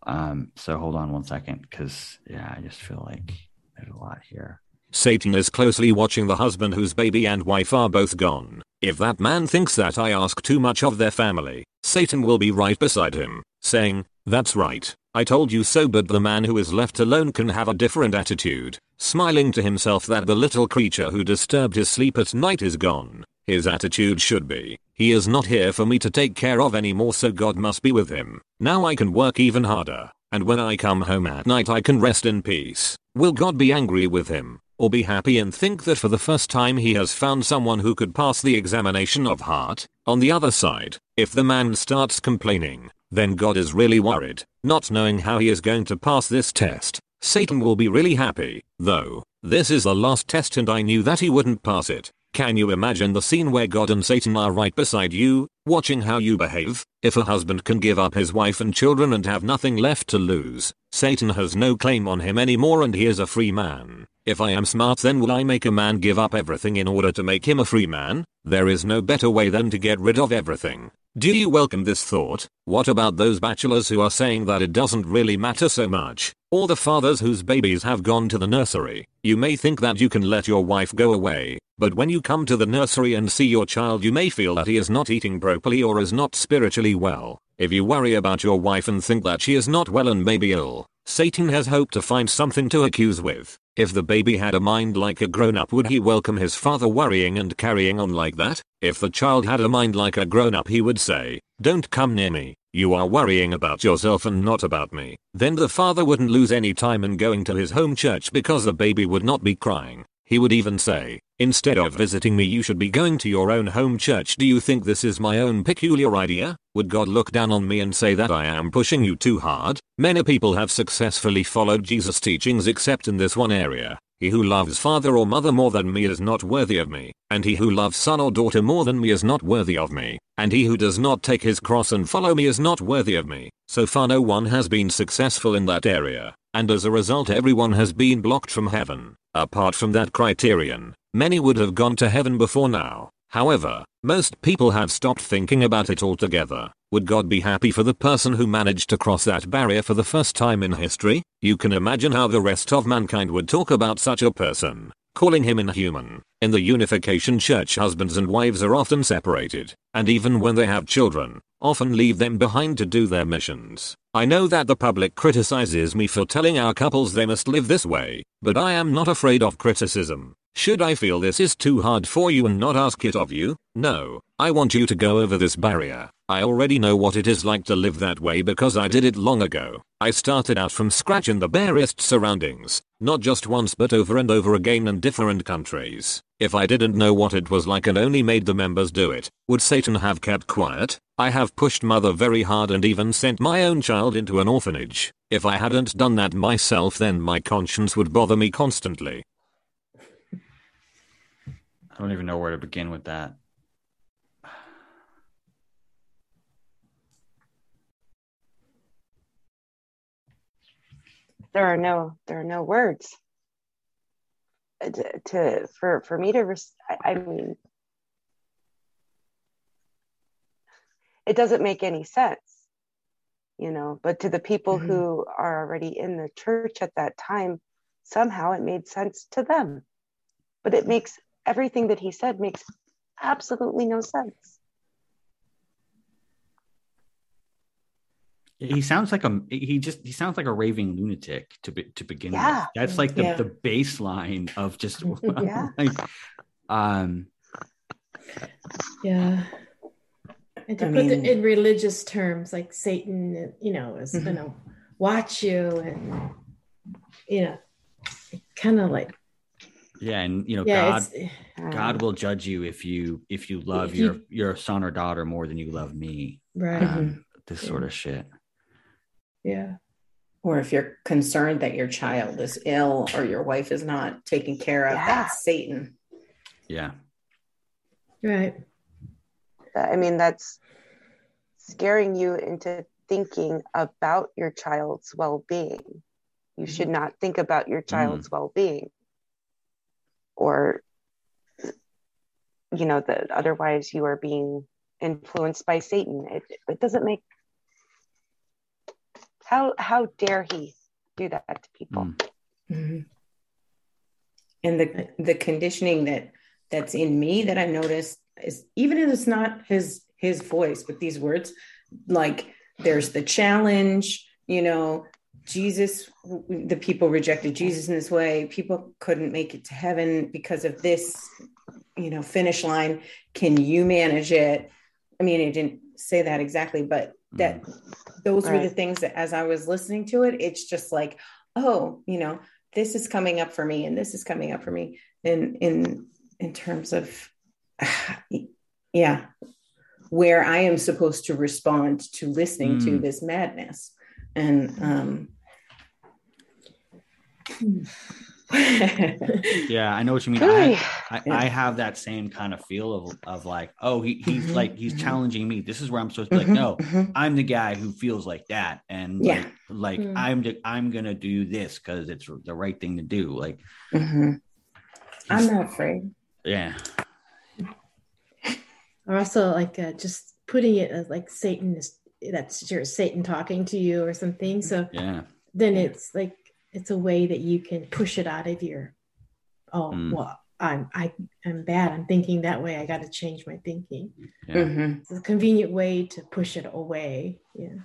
Um so hold on one second because yeah, I just feel like there's a lot here. Satan is closely watching the husband whose baby and wife are both gone. If that man thinks that I ask too much of their family, Satan will be right beside him, saying, That's right, I told you so. But the man who is left alone can have a different attitude, smiling to himself that the little creature who disturbed his sleep at night is gone. His attitude should be, He is not here for me to take care of anymore, so God must be with him. Now I can work even harder, and when I come home at night, I can rest in peace. Will God be angry with him? or be happy and think that for the first time he has found someone who could pass the examination of heart. On the other side, if the man starts complaining, then God is really worried, not knowing how he is going to pass this test. Satan will be really happy, though. This is the last test and I knew that he wouldn't pass it. Can you imagine the scene where God and Satan are right beside you, watching how you behave? If a husband can give up his wife and children and have nothing left to lose, Satan has no claim on him anymore and he is a free man. If I am smart then will I make a man give up everything in order to make him a free man? There is no better way than to get rid of everything. Do you welcome this thought? What about those bachelors who are saying that it doesn't really matter so much? Or the fathers whose babies have gone to the nursery? You may think that you can let your wife go away, but when you come to the nursery and see your child you may feel that he is not eating properly or is not spiritually well. If you worry about your wife and think that she is not well and may be ill, Satan has hoped to find something to accuse with. If the baby had a mind like a grown up, would he welcome his father worrying and carrying on like that? If the child had a mind like a grown up, he would say, Don't come near me. You are worrying about yourself and not about me. Then the father wouldn't lose any time in going to his home church because the baby would not be crying. He would even say, Instead of visiting me, you should be going to your own home church. Do you think this is my own peculiar idea? Would God look down on me and say that I am pushing you too hard? Many people have successfully followed Jesus' teachings except in this one area. He who loves father or mother more than me is not worthy of me, and he who loves son or daughter more than me is not worthy of me, and he who does not take his cross and follow me is not worthy of me. So far no one has been successful in that area, and as a result everyone has been blocked from heaven. Apart from that criterion, many would have gone to heaven before now. However, most people have stopped thinking about it altogether. Would God be happy for the person who managed to cross that barrier for the first time in history? You can imagine how the rest of mankind would talk about such a person, calling him inhuman. In the Unification Church, husbands and wives are often separated, and even when they have children, often leave them behind to do their missions. I know that the public criticizes me for telling our couples they must live this way, but I am not afraid of criticism. Should I feel this is too hard for you and not ask it of you? No, I want you to go over this barrier. I already know what it is like to live that way because I did it long ago. I started out from scratch in the barest surroundings, not just once but over and over again in different countries. If I didn't know what it was like and only made the members do it, would Satan have kept quiet? I have pushed mother very hard and even sent my own child into an orphanage. If I hadn't done that myself then my conscience would bother me constantly. I don't even know where to begin with that. there are no there are no words uh, to, to for for me to res- I, I mean it doesn't make any sense you know but to the people mm-hmm. who are already in the church at that time somehow it made sense to them but it makes everything that he said makes absolutely no sense he sounds like a he just he sounds like a raving lunatic to be, to begin yeah. with. That's like the, Yeah. the baseline of just (laughs) Yeah. like, um Yeah. And to I put mean- it in religious terms, like Satan, you know, is Mhm. gonna watch you and you know, kind of like yeah, and you know yeah, God it's God will judge you if you if you love If you- your your son or daughter more than you love me. right. Um, mm-hmm. this Yeah. sort of shit. Yeah. Or if you're concerned that your child is ill or your wife is not taken care of, Yeah. that's Satan. Yeah. Right. i mean that's scaring you into thinking about your child's well-being you mm-hmm. should not think about your mm. child's well-being or you know that otherwise you are being influenced by satan it, it doesn't make how how dare he do that to people Mm. Mhm. And the the conditioning that that's in me that I noticed is even if it's not his his voice, but these words, like there's the challenge, you know, Jesus, the people rejected Jesus in this way. People couldn't make it to heaven because of this, you know, finish line. Can you manage it? I mean, it didn't say that exactly, but that those were the things that as I was listening to it, it's just like, oh, you know, this is coming up for me and this is coming up for me in in in terms of (sighs) yeah where i am supposed to respond to listening to Mm. this madness and um Yeah, I know what you mean. Really? I, I, (sighs) Yeah. I have that same kind of feel of, of like, oh, he, he's Mhm, like he's mhm. challenging me. This is where I'm supposed to be like, Mhm, no, mhm. I'm the guy who feels like that, and Yeah. like, like Mm. I'm the, I'm gonna do this because it's the right thing to do. Like, Mhm. i'm not afraid yeah, Or also like uh, just putting it as like Satan is that's your Satan talking to you or something. So yeah, then it's like it's a way that you can push it out of your oh Mm. well I'm I I'm bad. I'm thinking that way. I got to change my thinking. yeah. Mhm. It's a convenient way to push it away. Yeah.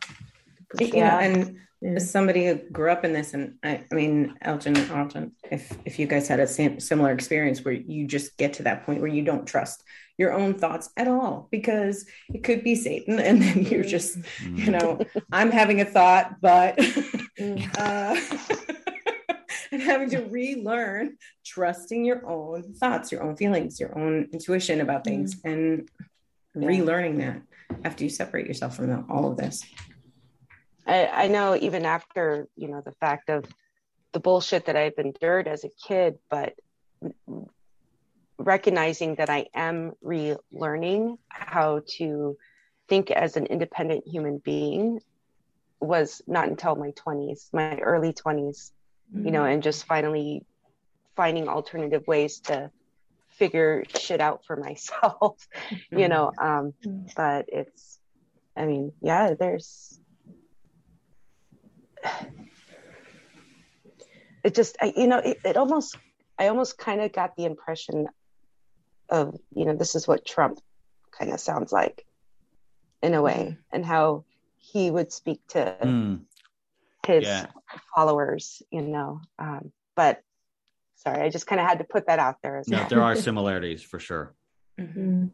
To push you know Yeah. and Yeah. as somebody who grew up in this and I, I mean elton elton if if you guys had a sim- similar experience where you just get to that point where you don't trust your own thoughts at all because it could be satan (laughs) and then you're just you Mm. know i'm having a thought but Mm. (laughs) uh, (laughs) and having to relearn trusting your own thoughts your own feelings your own intuition about things and relearning that after you separate yourself from the- all of this I, I know even after you know the fact of the bullshit that I've endured as a kid, but recognizing that I am relearning how to think as an independent human being was not until my 20s, my early 20s, you know, and just finally finding alternative ways to figure shit out for (laughs) myself, you know. Um, Mm. but it's, I mean, yeah, there's, it just, I, you know, it, it almost, I almost kind of got the impression of, you know, this is what Trump kind of sounds like in a way, and how he would speak to Mm, his yeah. followers, you know. Um, but sorry, I just kind of had to put that out there. No, there are (laughs) similarities for sure. Mm-hmm.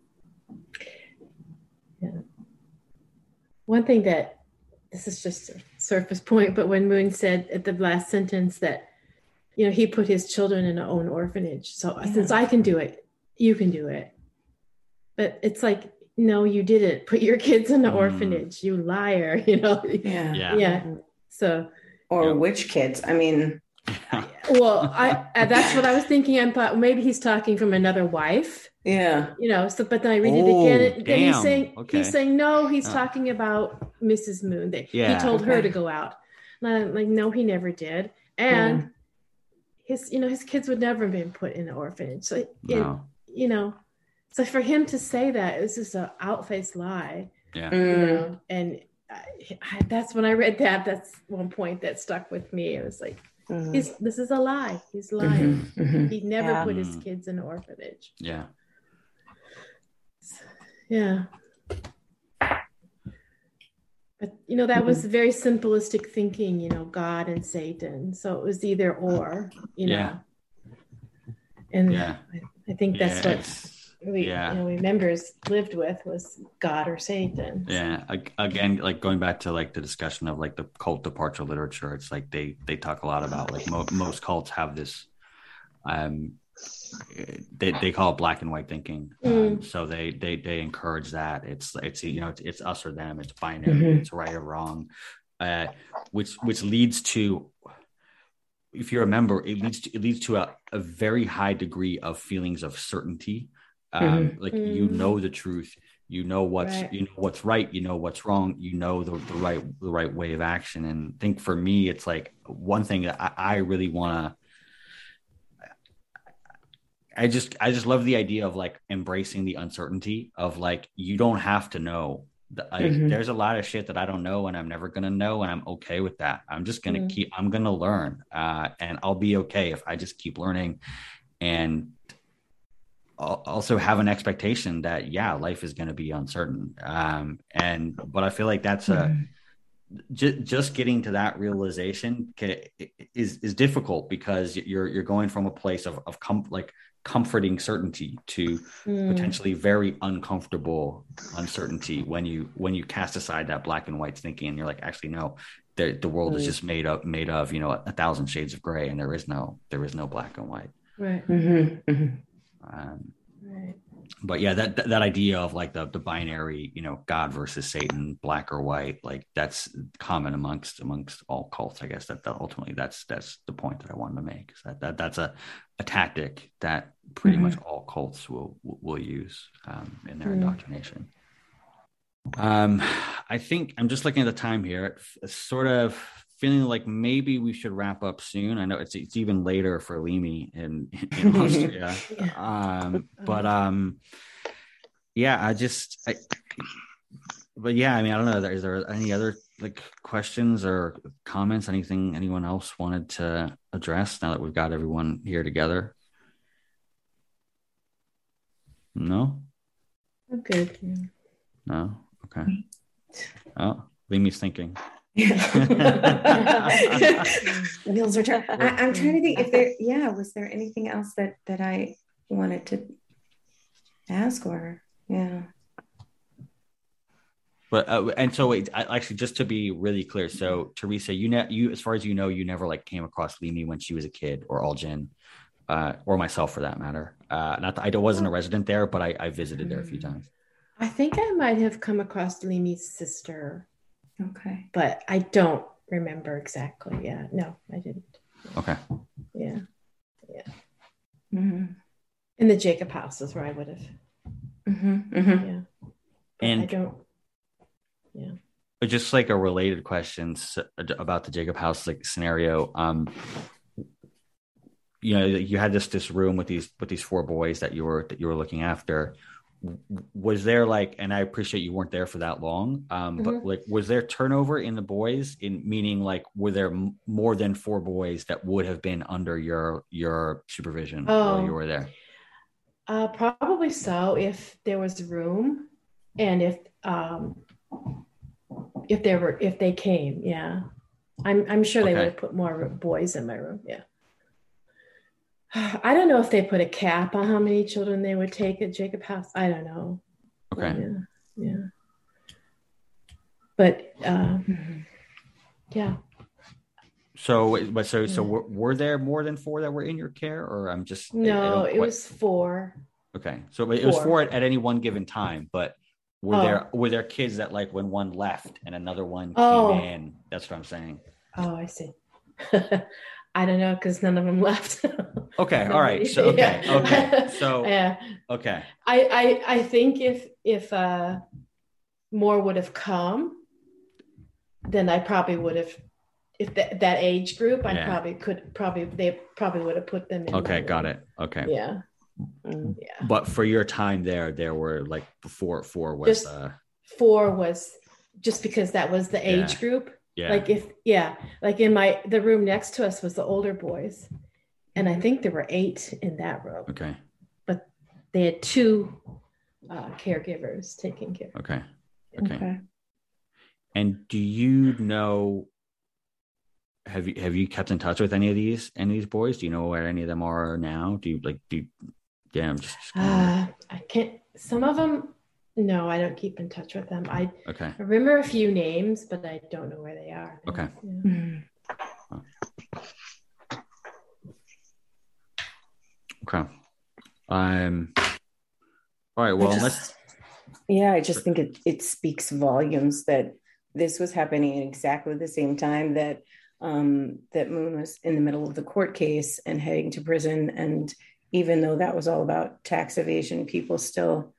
Yeah. One thing that this is just a surface point, but when Moon said at the last sentence that, you know, he put his children in an own orphanage. So yeah. since I can do it, you can do it. But it's like, no, you didn't put your kids in an mm. orphanage, you liar, (laughs) you know? Yeah. Yeah. yeah. So, or yep. which kids? I mean, well, I uh, that's what I was thinking. I thought maybe he's talking from another wife. Yeah. You know, so but then I read it oh, again. And he's saying okay. he's saying no, he's uh. talking about Mrs. Moon. That yeah, he told okay. her to go out. And I'm like, no, he never did. And yeah. his, you know, his kids would never have been put in an orphanage. So no. it, you know, so for him to say that, it was just an outfaced lie. Yeah. You know, and I, I, that's when I read that. That's one point that stuck with me. It was like, Mm-hmm. He's this is a lie. He's lying. Mm-hmm. Mm-hmm. He never yeah. put his mm. kids in an orphanage. Yeah. Yeah. But you know, that was mm-hmm. very simplistic thinking, you know, God and Satan. So it was either or, you know. Yeah. And yeah. I, I think that's yeah, what we yeah. you know we members lived with was God or Satan. Yeah, again, like going back to like the discussion of like the cult departure literature, it's like they they talk a lot about like mo- most cults have this, um, they they call it black and white thinking. Um, mm. So they they they encourage that it's it's you know it's, it's us or them, it's binary, mm-hmm. it's right or wrong, uh, which which leads to if you remember, it leads to it leads to a, a very high degree of feelings of certainty um, mm-hmm. like mm-hmm. you know the truth you know what's right. you know what's right you know what's wrong you know the, the right the right way of action and I think for me it's like one thing that i, I really want to I just I just love the idea of like embracing the uncertainty of like you don't have to know. Like, mm-hmm. There's a lot of shit that I don't know and I'm never gonna know and I'm okay with that. I'm just gonna mm-hmm. keep I'm gonna learn uh, and I'll be okay if I just keep learning and also have an expectation that yeah life is going to be uncertain um and but i feel like that's a mm-hmm. just, just getting to that realization can, is is difficult because you're you're going from a place of of com- like comforting certainty to mm. potentially very uncomfortable uncertainty when you when you cast aside that black and white thinking and you're like actually no the, the world mm. is just made up made of you know a, a, thousand shades of gray and there is no there is no black and white right mm-hmm. Mm-hmm. Um, right. But yeah, that, that idea of like the the binary, you know, God versus Satan, black or white, like that's common amongst amongst all cults. I guess that, that ultimately that's that's the point that I wanted to make. Is that, that that's a, a tactic that pretty mm-hmm. much all cults will will use um, in their mm-hmm. indoctrination. Um, I think I'm just looking at the time here. It's sort of feeling like maybe we should wrap up soon. I know it's it's even later for Leamy in, in (laughs) Austria. um, (laughs) but um, yeah, I just I, but yeah, I mean, I don't know. Is there any other like questions or comments? Anything anyone else wanted to address now that we've got everyone here together? No. I'm good. No. Okay. Oh, Leamy's thinking. (laughs) Wheels return. I, am trying to think if there, yeah, was there anything else that that I wanted to ask or yeah. But uh, and so wait, I, actually, just to be really clear, so Teresa, you know, you as far as you know, you never like came across Leamy when she was a kid, or Algin, uh, or myself for that matter. Uh, not that I wasn't a resident there, but I, I visited there a few times. I think I might have come across Leamy's sister Okay. But I don't remember exactly. Yeah. No, I didn't. Okay. Yeah. Yeah. Mm-hmm. In the Jacob house is where I would have. Mm-hmm. Mm-hmm. Yeah. But and I don't. Yeah. But just like a related question about the Jacob house like scenario. Um, you know, you had this this room with these with these four boys that you were that you were looking after was there like and i appreciate you weren't there for that long um, mm-hmm. but like was there turnover in the boys in meaning like were there m- more than four boys that would have been under your your supervision oh, while you were there? uh, probably so if there was room and if um if there were if they came yeah. I'm i'm sure they would have put more boys in my room yeah (sighs) I don't know if they put a cap on how many children they would take at Jacob House. I don't know. Okay. Yeah. Yeah. But um, yeah. So, but so, so were, were there more than four that were in your care, or I'm just No, it quite- was four. okay. So it was four. four at, at any one given time, but were Oh. there were there kids that like when one left and another one Oh. came in? That's what I'm saying. Oh, I see. (laughs) I don't know because none of them (laughs) left. Okay, all right. So okay, Yeah. okay. (laughs) So yeah. okay, I, I I think if if uh more would have come, then I probably would have if that that age group, I Yeah. probably could probably they probably would have put them in. okay, got room. it. Okay, Yeah, Mm. yeah. but for your time there, there were like before four was Just- uh Four was just because that was the age group. Yeah Like if yeah, like in my the room next to us was the older boys, and I think there were eight in that room. okay But They had two uh, caregivers taking care. okay okay. Okay. And do you know? Have you have you kept in touch with any of these any of these boys? Do you know where any of them are now? Do you like do? You, yeah, I'm just, just Uh, I can't. Some of them, no, I don't keep in touch with them. I okay. I remember a few names, but I don't know where they are. now. Okay. Yeah. Mm. Okay. Um. All right. Well, just- let's. yeah, I just think it, it speaks volumes that this was happening at exactly the same time that um, that Moon was in the middle of the court case and heading to prison. And even though that was all about tax evasion, people still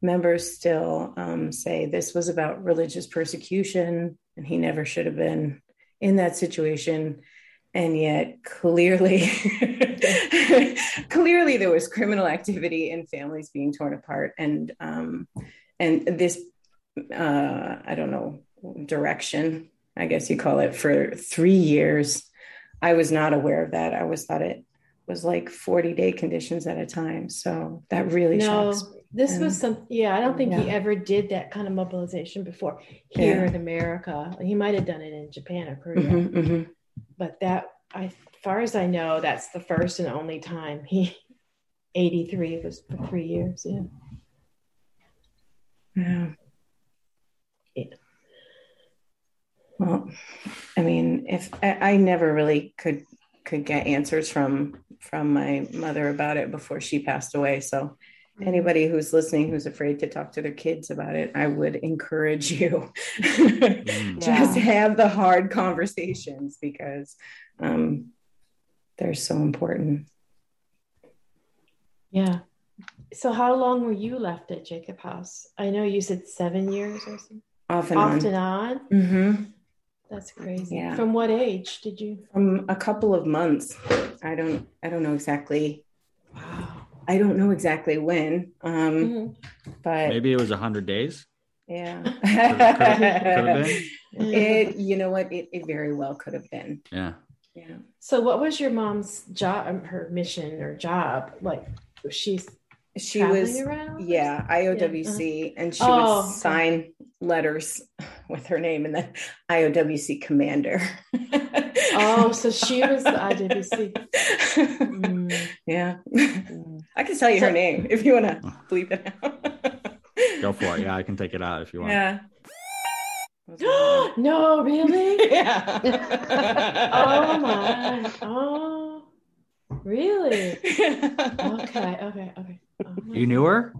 members still um, say this was about religious persecution, and he never should have been in that situation. And yet, clearly, (laughs) clearly, there was criminal activity and families being torn apart, and um, and this, uh, I don't know, direction, I guess you call it, for three years. I was not aware of that. I always thought it was like forty day conditions at a time. So that really No, shocks. This Yeah. was some. Yeah, I don't think he ever did that kind of mobilization before here Yeah. in America. He might have done it in Japan or Korea, Mhm, mhm. but that, I, as far as I know, that's the first and only time he. (laughs) 83 was for three years. Yeah. Yeah. Yeah. Well, I mean, if I, I never really could could get answers from from my mother about it before she passed away. So anybody who's listening who's afraid to talk to their kids about it, I would encourage you Mm. (laughs) just Yeah. have the hard conversations because um, they're so important. Yeah. So how long were you left at Jacob House? I know you said seven years or something. Off and Off on. and on. hmm That's crazy. Yeah. From what age did you? From a couple of months. I don't. I don't know exactly. Wow. I don't know exactly when. Um, Mhm. but Maybe it was hundred days. Yeah. Could have been. It, you know what? It, it very well could have been. Yeah. Yeah. So what was your mom's job, um, her mission or job? Like she's she She was, around? yeah, IOWC, and she Oh, would sign letters with her name and then IOWC commander. Oh, so she was the IWC. (laughs) Mm. Yeah. Mm. I can tell you her name if you want to bleep it out. (laughs) Go for it. Yeah, I can take it out if you want. Yeah. (gasps) no, really? (laughs) yeah. (laughs) Oh my. Oh, really? Okay, okay, okay. Oh You knew her?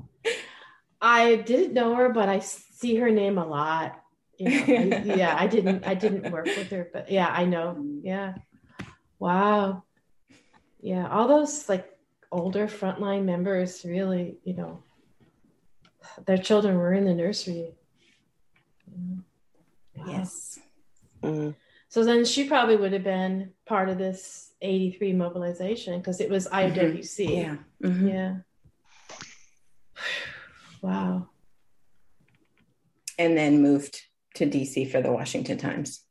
I didn't know her, but I see her name a lot. You know, I- yeah, I didn't. I didn't work with her, but yeah, I know. Yeah. Wow. Yeah, all those like older frontline members really, you know, their children were in the nursery. Wow. Yes. Mm. So then she probably would have been part of this 83 mobilization because it was IWC. Yeah. Mhm. Yeah. (sighs) Wow. And then moved to DC for the Washington Times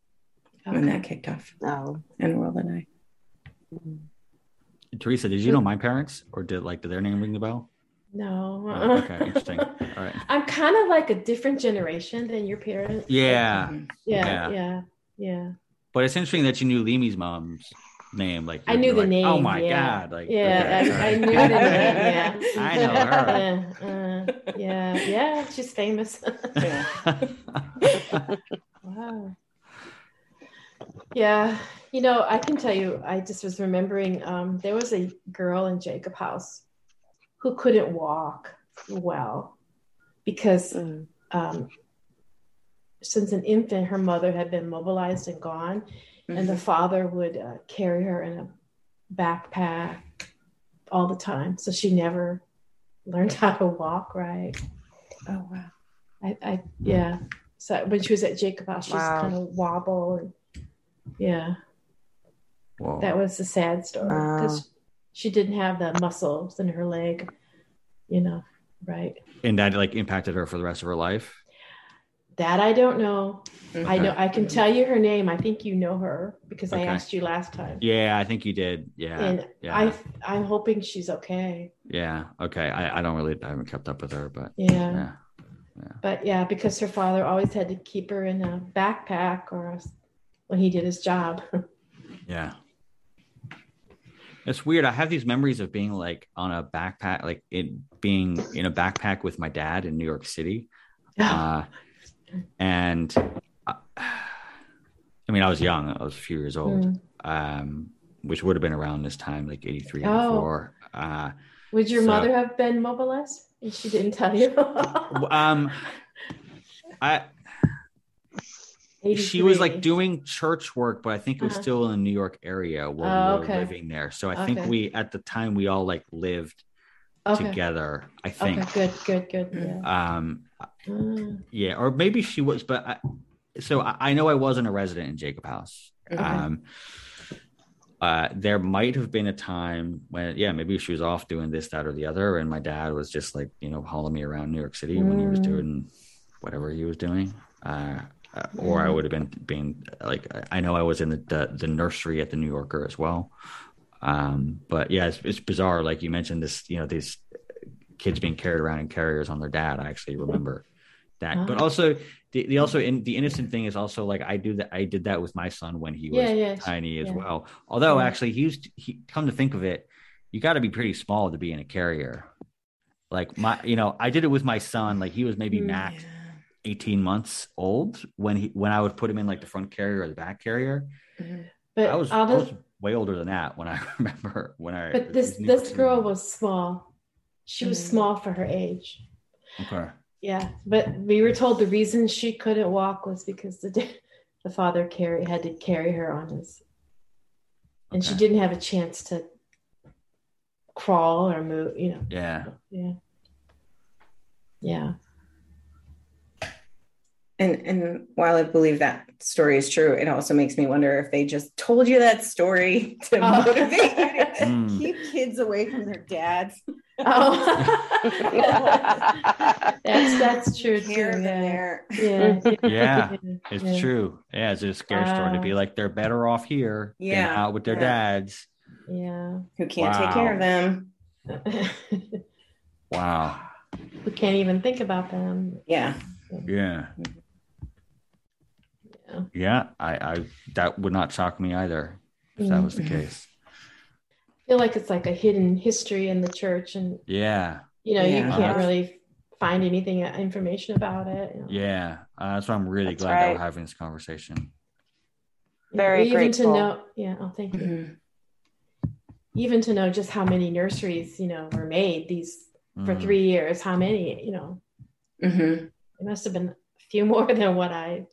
when that kicked off. No. And World and I. Mm. Teresa, did you know my parents, or did like did their name ring the bell? No. Oh, (laughs) okay, interesting. All right. I'm kind of like a different generation than your parents. Yeah. Yeah. Yeah. Yeah. Yeah. but it's interesting that you knew Leamy's mom's name. Like I knew the like, name. Oh my yeah. god! Like yeah, okay. I, I knew the name. Yeah, (laughs) I know her. (laughs) Uh, uh, yeah, yeah, she's famous. Yeah. wow. Yeah, you know, I can tell you, I just was remembering um, there was a girl in Jacob House who couldn't walk well because Mm. um, since an infant, her mother had been mobilized and gone, and the father would uh, carry her in a backpack all the time. So she never learned (laughs) how to walk right. Oh wow. I, I yeah. So when she was at Jacob House, she Wow. kind of wobble and yeah, Whoa. that was the sad story because she didn't have the muscles in her leg, you know, right? and that like impacted her for the rest of her life. That I don't know. Mm-hmm. I know I can tell you her name. I think you know her because I asked you last time. Yeah, I think you did. Yeah, and yeah, I I'm hoping she's okay. yeah. Okay, I, I don't really I haven't kept up with her, but Yeah. yeah, But yeah, because her father always had to keep her in a backpack or else when he did his job. (laughs) yeah. It's weird. I have these memories of being like on a backpack, like it being in a backpack with my dad in New York City. uh, and uh, I mean, I was young. I was a few years old, Mm. um, which would have been around this time, like 83, Oh. 84. Uh, Would your So- mother have been mobilized? And she didn't tell you. um, (laughs) I, she was like doing church work, but I think it was Uh-huh. still in the New York area where Oh, we were okay. living there. So I think we, at the time, we all like lived okay. together, I think. Okay, good, good, good. Yeah. Um, Mm, yeah, or maybe she was, but I, so I, I know I wasn't a resident in Jacob House. Okay. Um, uh, there might have been a time when, yeah, maybe she was off doing this, that, or the other, and my dad was just like, you know, hauling me around New York City when he was Mm. doing whatever he was doing. Uh, uh, or I would have been being like, I know I was in the, the the nursery at the New Yorker as well. Um, but yeah, it's, it's bizarre. Like you mentioned, this, you know, these kids being carried around in carriers on their dad. I actually remember that. But Ah. also, the, the also in the innocent thing is also like I do that. I did that with my son when he was Yeah, yeah, tiny as yeah. well. Although actually, he used he come to think of it, you got to be pretty small to be in a carrier. Like my, you know, I did it with my son. Like he was maybe Mm. max eighteen months old when he when I would put him in like the front carrier or the back carrier. But I was, all I was way older than that when I (laughs) remember when I. but this was New York this City. girl was small. She was Mm. small for her age. okay. Yeah, but we were told the reason she couldn't walk was because the (laughs) the father carry had to carry her on his, and she didn't have a chance to crawl or move. You know. Yeah. Yeah. Yeah. And and while I believe that story is true, it also makes me wonder if they just told you that story (laughs) to Oh. motivate you to (laughs) Mm. keep kids away from their dads. Oh, (laughs) that's that's true too. Care Yeah. there. Yeah. Yeah. It's yeah. true. Yeah, it's a scary story to be like they're better off here than Yeah, out with their yeah. dads. Yeah. Who can't take care of them. Wow. we can't even think about them. Yeah. Yeah. Yeah. Yeah. I, I that would not shock me either if that was the case. I feel like it's like a hidden history in the church, and Yeah. you know you can't really find anything uh, information about it. you know. Yeah. Uh, that's why I'm really That's glad that we're having this conversation. Very even grateful. to know. Yeah. Oh, thank you. Mhm. Even to know just how many nurseries you know were made these for Mm. three years. How many? You know, Mhm. it must have been a few (laughs) more than what I.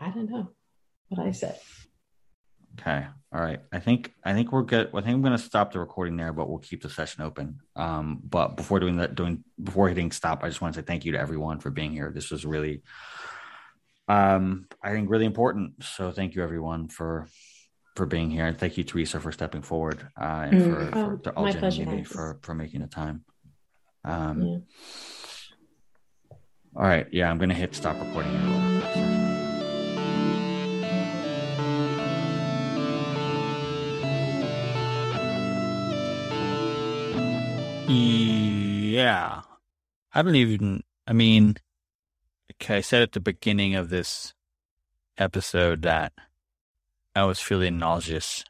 I don't know what I said. Okay. All right. I think I think we're good. I think I'm going to stop the recording there, but we'll keep the session open. Um, but before doing that, doing before hitting stop, I just want to say thank you to everyone for being here. This was really, um, I think really important. So thank you everyone for for being here, and thank you Teresa for stepping forward, uh, and for, Mm. for Oh, to my Algin pleasure, for for making the time. Um, Yeah. All right. Yeah, I'm going to hit stop recording. Yeah. I don't even, I mean, okay, I said at the beginning of this episode that I was feeling nauseous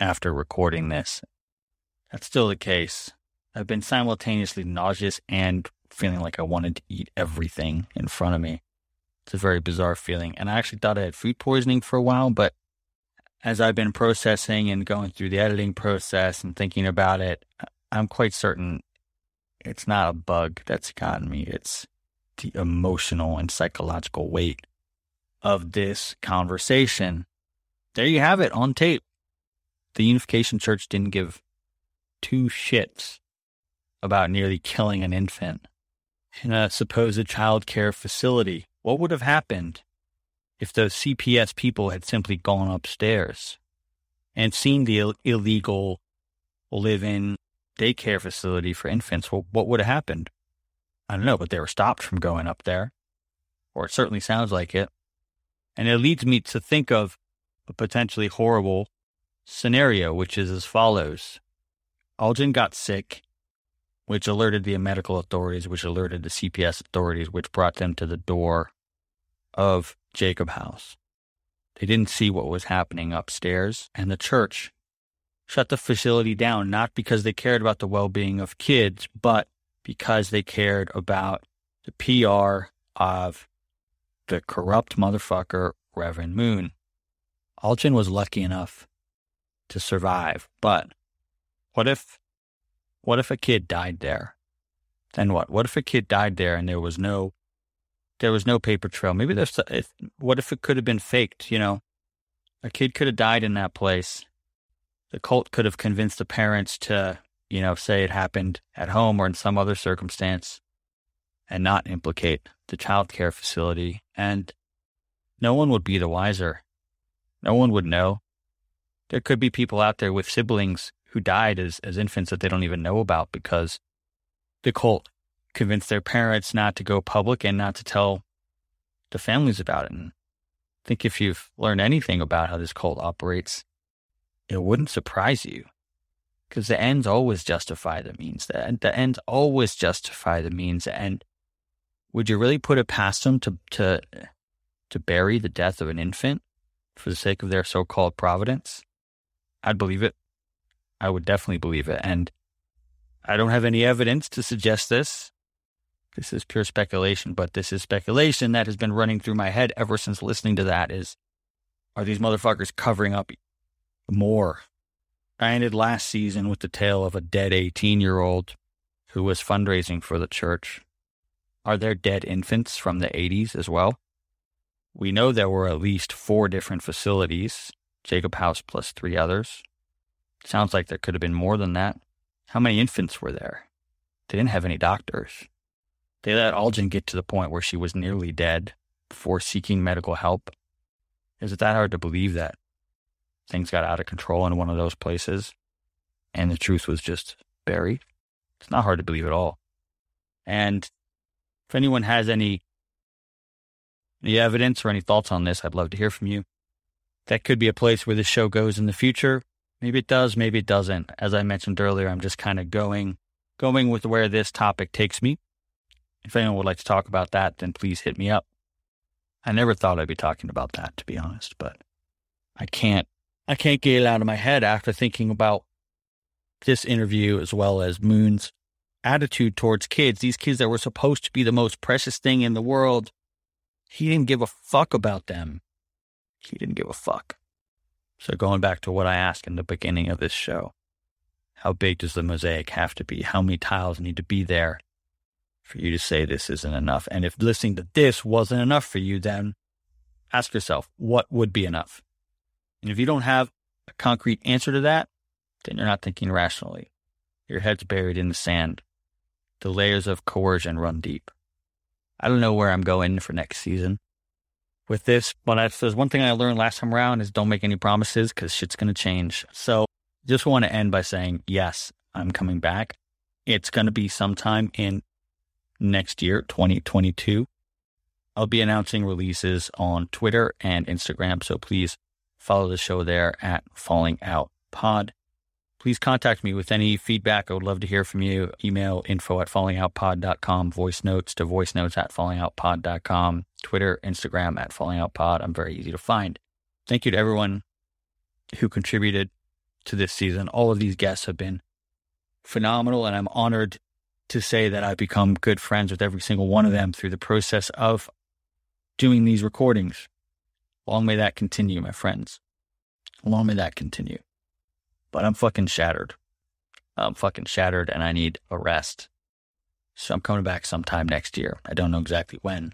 after recording this. That's still the case. I've been simultaneously nauseous and feeling like I wanted to eat everything in front of me. It's a very bizarre feeling. And I actually thought I had food poisoning for a while, but as I've been processing and going through the editing process and thinking about it, I'm quite certain it's not a bug that's gotten me. It's the emotional and psychological weight of this conversation. There you have it on tape. The Unification Church didn't give two shits about nearly killing an infant in a supposed child care facility. What would have happened if those CPS people had simply gone upstairs and seen the Ill- illegal live in daycare facility for infants? Well, what would have happened? I don't know, but they were stopped from going up there, or it certainly sounds like it. And it leads me to think of a potentially horrible scenario, which is as follows Algin got sick, which alerted the medical authorities, which alerted the CPS authorities, which brought them to the door of Jacob House. They didn't see what was happening upstairs, and the church shut the facility down, not because they cared about the well being of kids, but because they cared about the PR of the corrupt motherfucker, Reverend Moon. Algin was lucky enough to survive, but what if, what if a kid died there? Then what? What if a kid died there and there was no, there was no paper trail? Maybe there's, if, what if it could have been faked? You know, a kid could have died in that place. The cult could have convinced the parents to you know, say it happened at home or in some other circumstance and not implicate the child care facility. And no one would be the wiser. No one would know. There could be people out there with siblings who died as, as infants that they don't even know about because the cult convinced their parents not to go public and not to tell the families about it. And I think if you've learned anything about how this cult operates, it wouldn't surprise you because the ends always justify the means. The, the ends always justify the means. And would you really put it past them to, to, to bury the death of an infant for the sake of their so called providence? I'd believe it. I would definitely believe it. And I don't have any evidence to suggest this. This is pure speculation, but this is speculation that has been running through my head ever since listening to that is are these motherfuckers covering up more I ended last season with the tale of a dead 18 year old who was fundraising for the church. Are there dead infants from the 80s as well? We know there were at least four different facilities, Jacob House plus three others. Sounds like there could have been more than that. How many infants were there? They didn't have any doctors. They let Algin get to the point where she was nearly dead before seeking medical help. Is it that hard to believe that things got out of control in one of those places and the truth was just buried. It's not hard to believe at all. And if anyone has any any evidence or any thoughts on this, I'd love to hear from you. That could be a place where this show goes in the future. Maybe it does, maybe it doesn't. As I mentioned earlier, I'm just kind of going going with where this topic takes me. If anyone would like to talk about that, then please hit me up. I never thought I'd be talking about that, to be honest, but I can't I can't get it out of my head after thinking about this interview as well as Moon's attitude towards kids, these kids that were supposed to be the most precious thing in the world. He didn't give a fuck about them. He didn't give a fuck. So, going back to what I asked in the beginning of this show how big does the mosaic have to be? How many tiles need to be there for you to say this isn't enough? And if listening to this wasn't enough for you, then ask yourself, what would be enough? And if you don't have a concrete answer to that, then you're not thinking rationally. Your head's buried in the sand. The layers of coercion run deep. I don't know where I'm going for next season with this, but there's one thing I learned last time around is don't make any promises because shit's going to change. So just want to end by saying, yes, I'm coming back. It's going to be sometime in next year, 2022. I'll be announcing releases on Twitter and Instagram. So please Follow the show there at Falling Out Pod. Please contact me with any feedback. I would love to hear from you. Email info at fallingoutpod.com, voice notes to voice notes at fallingoutpod.com, Twitter, Instagram at fallingoutpod. I'm very easy to find. Thank you to everyone who contributed to this season. All of these guests have been phenomenal, and I'm honored to say that I've become good friends with every single one of them through the process of doing these recordings. Long may that continue, my friends. Long may that continue. But I'm fucking shattered. I'm fucking shattered and I need a rest. So I'm coming back sometime next year. I don't know exactly when.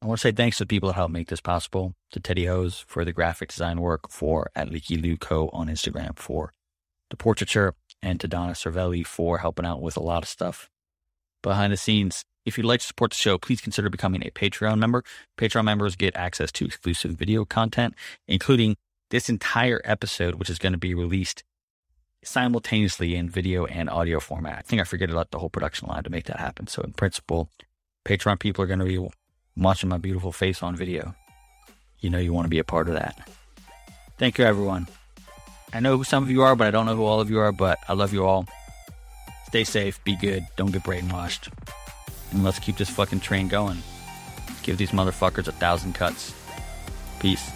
I want to say thanks to the people that helped make this possible. To Teddy Hose for the graphic design work, for at Leaky Luco on Instagram for the portraiture, and to Donna Cervelli for helping out with a lot of stuff behind the scenes. If you'd like to support the show, please consider becoming a Patreon member. Patreon members get access to exclusive video content, including this entire episode, which is going to be released simultaneously in video and audio format. I think I forget about the whole production line to make that happen. So, in principle, Patreon people are going to be watching my beautiful face on video. You know, you want to be a part of that. Thank you, everyone. I know who some of you are, but I don't know who all of you are, but I love you all. Stay safe, be good, don't get brainwashed. And let's keep this fucking train going. Give these motherfuckers a thousand cuts. Peace.